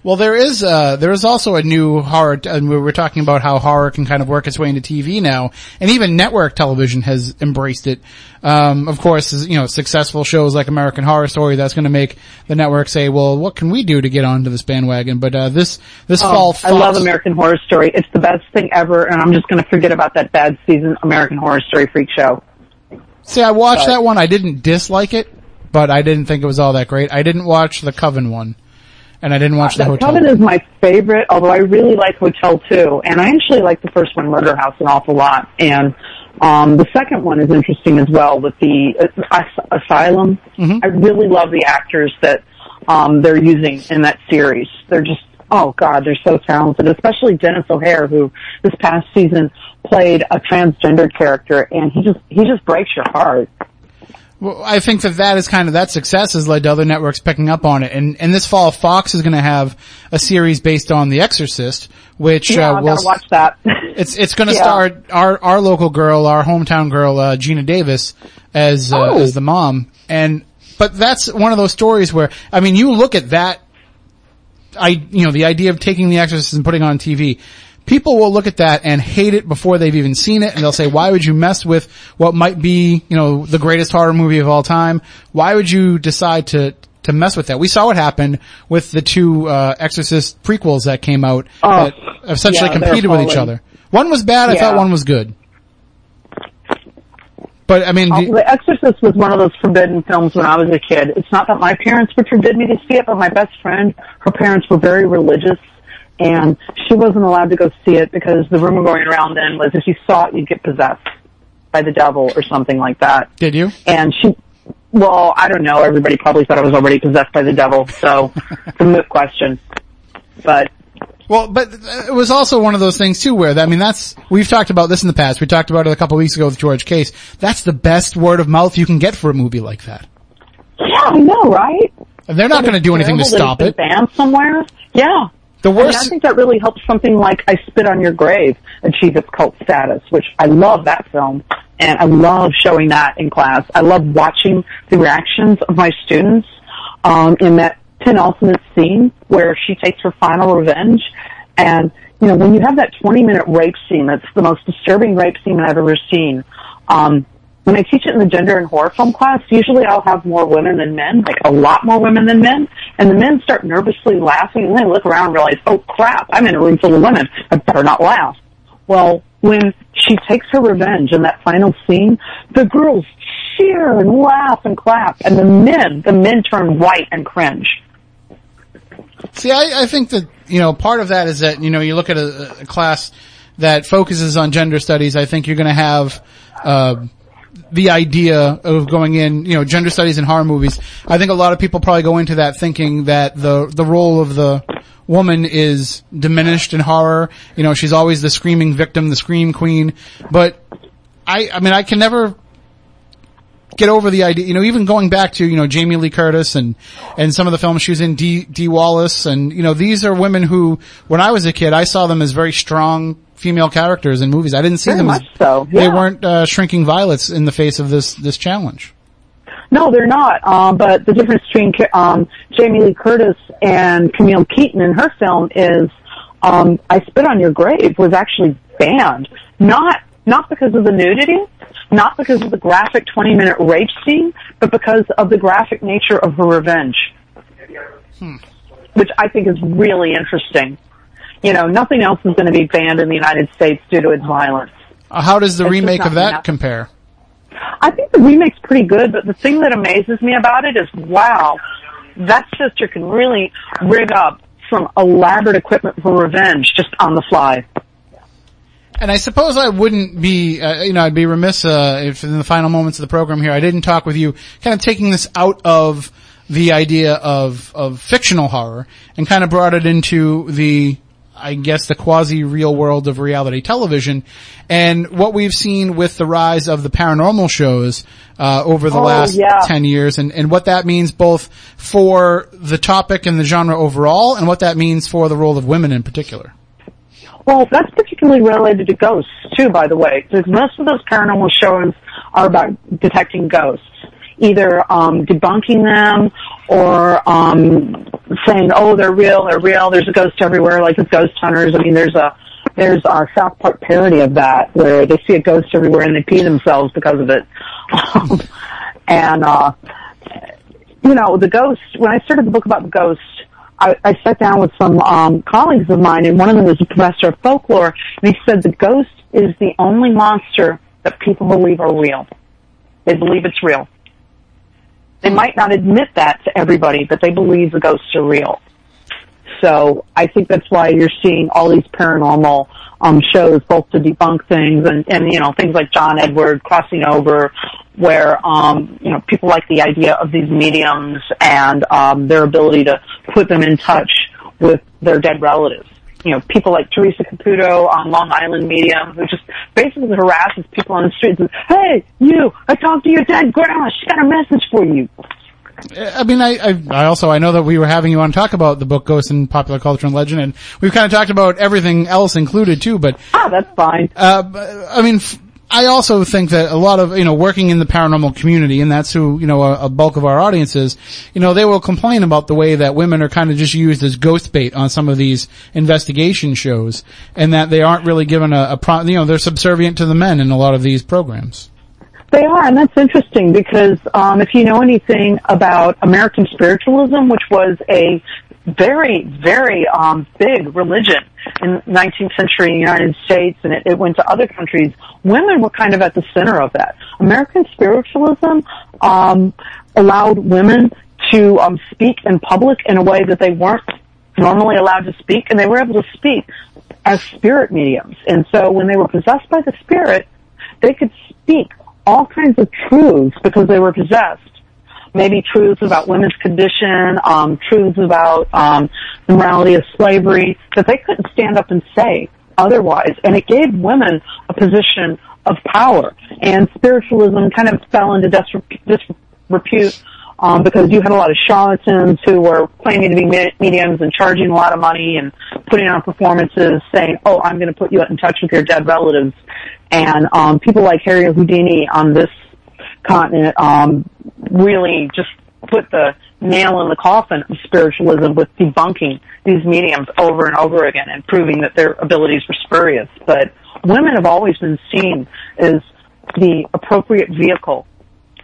[SPEAKER 1] Well, there is, uh, there is also a new horror, and we were talking about how horror can kind of work its way into TV now, and even network television has embraced it. Um, of course, you know, successful shows like American Horror Story, that's gonna make the network say, well, what can we do to get onto this bandwagon? But, uh, this, this fall,
[SPEAKER 4] Oh, I love American Horror Story. It's the best thing ever, and I'm just going to forget about that bad season American Horror Story freak show.
[SPEAKER 1] See, I watched that one, I didn't dislike it, but I didn't think it was all that great. I didn't watch the Coven one. And I didn't watch the hotel.
[SPEAKER 4] Coven is my favorite, although I really like Hotel 2. And I actually like the first one, Murder House, an awful lot. And um, the second one is interesting as well with the uh, as- Asylum. I really love the actors that um, they're using in that series. They're just, oh God, they're so talented, especially Denis O'Hare, who this past season played a transgender character, and he just, he just breaks your heart.
[SPEAKER 1] Well, I think that that is kind of, that success has led to other networks picking up on it. And, and this fall, Fox is going to have a series based on The Exorcist, which,
[SPEAKER 4] Yeah,
[SPEAKER 1] uh,
[SPEAKER 4] I
[SPEAKER 1] will,
[SPEAKER 4] gotta watch that.
[SPEAKER 1] it's, it's going to
[SPEAKER 4] Yeah.
[SPEAKER 1] star our, our local girl, our hometown girl, uh, Geena Davis as, uh,
[SPEAKER 4] Oh.
[SPEAKER 1] as the mom. And, but that's one of those stories where, I mean, you look at that, I, you know, the idea of taking The Exorcist and putting it on TV, people will look at that and hate it before they've even seen it and they'll say, why would you mess with what might be, you know, the greatest horror movie of all time? Why would you decide to, to mess with that? We saw what happened with the two, uh, Exorcist prequels that came out
[SPEAKER 4] Oh,
[SPEAKER 1] that essentially
[SPEAKER 4] yeah,
[SPEAKER 1] competed with each other. One was bad, I thought one was good. But I mean,
[SPEAKER 4] Uh, The Exorcist was one of those forbidden films when I was a kid. It's not that my parents would forbid me to see it, but my best friend, her parents were very religious, and she wasn't allowed to go see it because the rumor going around then was if you saw it, you'd get possessed by the devil or something like that.
[SPEAKER 1] did you?
[SPEAKER 4] And she, well, I don't know. Everybody probably thought I was already possessed by the devil, so it's a moot question. But
[SPEAKER 1] Well, but it was also one of those things too where, I mean, that's, we've talked about this in the past. We talked about it a couple weeks ago with George Case. That's the best word of mouth you can get for a movie like that.
[SPEAKER 4] Yeah, I know, right?
[SPEAKER 1] And they're not going to do anything to stop it.
[SPEAKER 4] Banned somewhere. Yeah.
[SPEAKER 1] The
[SPEAKER 4] I, mean, I think that really helps something like I Spit on Your Grave achieve its cult status, which I love that film. And I love showing that in class. I love watching the reactions of my students um, in that penultimate scene where she takes her final revenge. And, you know, when you have that 20 minute rape scene, that's the most disturbing rape scene I've ever seen. Um, when I teach it in the gender and horror film class, usually I'll have more women than men, like a lot more women than men, and the men start nervously laughing and then I look around and realize, oh crap, I'm in a room full of women. I better not laugh. Well, when she takes her revenge in that final scene, the girls cheer and laugh and clap, and the men, the men turn white and cringe.
[SPEAKER 1] see, I, I think that, you know, part of that is that, you know, you look at a, a class that focuses on gender studies, I think you're going to have, uh, the idea of going in, you know, gender studies in horror movies. I think a lot of people probably go into that thinking that the, the role of the woman is diminished in horror. You know, she's always the screaming victim, the scream queen. But I, I mean, I can never get over the idea, you know, even going back to, you know, Jamie Lee Curtis and, and some of the films she was in, D. D. Wallace, and, you know, these are women who, when I was a kid, I saw them as very strong female characters in movies. I didn't see
[SPEAKER 4] Very
[SPEAKER 1] them as,
[SPEAKER 4] so,
[SPEAKER 1] they weren't, uh, shrinking violets in the face of this, this challenge.
[SPEAKER 4] No, they're not. Um, but the difference between um, Jamie Lee Curtis and Camille Keaton in her film is um, "I Spit on Your Grave" was actually banned, not not because of the nudity, not because of the graphic twenty-minute rape scene, but because of the graphic nature of her revenge, hmm. which I think is really interesting. You know, nothing else is going to be banned in the United States due to its violence.
[SPEAKER 1] Uh, how does the
[SPEAKER 4] It's
[SPEAKER 1] remake of that
[SPEAKER 4] enough.
[SPEAKER 1] compare?
[SPEAKER 4] I think the remake's pretty good, but the thing that amazes me about it is, wow, that sister can really rig up some elaborate equipment for revenge just on the fly.
[SPEAKER 1] And I suppose I wouldn't be, uh, you know, I'd be remiss uh, if in the final moments of the program here I didn't talk with you, kind of taking this out of the idea of of fictional horror and kind of brought it into the, I guess, the quasi real world of reality television, and what we've seen with the rise of the paranormal shows uh, over the
[SPEAKER 4] Oh,
[SPEAKER 1] last
[SPEAKER 4] yeah.
[SPEAKER 1] ten years, and and what that means both for the topic and the genre overall, and what that means for the role of women in particular.
[SPEAKER 4] Well, that's particularly related to ghosts too, by the way, because most of those paranormal shows are about detecting ghosts, either um, debunking them or um, saying, "Oh, they're real, they're real." There's a ghost everywhere, like with Ghost Hunters. I mean, there's a there's a South Park parody of that where they see a ghost everywhere and they pee themselves because of it. Um, and uh, you know, the ghost. When I started the book about the ghost, I, I sat down with some um, colleagues of mine, and one of them was a professor of folklore, and he said the ghost is the only monster that people believe are real. They believe it's real. They might not admit that to everybody, but they believe the ghosts are real. So I think that's why you're seeing all these paranormal um, shows, both to debunk things and, and you know things like John Edward crossing over, where um, you know people like the idea of these mediums and um, their ability to put them in touch with their dead relatives. You know, people like Teresa Caputo on Long Island Medium, who just basically harasses people on the streets and, hey, you, I talked to your dead grandma, she got a message for you.
[SPEAKER 1] I mean, I, I, I also, I know that we were having you on to talk about the book Ghosts in Popular Culture and Legend, and we've kind of talked about everything else included too, but,
[SPEAKER 4] Ah, that's fine.
[SPEAKER 1] uh, I mean, f- I also think that a lot of, you know, working in the paranormal community, and that's who, you know, a, a bulk of our audience is, you know, they will complain about the way that women are kind of just used as ghost bait on some of these investigation shows, and that they aren't really given a, a pro, you know, they're subservient to the men in a lot of these programs.
[SPEAKER 4] They are, and that's interesting because um, if you know anything about American spiritualism, which was a very, very um, big religion in 19th century United States, and it, it went to other countries. Women were kind of at the center of that. American spiritualism um, allowed women to um, speak in public in a way that they weren't normally allowed to speak, and they were able to speak as spirit mediums. And so when they were possessed by the spirit, they could speak all kinds of truths because they were possessed. maybe truths about women's condition, um, truths about um, the morality of slavery that they couldn't stand up and say otherwise. And it gave women a position of power. And spiritualism kind of fell into disrepute um, because you had a lot of charlatans who were claiming to be mediums and charging a lot of money and putting on performances saying, oh, I'm going to put you in touch with your dead relatives. And um, people like Harry Houdini on this continent um, really just put the nail in the coffin of spiritualism with debunking these mediums over and over again and proving that their abilities were spurious. But women have always been seen as the appropriate vehicle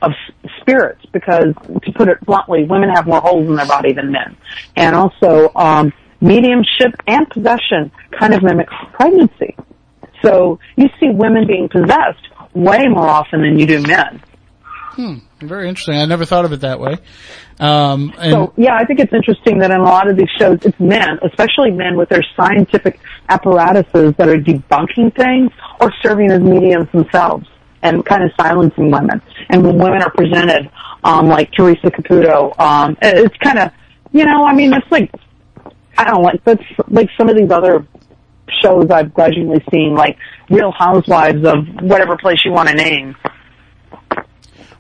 [SPEAKER 4] of spirits because, to put it bluntly, women have more holes in their body than men. And also, um, mediumship and possession kind of mimics pregnancy. So you see women being possessed way more often than you do men.
[SPEAKER 1] Hmm. Very interesting. I never thought of it that way. Um,
[SPEAKER 4] so yeah, I think it's interesting that in a lot of these shows, it's men, especially men with their scientific apparatuses that are debunking things or serving as mediums themselves and kind of silencing women. And when women are presented, um, like Teresa Caputo, um, it's kind of, you know, I mean, it's like, I don't like, that's like some of these other shows I've grudgingly seen, like Real Housewives of whatever place you want to name.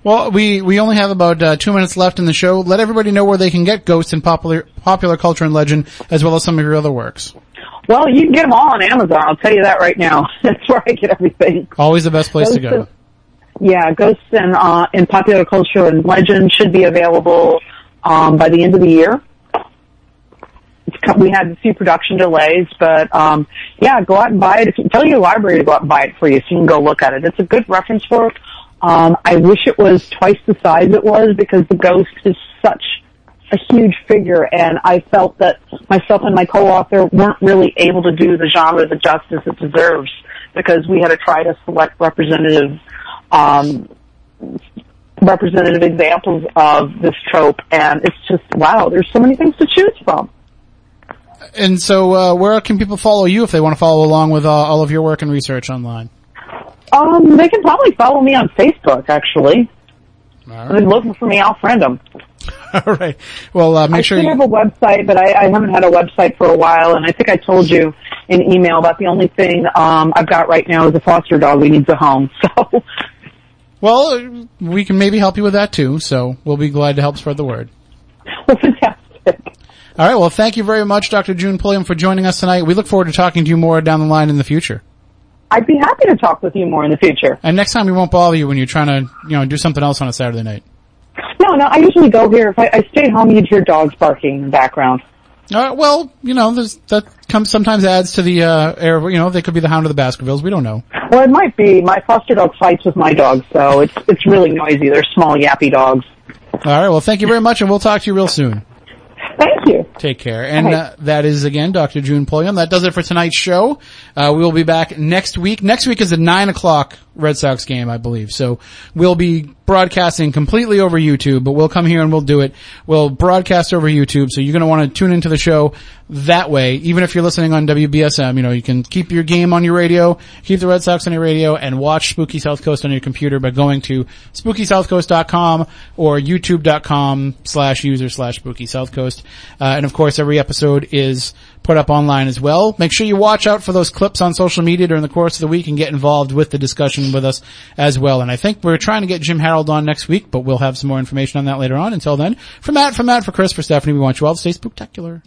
[SPEAKER 1] Well, we, we only have about uh, two minutes left in the show. Let everybody know where they can get Ghosts in popular popular culture and legend, as well as some of your other works.
[SPEAKER 4] Well, you can get them all on Amazon. I'll tell you that right now. That's where I get everything.
[SPEAKER 1] Always the best place Ghosts to go.
[SPEAKER 4] In, yeah, Ghosts in, uh, in popular culture and legend should be available um, by the end of the year. we had a few production delays, but um, yeah, go out and buy it. If you, tell your library to go out and buy it for you, so you can go look at it. It's a good reference work. Um, I wish it was twice the size it was because the ghost is such a huge figure and I felt that myself and my co-author weren't really able to do the genre the justice it deserves because we had to try to select representative um, representative examples of this trope and it's just wow there's so many things to choose from
[SPEAKER 1] and so uh, where can people follow you if they want to follow along with uh, all of your work and research online
[SPEAKER 4] um, they can probably follow me on Facebook, actually. All right. They're looking for me, I'll friend them.
[SPEAKER 1] All right. Well, uh, make
[SPEAKER 4] I
[SPEAKER 1] sure you
[SPEAKER 4] have a website, but I, I haven't had a website for a while, and I think I told you in email about the only thing um, I've got right now is a foster dog who needs a home. So.
[SPEAKER 1] Well, we can maybe help you with that too. So we'll be glad to help spread the word.
[SPEAKER 4] Well, fantastic.
[SPEAKER 1] All right. Well, thank you very much, Dr. June Pulliam, for joining us tonight. We look forward to talking to you more down the line in the future.
[SPEAKER 4] I'd be happy to talk with you more in the future.
[SPEAKER 1] And next time we won't bother you when you're trying to, you know, do something else on a Saturday night.
[SPEAKER 4] No, no, I usually go here. If I, I stay at home, you'd hear dogs barking in the background.
[SPEAKER 1] Uh, well, you know, that comes sometimes adds to the uh, air. You know, they could be the hound of the Baskervilles. We don't know.
[SPEAKER 4] Well, it might be. My foster dog fights with my dog, so it's it's really noisy. They're small, yappy dogs.
[SPEAKER 1] All right. Well, thank you very much, and we'll talk to you real soon.
[SPEAKER 4] Thank you.
[SPEAKER 1] Take care. And uh, that is again Dr. June Pulliam. That does it for tonight's show. Uh, we will be back next week. Next week is a nine o'clock Red Sox game, I believe. So we'll be broadcasting completely over YouTube, but we'll come here and we'll do it. We'll broadcast over YouTube, so you're going to want to tune into the show that way. Even if you're listening on WBSM, you know, you can keep your game on your radio, keep the Red Sox on your radio, and watch Spooky South Coast on your computer by going to SpookySouthCoast.com or YouTube.com slash user slash Spooky South Coast. Uh, and of course, every episode is put up online as well. Make sure you watch out for those clips on social media during the course of the week and get involved with the discussion with us as well. And I think we're trying to get Jim Harold on next week, but we'll have some more information on that later on. Until then, for Matt, for Matt, for Chris, for Stephanie, we want you all to stay spectacular.